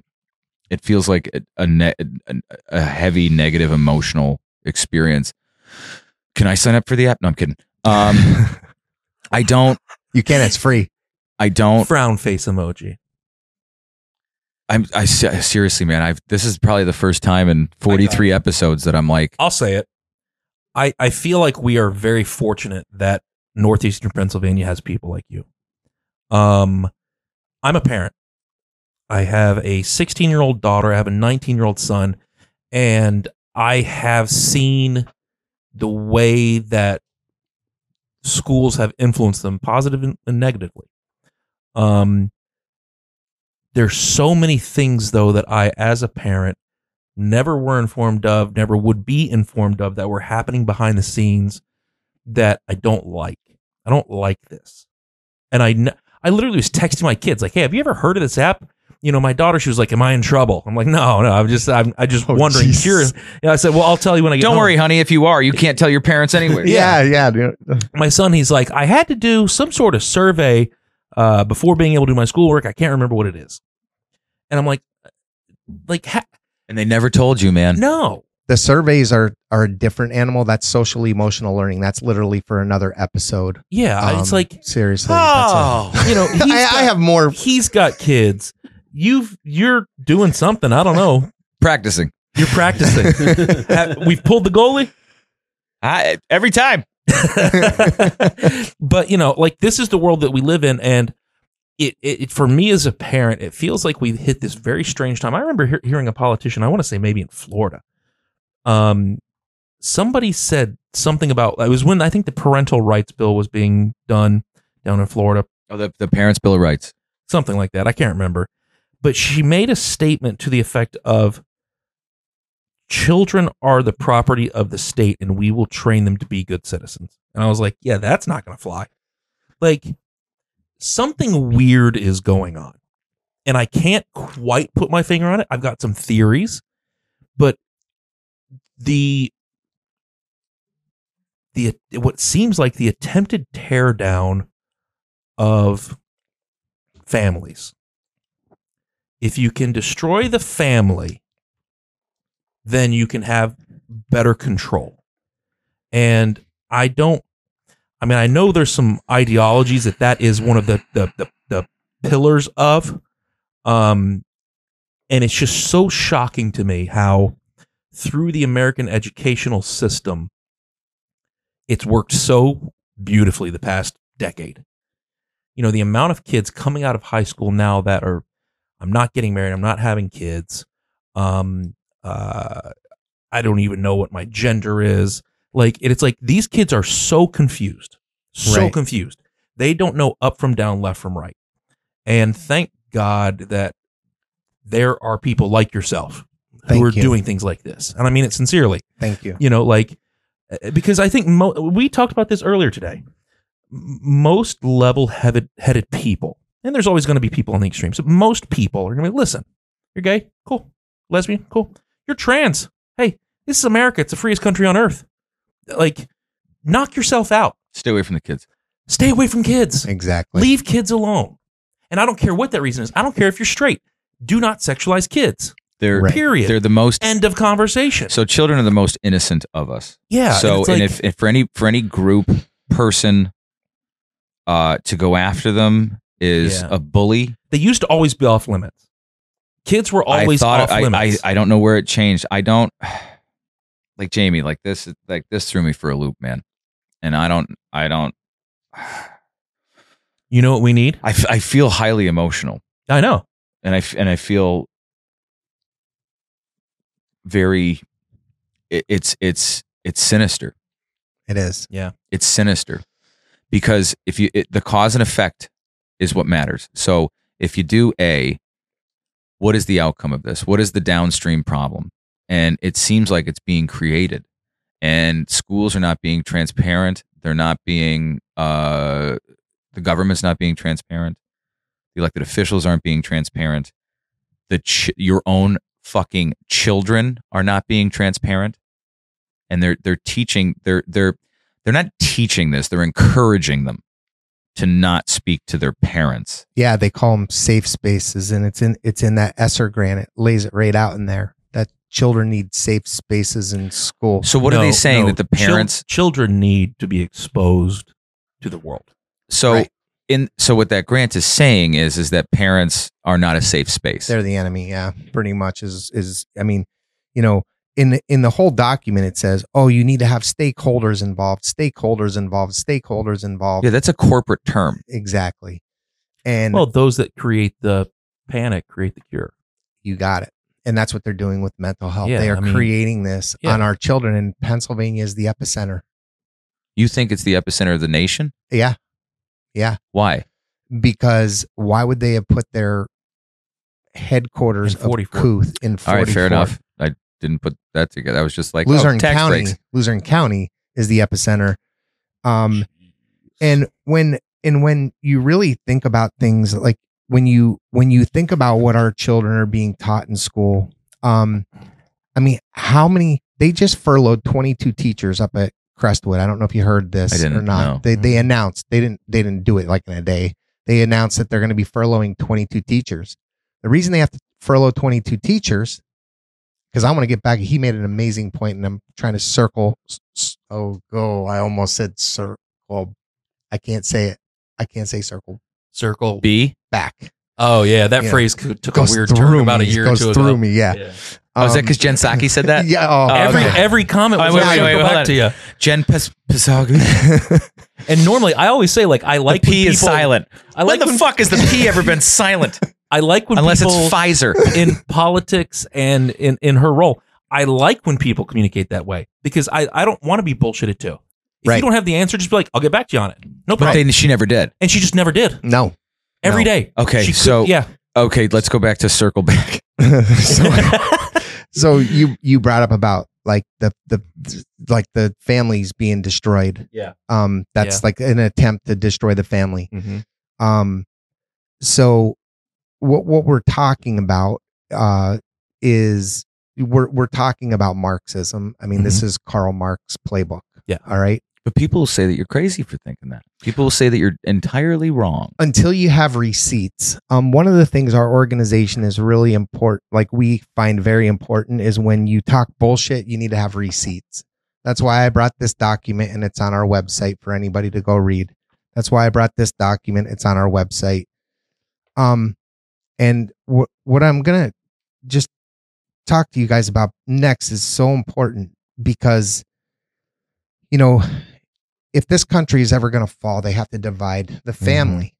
it feels like a a, ne- a a heavy negative emotional experience. Can I sign up for the app? No, I'm kidding. Um, I don't. You can. It's free. I don't. Frown face emoji. I'm. I seriously, man. I've. This is probably the first time in 43 episodes that I'm like, I'll say it. I, I feel like we are very fortunate that northeastern Pennsylvania has people like you. Um, I'm a parent. I have a 16 year old daughter. I have a 19 year old son, and I have seen the way that schools have influenced them, positive and and negatively. Um, there's so many things though that I, as a parent, never were informed of, never would be informed of that were happening behind the scenes that I don't like. I don't like this. And I, I literally was texting my kids like, "Hey, have you ever heard of this app?" You know, my daughter, she was like, "Am I in trouble?" I'm like, "No, no, I'm just, I'm, I just Oh, wondering, Jesus. curious." Yeah, I said, "Well, I'll tell you when I get don't home." worry, honey. If you are, you can't tell your parents anyway. Yeah, yeah. dude. my son, he's like, I had to do some sort of survey uh, before being able to do my schoolwork. I can't remember what it is. And I'm like, like, ha- And they never told you, man. no. The surveys are are a different animal. That's social emotional learning. That's literally for another episode. Yeah. it's Um, like, seriously. oh, you know, he's that's got, I have more. he's got kids. You've, you're doing something. I don't know. Practicing. You're practicing. We've pulled the goalie. I, every time. but you know, like this is the world that we live in, and it, it, for me as a parent, it feels like we've hit this very strange time. I remember hear, hearing a politician, I want to say maybe in Florida, um, somebody said something about it was when I think the parental rights bill was being done down in Florida, Oh, the, the Parents' Bill of Rights. something like that. I can't remember, but she made a statement to the effect of. Children are the property of the state, and we will train them to be good citizens. And I was like, "Yeah, that's not going to fly." Like, something weird is going on. And I can't quite put my finger on it. I've got some theories, but the the what seems like the attempted tear down of families. If you can destroy the family, then you can have better control. And I don't I mean, I know there's some ideologies that that is one of the the the, the pillars of, um, and it's just so shocking to me how through the American educational system, it's worked so beautifully the past decade. You know, the amount of kids coming out of high school now that are, I'm not getting married, I'm not having kids, um, uh, I don't even know what my gender is. Like it's like these kids are so confused so Right. confused. They don't know up from down left from right. And thank god that there are people like yourself who Thank are you. doing things like this. And i mean it sincerely. Thank you. you know like uh, because i think mo- we talked about this earlier today. Most level headed headed people and there's always going to be people on the extremes but most people are going to be listen you're gay? Cool. Lesbian? Cool you're trans hey this is america it's the freest country on earth like knock yourself out Stay away from the kids. stay away from kids Exactly. leave kids alone and i don't care what that reason is i don't care if you're straight do not sexualize kids They're Right. period they're the most. end of conversation So children are the most innocent of us. yeah so it's and like- if, if for any for any group person uh to go after them is Yeah. a bully they used to always be off limits. Kids were always I thought off I, I. I don't know where it changed. I don't like Jamie like this like this threw me for a loop, man. And I don't I don't you know what we need? I, f- I feel highly emotional I know. and I f- and I feel very it, it's it's it's sinister. it is. Yeah. It's sinister because if you it, the cause and effect is what matters so if you do a what is the outcome of this? What is the downstream problem? And it seems like it's being created. And schools are not being transparent. They're not being uh the government's not being transparent. The elected officials aren't being transparent. The ch- your own fucking children are not being transparent. And they're they're teaching they're they're they're not teaching this. They're encouraging them to not speak to their parents Yeah, they call them safe spaces, and it's in it's in that ESSER grant. It lays it right out in there that children need safe spaces in school. So what are they saying no. that the Chil- parents? children need to be exposed to the world. so Right. in so what that grant is saying is is that parents are not a safe space. They're the enemy. Yeah, pretty much is is. I mean, you know, in the, in the whole document it says, oh, you need to have stakeholders involved, stakeholders involved, stakeholders involved. yeah, that's a corporate term. exactly. And Well, those that create the panic create the cure. you got it. And that's what they're doing with mental health. Yeah, they are I mean- creating this Yeah. on our children, and Pennsylvania is the epicenter. You think it's the epicenter of the nation? Yeah, yeah. Why? Because why would they have put their headquarters In of 44. Kooth in All Forty Fort? right, fair enough. I didn't put that together. I was just like, Luzerne oh, tax County, breaks. Luzerne County is the epicenter. Um, and when and when you really think about things like when you when you think about what our children are being taught in school, um, I mean, how many they just furloughed 22 teachers up at Crestwood. I don't know if you heard this I didn't or not. know. They they announced they didn't they didn't do it like in a day. They announced that they're going to be furloughing 22 teachers. The reason they have to furlough 22 teachers because I want to get back. He made an amazing point, and I'm trying to circle. s- s- Oh, go! I almost said circle. I can't say it. I can't say circle Circle. B. back. Oh yeah, that Yeah. phrase c- took Goes a weird through turn about a me. year or Goes two through ago. me. Yeah. Oh, is that Um, because Jen Psaki said that? yeah. Oh, Every okay. every comment was Wait, like, wait, wait, back on. to you. Jen Pes- Pisagi. And normally, I always say like I like the when P is people- silent. I when like the when, fuck has the P ever been silent? I like when Unless people it's Pfizer. in politics and in in her role. I like when people communicate that way because I I don't want to be bullshitted too. If Right. you don't have the answer, just be like, I'll get back to you on it. No But problem. they, she never did. and she just never did. no. Every No. day. Okay, She could- so yeah, okay, let's go back to circle back. so, so you you brought up about like the the like the families being destroyed. Yeah. Um, that's Yeah. like an attempt to destroy the family. Mhm. Um, so what what we're talking about uh, is we're we're talking about Marxism. I mean, this is Karl Marx playbook. Yeah. All right. But people will say that you're crazy for thinking that. People will say that you're entirely wrong. Until you have receipts, um, one of the things our organization is really important, like we find very important, is when you talk bullshit, you need to have receipts. That's why I brought this document, and it's on our website for anybody to go read. That's why I brought this document. It's on our website. Um, and what what I'm gonna just talk to you guys about next is so important because, you know, if this country is ever gonna fall, they have to divide the mm-hmm. family.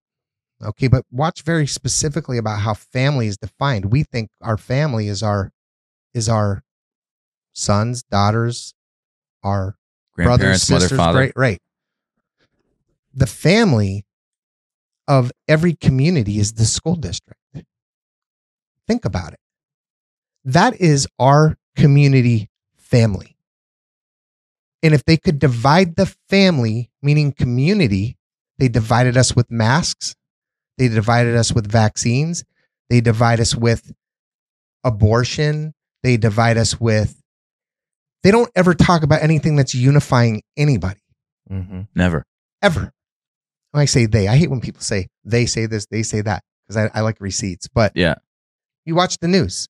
Okay, but watch very specifically about how family is defined. We think our family is our is our sons, daughters, our brothers, Grandparents, mother, sisters, father. right, right. The family of every community is the school district. Think about it. That is our community family. And if they could divide the family, meaning community, they divided us with masks, they divided us with vaccines, they divide us with abortion, they divide us with they don't ever talk about anything that's unifying anybody Mhm. Never. ever. When I say they, I hate when people say they say this, they say that because I, I like receipts. But Yeah. You watch the news.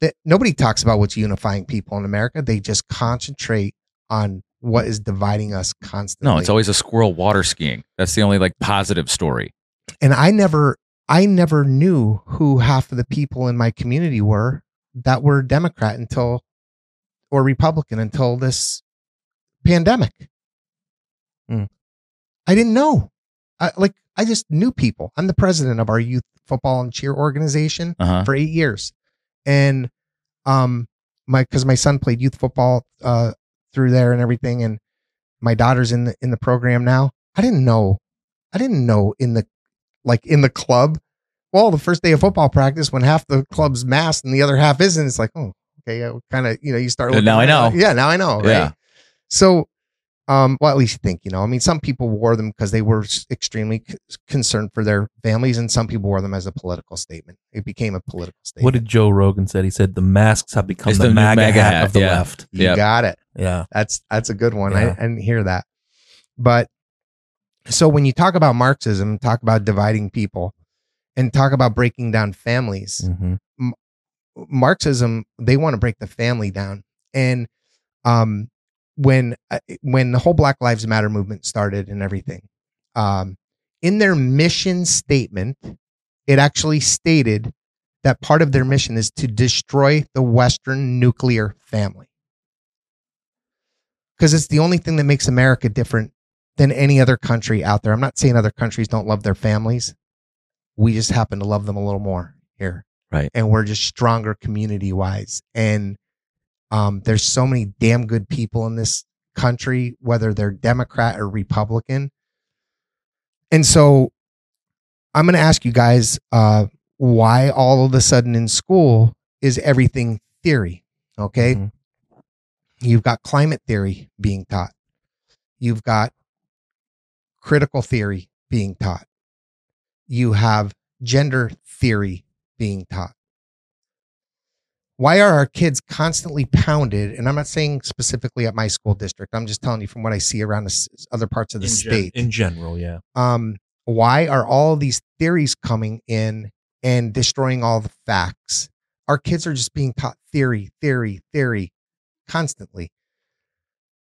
That nobody talks about what's unifying people in America. They just concentrate on what is dividing us constantly. No, it's always a squirrel water skiing. That's the only like positive story. and I never, I never knew who half of the people in my community were that were Democrat until or Republican until this pandemic. Hmm. I didn't know. I, like I just knew people. I'm the president of our youth football and cheer organization Uh huh. for eight years, and um, my because my son played youth football uh through there and everything, and my daughter's in the in the program now. I didn't know. I didn't know in the like in the club. Well, the first day of football practice, when half the club's masked and the other half isn't, it's like, oh, okay, kind of, you know, you start. Looking now I know. Yeah, now I know. Right? Yeah. So, um, well, at least think, you know, I mean, some people wore them because they were extremely c- concerned for their families, and some people wore them as a political statement. It became a political statement. What did Joe Rogan said? He said the masks have become It's the, the new MAGA, MAGA hat, hat, of the yeah. left. you Yep. got it. Yeah. That's that's a good one. I, Yeah. I didn't hear that. But so when you talk about Marxism, talk about dividing people, and talk about breaking down families, Mhm. Marxism, they want to break the family down. And um, when uh, when the whole Black Lives Matter movement started and everything, um, in their mission statement, it actually stated that part of their mission is to destroy the Western nuclear family. Because it's the only thing that makes America different than any other country out there. I'm not saying other countries don't love their families. We just happen to love them a little more here. Right. And we're just stronger community wise. And um, there's so many damn good people in this country, whether they're Democrat or Republican. And so I'm going to ask you guys uh, why all of a sudden in school is everything theory? Okay. Mhm. You've got climate theory being taught, you've got critical theory being taught, you have gender theory being taught. Why are our kids constantly pounded? And I'm not saying specifically at my school district. I'm just telling you from what I see around the s- other parts of the in, gen- state in general, yeah. um, why are all these theories coming in and destroying all the facts? Our kids are just being taught theory, theory, theory constantly.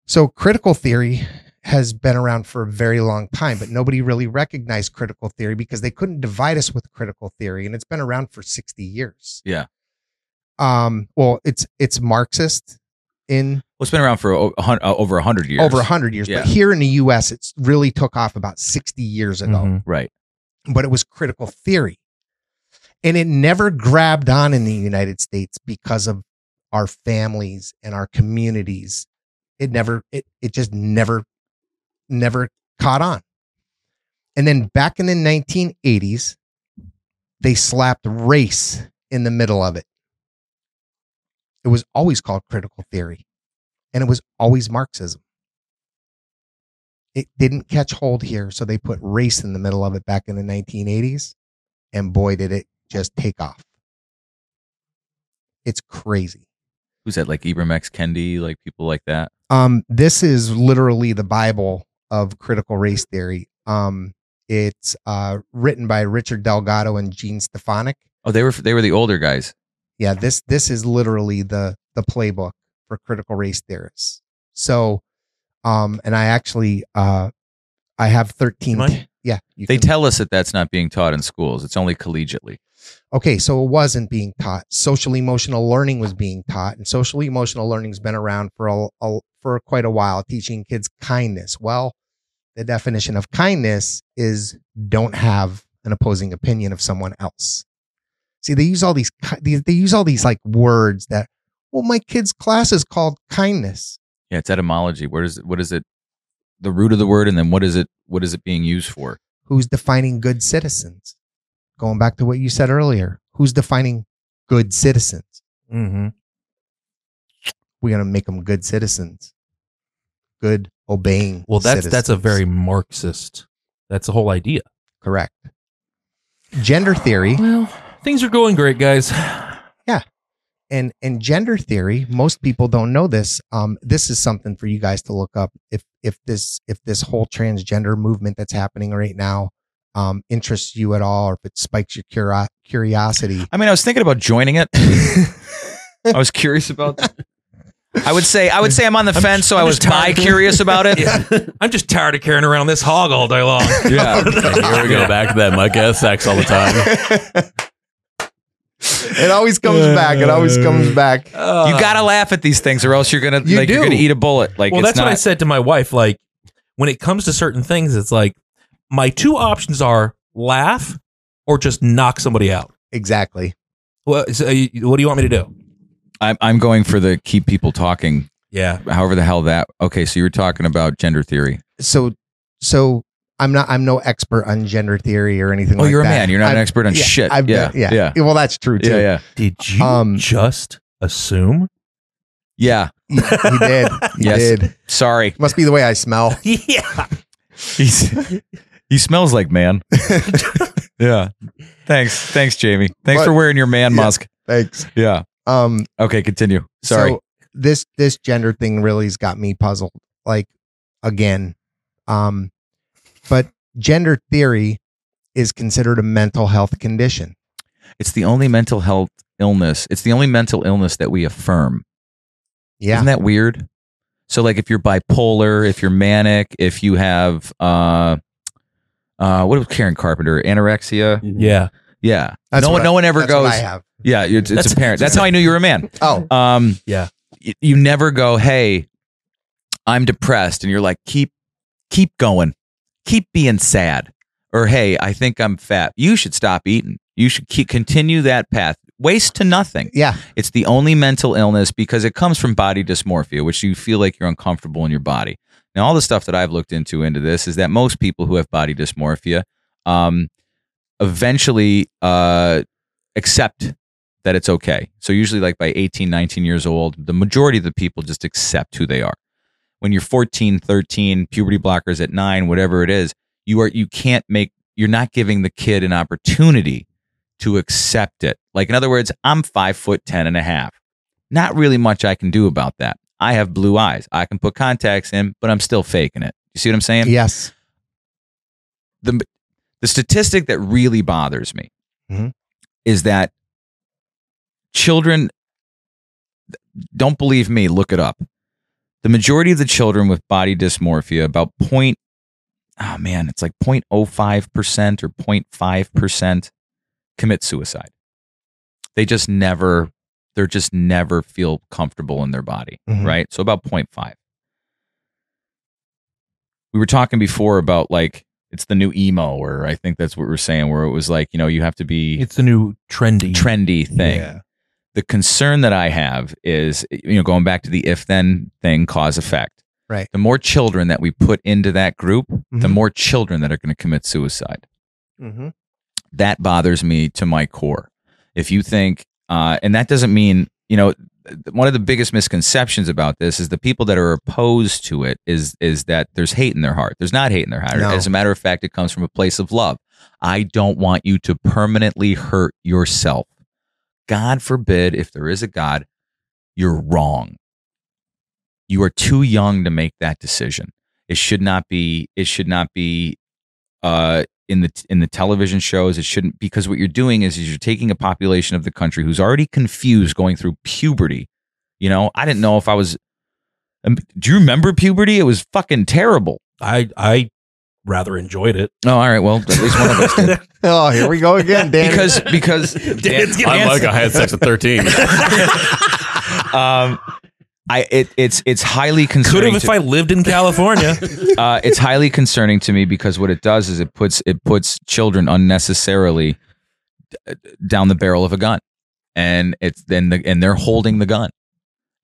So, critical theory has been around for a very long time, but nobody really recognized critical theory because they couldn't divide us with critical theory, and it's been around for 60 years. Yeah. Um, well, it's it's Marxist in Well, it's been around for o- a hun- uh, over a hundred years. over 100 years, Yeah. but here in the US, it's really took off about 60 years ago. Mhm. Right. but it was critical theory. And it never grabbed on in the United States because of our families and our communities. It never, it, it just never, never caught on. And then back in the 1980s, they slapped race in the middle of it. It was always called critical theory, and it was always Marxism. It didn't catch hold here, so they put race in the middle of it back in the 1980s, and boy, did it just take off. It's crazy. Who's that? Like Ibram X. Kendi, like people like that. Um, this is literally the Bible of critical race theory. Um, it's uh, written by Richard Delgado and Jean Stefancic. Oh, they were they were the older guys. Yeah this this is literally the the playbook for critical race theorists. So um and i actually uh i have 13 You yeah They can- tell us that that's not being taught in schools. It's only collegiately. okay so it wasn't being taught. Social emotional learning was being taught and social emotional learning's been around for a, a for quite a while teaching kids kindness. Well the definition of kindness is don't have an opposing opinion of someone else see they use all these they, they use all these like words that well my kid's class is called kindness Yeah, it's etymology. Where is it? What is it? The root of the word, and then what is it? What is it being used for? who's defining good citizens going back to what you said earlier who's defining good citizens Mm-hmm. we're going to make them good citizens good obeying Well, that's that's a very Marxist. That's the whole idea. correct gender theory Well, things are going great, guys. Yeah. And and gender theory most people don't know this um this is something for you guys to look up if if this if this whole transgender movement that's happening right now um interests you at all or if it spikes your curi- curiosity I mean, I was thinking about joining it. I was curious about. I would say I would say I'm on the I'm- fence, so I'm I was just bi curious about it. Yeah. I'm just tired of carrying around this hog all day long. Yeah. Here we go back to that. Mike has sex all the time. it always comes back it always comes back you gotta laugh at these things, or else you're gonna You like you're do. gonna eat a bullet. Like well, it's that's not. what I said to my wife. Like, when it comes to certain things, it's like my two options are laugh or just knock somebody out. exactly Well, so, uh, you- what do you want me to do? I'm I'm going for the keep people talking. Yeah. However the hell that. Okay, so you were talking about gender theory. so so i'm not i'm no expert on gender theory or anything like that. Oh, like you're a that. man. You're not an I've- expert on yeah, shit. I've yeah, been- yeah yeah, well that's true too yeah, yeah, Did you Um, just assume? yeah. he, he did he Yes. did Sorry, must be the way i smell yeah. He's, he smells like man. yeah. Thanks, thanks, Jamie. Thanks But- for wearing your man Yeah. musk. thanks Yeah. um Okay, continue. Sorry. So this this gender thing really's got me puzzled. Like again, um, but gender theory is considered a mental health condition. it's the only mental health illness. It's the only mental illness that we affirm. Yeah. Isn't that weird? So like if you're bipolar, if you're manic, if you have uh uh what was Karen Carpenter? Anorexia? Yeah. Yeah. That's no what one I- no one ever that's what goes I have. Yeah, it's, it's That's- apparent. That's how I knew you were a man. Oh, Um Yeah. y- you never go, "Hey, I'm depressed." And you're like, "Keep keep going. Keep being sad." Or, "Hey, I think I'm fat." You should stop eating. You should keep continue that path. Waste to nothing. yeah. It's the only mental illness because it comes from body dysmorphia, which you feel like you're uncomfortable in your body. Now, all the stuff that I've looked into into this is that most people who have body dysmorphia um, eventually uh, accept that it's okay. So usually like by 18, 19 years old, the majority of the people just accept who they are. When you're 14, 13, puberty blockers at 9, whatever it is, you are you can't make you're not giving the kid an opportunity to accept it. Like in other words, I'm 5 foot 10 and a half. Not really much I can do about that. I have blue eyes. I can put contacts in, but I'm still faking it. You see what I'm saying? Yes. the the statistic that really bothers me Mhm. is that children don't believe me look it up the majority of the children with body dysmorphia about point oh man it's like 0.05% or 0.5% commit suicide they just never they're just never feel comfortable in their body Mhm. right so about 0.5 we were talking before about like it's the new emo or i think that's what we we're saying where it was like you know you have to be It's the new trendy. trendy thing Yeah. The concern that i have is you know going back to the if then thing cause effect Right. the more children that we put into that group the Mhm. more children that are going to commit suicide Mm-hmm. that bothers me to my core. If you think, uh, and that doesn't mean, you know, one of the biggest misconceptions about this is the people that are opposed to it is is that there's hate in their heart. There's not hate in their heart. No. As a matter of fact, it comes from a place of love. I don't want you to permanently hurt yourself. God forbid, if there is a God, you're wrong. You are too young to make that decision. It should not be. It should not be uh, in the in the television shows. It shouldn't because what you're doing is, is you're taking a population of the country who's already confused, going through puberty. You know, I didn't know if I was. um, Do you remember puberty? It was fucking terrible. I I rather enjoyed it. Oh, all right. Well, at least one of us did. Oh, here we go again, Dan. because because Dan's getting I'm like I had sex at 13. um, I it, it's it's highly Could concerning. have if to- I lived in California. uh, it's highly concerning to me because what it does is it puts it puts children unnecessarily d- down the barrel of a gun, and it's then the, and they're holding the gun,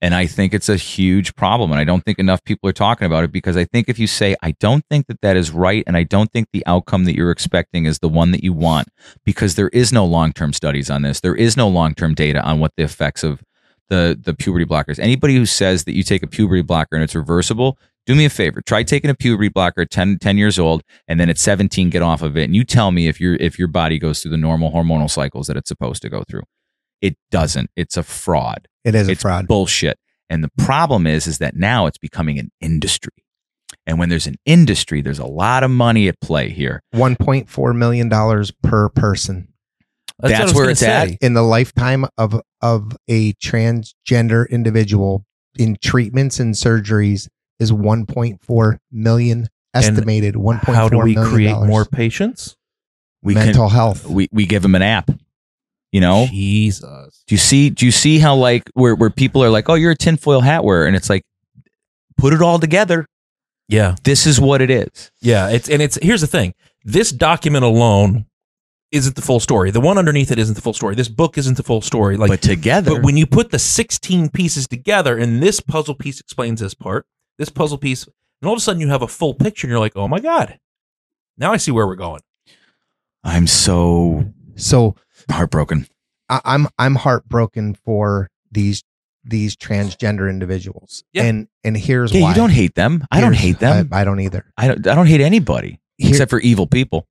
and I think it's a huge problem, and I don't think enough people are talking about it because I think if you say I don't think that that is right, and I don't think the outcome that you're expecting is the one that you want, because there is no long term studies on this, there is no long term data on what the effects of the the puberty blockers. Anybody who says that you take a puberty blocker and it's reversible, do me a favor. Try taking a puberty blocker at 10, 10 years old and then at 17 get off of it and you tell me if your if your body goes through the normal hormonal cycles that it's supposed to go through. It doesn't. It's a fraud. it is a it's fraud. bullshit. And the problem is is that now it's becoming an industry. And when there's an industry, there's a lot of money at play here. One point four million dollars per person what I That's where gonna it's at. in the lifetime of of a transgender individual in treatments and surgeries is one point four million estimated. One point four How do we create dollars. more patients? We mental health? we, we give them an app. You know? Jesus. Do you see? Do you see how like where where people are like, oh, you're a tinfoil hat wearer, and it's like, put it all together. Yeah. This is what it is. Yeah, it's and it's here's the thing. This document alone isn't the full story. The one underneath it isn't the full story. This book isn't the full story. Like but together, But when you put the 16 pieces together and this puzzle piece explains this part, this puzzle piece, and all of a sudden you have a full picture and you're like, oh my God. Now I see where we're going. I'm so So heartbroken. I, I'm I'm heartbroken for these these transgender individuals. Yeah. And and here's Yeah, why. you don't hate them. I don't hate them. I, I don't either. I don't. I don't hate anybody Here- except for evil people.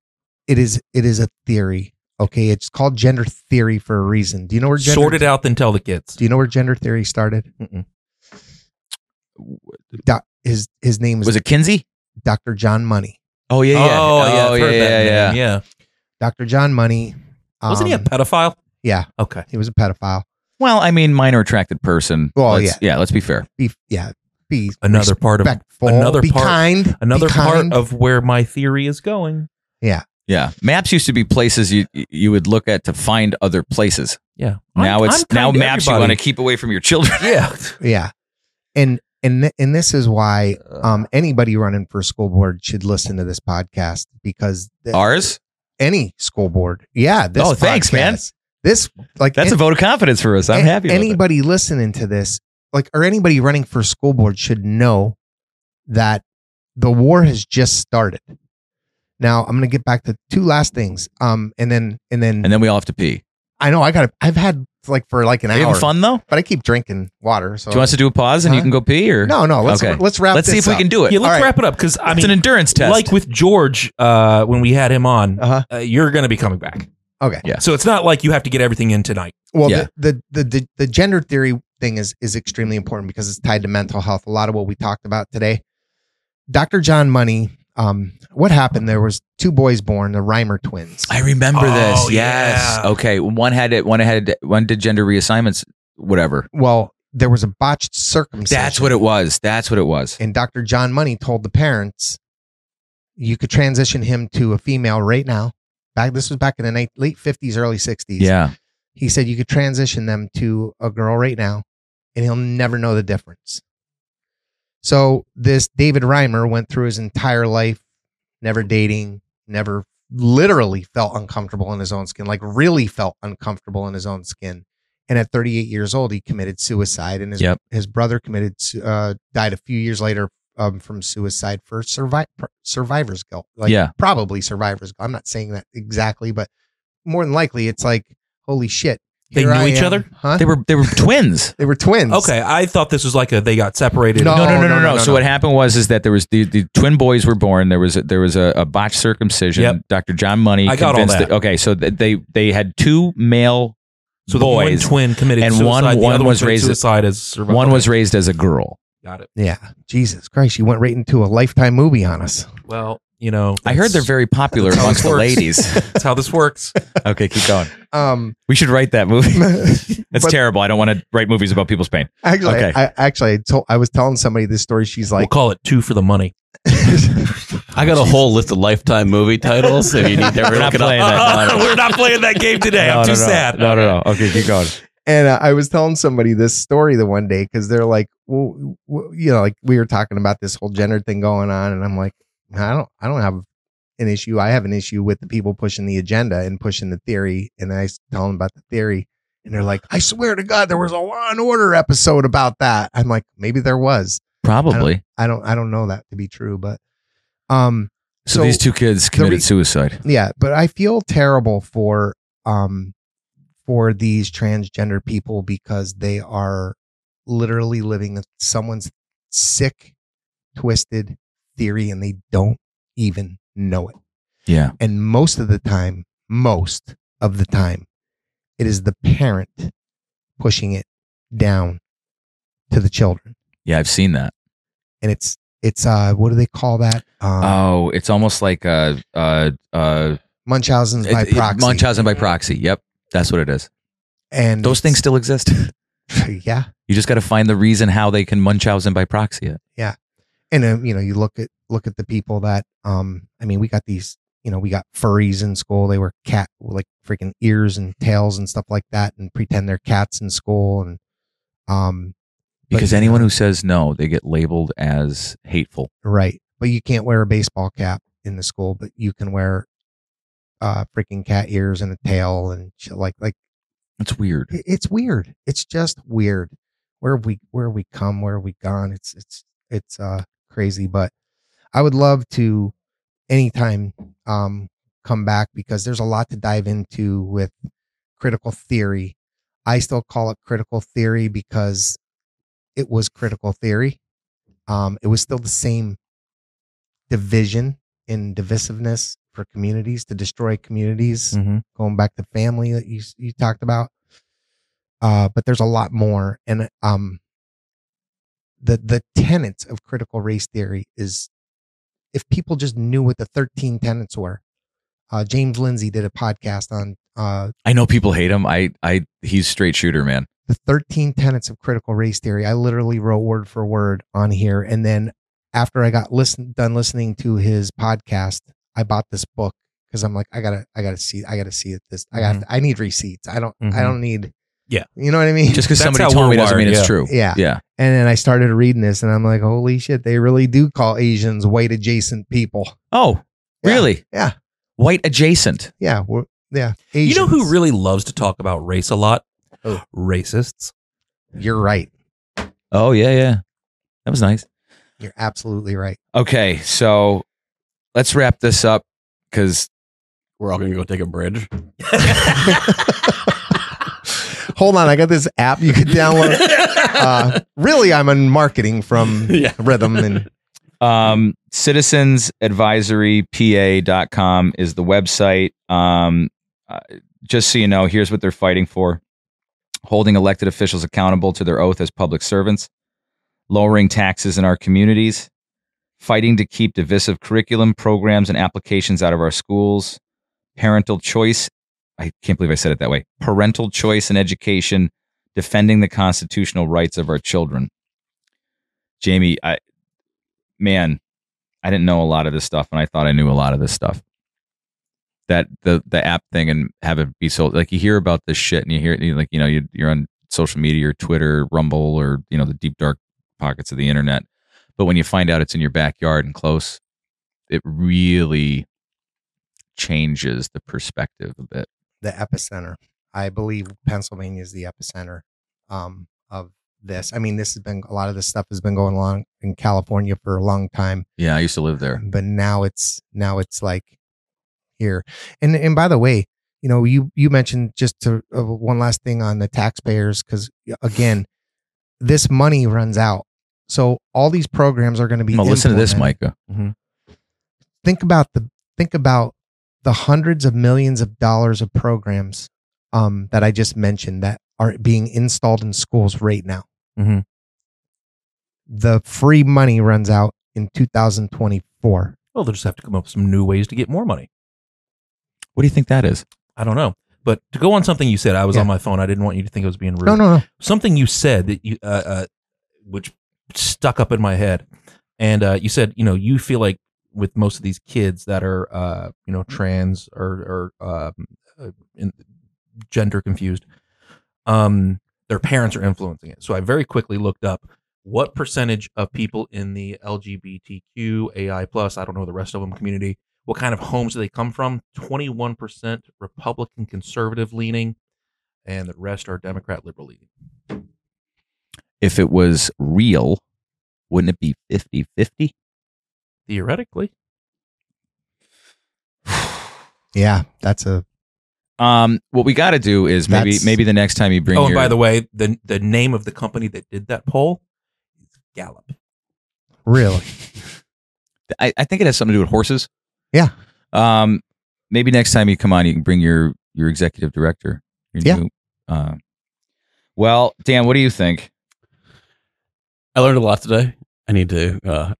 it is it is a theory. Okay, it's called gender theory for a reason. Do you know where gender Sort it out, then tell the kids. Do you know where gender theory started? Mm-mm. Doc, his his name is Was it Kinsey? Dr. John Money. Oh yeah, yeah. Oh, yeah. Oh heard yeah, that yeah, yeah. yeah. Dr. John Money. Wasn't he a um, pedophile? Yeah, Okay. he was a pedophile. Well, I mean, minor attracted person. Well, Let's- yeah. Let's be fair. Be yeah, be Another part of respectful. another be part- kind. another be part kind. of where my theory is going. Yeah, Yeah. maps used to be places you you would look at to find other places. Yeah. Now I'm- it's I'm now kind to maps you want to keep away from your children. Yeah. yeah, and and th- and this is why um anybody running for school board should listen to this podcast because the- Ours? Any school board, yeah. This Oh, thanks, man. This like That's an- a vote of confidence for us. I'm a- happy. It. anybody listening to this, like, or anybody running for school board should know that the war has just started. Now I'm going to get back to two last things. Um, and then and then And then we all have to pee. I know I got. I've had like for like an Are you hour, having fun though? but I keep drinking water. So Do you want us to do a pause and you Huh? can go pee or no, no. Let's Okay. let's wrap. Let's see this if we can do it. Yeah, let's All right. wrap it up because I it's mean, an endurance test. like with George, uh, when we had him on, Uh-huh. uh, you're going to be coming back. Okay. Yeah. So it's not like you have to get everything in tonight. Well, Yeah. the, the, the the the gender theory thing is is extremely important because it's tied to mental health. A lot of what we talked about today. Dr. John Money. Um, what happened? There was two boys born, the Reimer twins. I remember Oh, this. Yes. yeah. Okay. One had it. One had one did gender reassignments. Whatever. Well, there was a botched circumcision. That's what it was. That's what it was. And Dr. John Money told the parents, you could transition him to a female right now. Back this was back in the night, late fifties, early sixties. Yeah. He said you could transition them to a girl right now, and he'll never know the difference. So this David Reimer went through his entire life, never dating, never literally felt uncomfortable in his own skin, like really felt uncomfortable in his own skin. And at 38 years old, he committed suicide, and his Yep. his brother committed uh, died a few years later um, from suicide for survi- survivor's guilt. Like Yeah. probably survivor's guilt. I'm not saying that exactly, but more than likely, it's like holy shit. They here knew I each am. other? huh? They were they were twins. They were twins. Okay, I thought this was like a they got separated. No, No, no, no, no, no, no. no, So no. what happened was is that there was the, the twin boys were born. There was a, there was a, a botched circumcision. Yep. Dr. John Money I got all convinced that. okay, so th- they they had two male So the boys. one twin committed and suicide. one- the one other was committed raised- suicide as survival. One was raised as a girl. got it. Yeah. Jesus Christ. You went right into a lifetime movie on us. Well, you know, I heard they're very popular amongst the works. ladies. That's how this works. okay, keep going. Um, We should write that movie. That's but terrible. I don't want to write movies about people's pain. Actually, Okay. I, actually, I, told, I was telling somebody this story. She's like, we'll call it two for the money. I got a whole list of lifetime movie titles. If you need to We're not look it up. playing that. No, no. We're not playing that game today. No, I'm too no, no. sad. No, no, no. Okay, keep going. and uh, I was telling somebody this story the one day because they're like, well, w- you know, like we were talking about this whole gender thing going on, and I'm like, I don't, I don't have an issue. I have an issue with the people pushing the agenda and pushing the theory, and I tell them about the theory, and they're like, I swear to God, there was a Law and Order episode about that. I'm like, maybe there was. Probably. I don't, I don't know that to be true, but, um, So, So these two kids committed re- suicide. yeah but i feel terrible for um for these transgender people because they are literally living someone's sick twisted theory and they don't even know it Yeah. and most of the time most of the time it is the parent pushing it down to the children Yeah, I've seen that. and it's it's uh what do they call that um Oh, it's almost like uh uh uh munchausen's by it- it- proxy Munchausen by proxy. Yep. That's what it is. and Those things still exist. yeah You just got to find the reason how they can Munchausen by proxy it. And uh, you know you look at look at the people that um i mean we got these you know we got furries in school. They were cat like freaking ears and tails and stuff like that and pretend they're cats in school and um Because you anyone who says no, they get labeled as hateful. right. But you can't wear a baseball cap in the school but you can wear uh freaking cat ears and a tail and shit like like It's weird. it- it's weird. It's just weird. Where have we where have we come? Where have we gone? It's it's it's uh crazy but i would love to anytime um come back because there's a lot to dive into with critical theory i still call it critical theory because it was critical theory um it was still the same division and divisiveness for communities to destroy communities Mm-hmm. going back to family that you you talked about. Uh, but there's a lot more, and um, the the tenets of critical race theory is if people just knew what the 13 tenets were. Uh, James Lindsay did a podcast on uh, I know people hate him. I, I, he's straight shooter, man. the 13 tenets of critical race theory. I literally wrote word for word on here. And then after I got listen, done listening to his podcast, I bought this book because I'm like, I gotta, I gotta see, I gotta see it. This, I got, I need receipts. I don't, Mhm. I don't need, Yeah. you know what I mean? Just because somebody told we're me doesn't wired, mean it's true. yeah. Yeah. And then I started reading this, and I'm like, holy shit, they really do call Asians white adjacent people. Oh, Yeah. really? Yeah. White adjacent. Yeah, we're, yeah. You know who really loves to talk about race a lot? Who? Racists. You're right. Oh, yeah, yeah. That was nice. You're absolutely right. Okay, so let's wrap this up because We're all gonna go take a bridge. Hold on, I got this app you could download. Uh, really, I'm in marketing from Yeah. Rhithm, and um, citizensadvisorypa.com is the website. Um, uh, just so you know, here's what they're fighting for holding elected officials accountable to their oath as public servants, lowering taxes in our communities, fighting to keep divisive curriculum, programs, and applications out of our schools, parental choice. I can't believe I said it that way. Parental choice in education, defending the constitutional rights of our children. Jamie, I, man, I didn't know a lot of this stuff, and I thought I knew a lot of this stuff. That the the app thing and have it be so like you hear about this shit and you hear it like you know you, you're on social media or Twitter, Rumble, or you know the deep dark pockets of the internet, but when you find out it's in your backyard and close, it really changes the perspective a bit. The epicenter. I believe Pennsylvania is the epicenter um, of this. I mean, this has been a lot of this stuff has been going on in California for a long time, Yeah, I used to live there. but now it's now it's like here. And and by the way, you know, you you mentioned just to uh, one last thing on the taxpayers because again, this money runs out. So all these programs are going to be. Well, listen to this. Micah. think about the think about the hundreds of millions of dollars of programs um, that I just mentioned that are being installed in schools right now. Mhm. The free money runs out in 2024. Well, they'll just have to come up with some new ways to get more money. What do you think that is? I don't know. But to go on something you said, I was Yeah. on my phone. I didn't want you to think I was being rude. No, no, no. Something you said that you, uh, uh, which stuck up in my head, and uh, you said, you know, you feel like with most of these kids that are, uh, you know, trans or or um, uh, in, gender confused, um, their parents are influencing it. So I very quickly looked up what percentage of people in the LGBTQ AI plus, I don't know the rest of them community, what kind of homes do they come from? Twenty one percent Republican conservative leaning, and the rest are Democrat liberal leaning. If it was real, wouldn't it be 50 50? Theoretically, Yeah, that's a Um, what we got to do is maybe That's- maybe the next time you bring oh, and your by the way, the the name of the company that did that poll is Gallup. really. I, I think it has something to do with horses. Yeah. Um, maybe next time you come on, you can bring your your executive director. Your Yeah. New, uh, well, Dan, what do you think? I learned a lot today. I need to uh,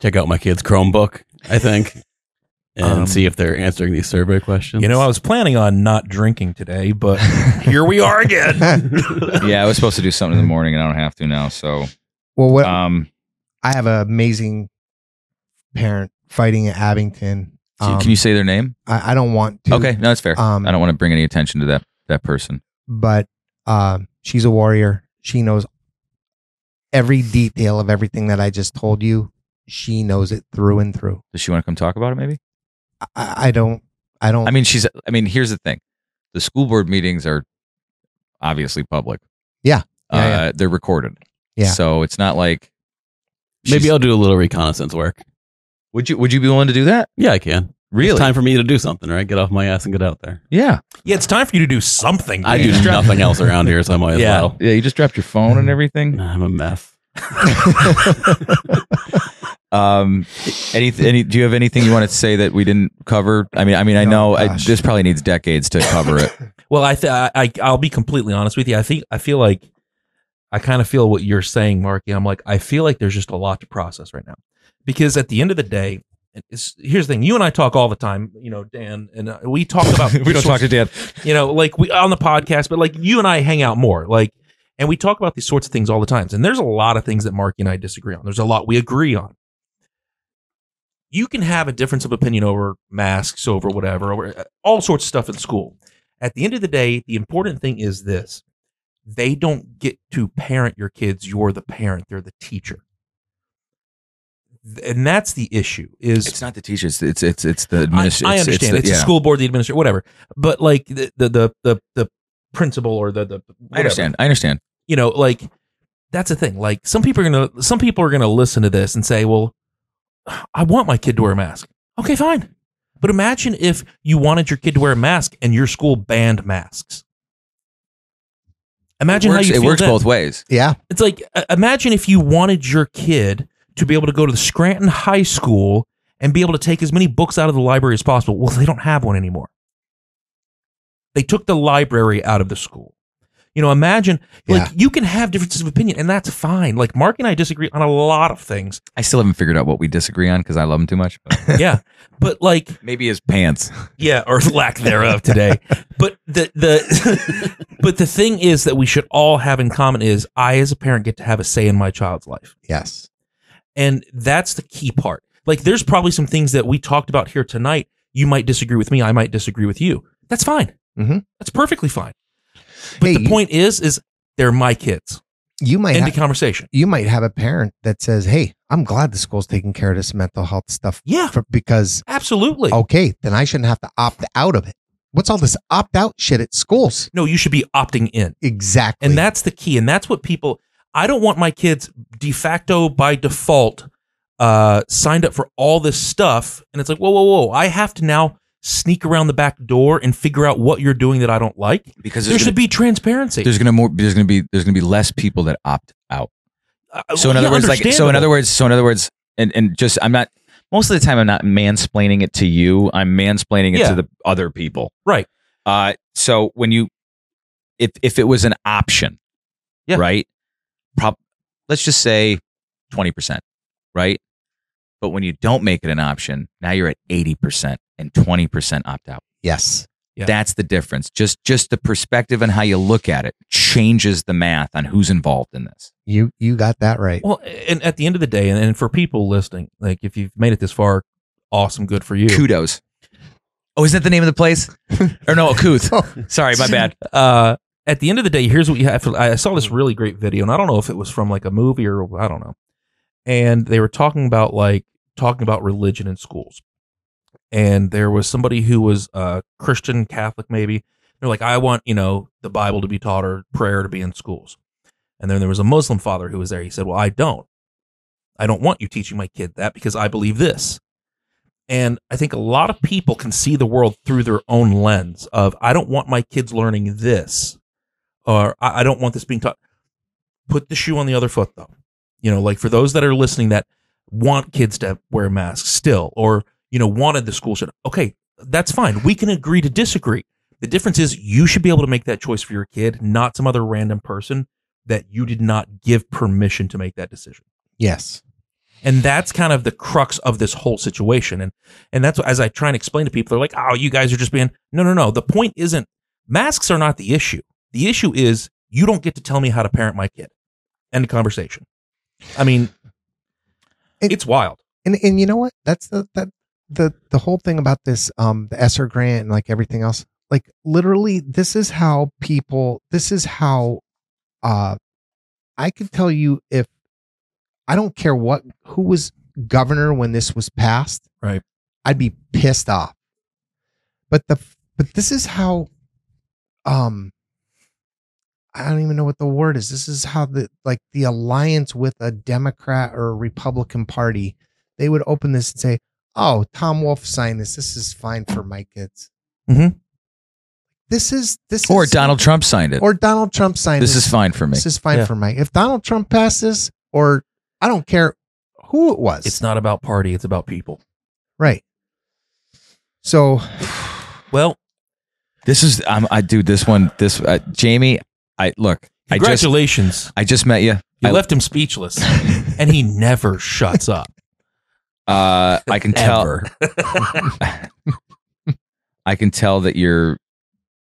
check out my kids' Chromebook. I think, and Um, see if they're answering these survey questions. You know, I was planning on not drinking today, but here we are again. yeah, I was supposed to do something in the morning, and I don't have to now. So, Well, what um, I have an amazing parent fighting at Abington. can- Um, can you say their name? I, I don't want to. Okay, no, that's fair. Um, I don't want to bring any attention to that that person. but um, she's a warrior. She knows every detail of everything that I just told you. She knows it through and through. Does she want to come talk about it? Maybe. I, I don't. I don't. I mean, she's. I mean, here's the thing: the school board meetings are obviously public. Yeah. uh, Yeah, yeah. they're recorded. Yeah. So it's not like Maybe I'll do a little reconnaissance work. Would you Would you be willing to do that? Yeah, I can. Really? It's time for me to do something, right? Get off my ass and get out there. Yeah. yeah, it's time for you to do something. I do Dan. nothing else around here, so I might as Yeah. well. Yeah. You just dropped your phone and everything. I'm a mess. Um. Any Any Do you have anything you want to say that we didn't cover? I mean, I mean, I Oh, know I, this probably needs decades to cover it. Well, I, th- I I I'll be completely honest with you. I think I feel like I kind of feel what you're saying, Marky. I'm like I feel like there's just a lot to process right now because at the end of the day, it's, here's the thing. You and I talk all the time, you know, Dan, and uh, we talk about we don't talk to Dan. you know, like we on the podcast, but like you and I hang out more, like, and we talk about these sorts of things all the times. And there's a lot of things that Marky and I disagree on. There's a lot we agree on. You can have a difference of opinion over masks, over whatever, over uh, all sorts of stuff in school. At the end of the day, the important thing is this: they don't get to parent your kids. You're the parent. They're the teacher. And that's the issue. Is It's not the teachers. It's it's it's the administration. I understand it's, the, a yeah. school board, the administrator, whatever. But like the the the the, the principal or the the I understand. I understand. You know, like that's the thing. Like some people are gonna some people are gonna listen to this and say, "Well, I want my kid to wear a mask." Okay, fine. But imagine if you wanted your kid to wear a mask and your school banned masks. Imagine it works, how you it works then. both ways. Yeah. It's like uh, imagine if you wanted your kid to be able to go to the Scranton High School and be able to take as many books out of the library as possible. Well, they don't have one anymore. They took the library out of the school. You know, imagine like Yeah. you can have differences of opinion, and that's fine. Like Mark and I disagree on a lot of things. I still haven't figured out what we disagree on because I love him too much. But Yeah, but like maybe his pants. yeah, or lack thereof today. But the the but the thing is that we should all have in common is I as a parent get to have a say in my child's life. Yes. And that's the key part. Like, there's probably some things that we talked about here tonight. You might disagree with me. I might disagree with you. That's fine. Mhm. That's perfectly fine. But Hey, the you- point is, is they're my kids. You might End ha- of conversation. you might have a parent that says, "Hey, I'm glad the school's taking care of this mental health stuff Yeah, for, because absolutely. okay, then I shouldn't have to opt out of it." What's all this opt out shit at schools? No, you should be opting in. Exactly. And that's the key. And that's what people, I don't want my kids de facto by default uh, signed up for all this stuff. And it's like, whoa, whoa, whoa. I have to now sneak around the back door and figure out what you're doing that I don't like. Because There should gonna, be transparency. there's gonna more there's gonna be there's gonna be less people that opt out. Uh, So in yeah, other words, like so in other words, so in other words, and and just I'm not most of the time I'm not mansplaining it to you. I'm mansplaining it Yeah. to the other people. Right. Uh, so when you, if if it was an option, Yeah. right, prob, let's just say twenty percent, right. But when you don't make it an option, now you're at eighty percent and twenty percent opt out. yes. Yeah. That's the difference. Just just the perspective and how you look at it changes the math on who's involved in this. You you got that right. Well, and at the end of the day, and, and for people listening, like if you've made it this far, awesome, good for you. Kudos. Oh, is that the name of the place? or no, Akuth. Sorry, my bad. Uh, at the end of the day, here's what you have. To, I saw this really great video, and I don't know if it was from like a movie or I don't know. And they were talking about like talking about religion in schools, and there was somebody who was a Christian Catholic, maybe. They're like, I want you know the Bible to be taught or prayer to be in schools. And then there was a Muslim father who was there. He said, Well, I don't. I don't want you teaching my kid that because I believe this. And I think a lot of people can see the world through their own lens of, I don't want my kids learning this, or I, I don't want this being taught. Put the shoe on the other foot, though. You know, like for those that are listening that want kids to wear masks still, or, you know, wanted the school should, okay, that's fine. We can agree to disagree. The difference is you should be able to make that choice for your kid, not some other random person that you did not give permission to make that decision Yes. and that's kind of the crux of this whole situation and and that's as i try and explain to people they're like oh you guys are just being no no no the point isn't masks are not the issue the issue is you don't get to tell me how to parent my kid end of conversation i mean It- it's wild And and you know what? That's the that the the whole thing about this um the ESSER grant and like everything else. Like literally, this is how people. This is how. Uh, I could tell you if I don't care what who was governor when this was passed. Right. I'd be pissed off. But the but this is how. Um. I don't even know what the word is. This is how the like the alliance with a Democrat or a Republican party they would open this and say, "Oh, Tom Wolf signed this. This is fine for my kids." Mm-hmm. This is this Or is, Donald Trump signed it. or Donald Trump signed this This is fine for me. This is fine Yeah. for me. If Donald Trump passes, or I don't care who it was, it's not about party it's about people right. So well This is um, I do this one. This uh, Jamie. I look. I just congratulations I just met you. you I, left him speechless and he never shuts up Uh, I can tell. I can tell that you're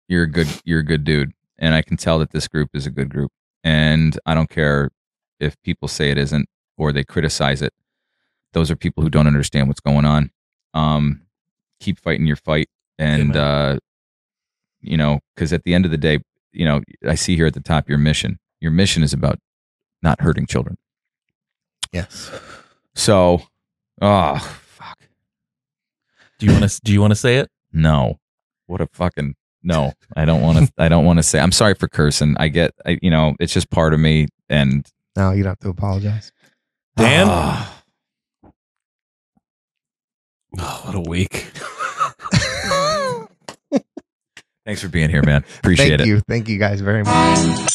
you're a good you're a good dude, and I can tell that this group is a good group. And I don't care if people say it isn't or they criticize it. Those are people who don't understand what's going on. Um, keep fighting your fight, and uh, you know, because at the end of the day, you know, I see here at the top your mission. Your mission is about not hurting children. Yes. So, oh fuck, Do you want to? Do you want to say it? no. What a fucking no. I don't want to. I don't want to say. I'm sorry for cursing. I get. I, you know, it's just part of me. And No, you don't have to apologize. Dan? Ah. Oh, what a week. thanks for being here, man. Appreciate it. Thank it. you. Thank you guys very much.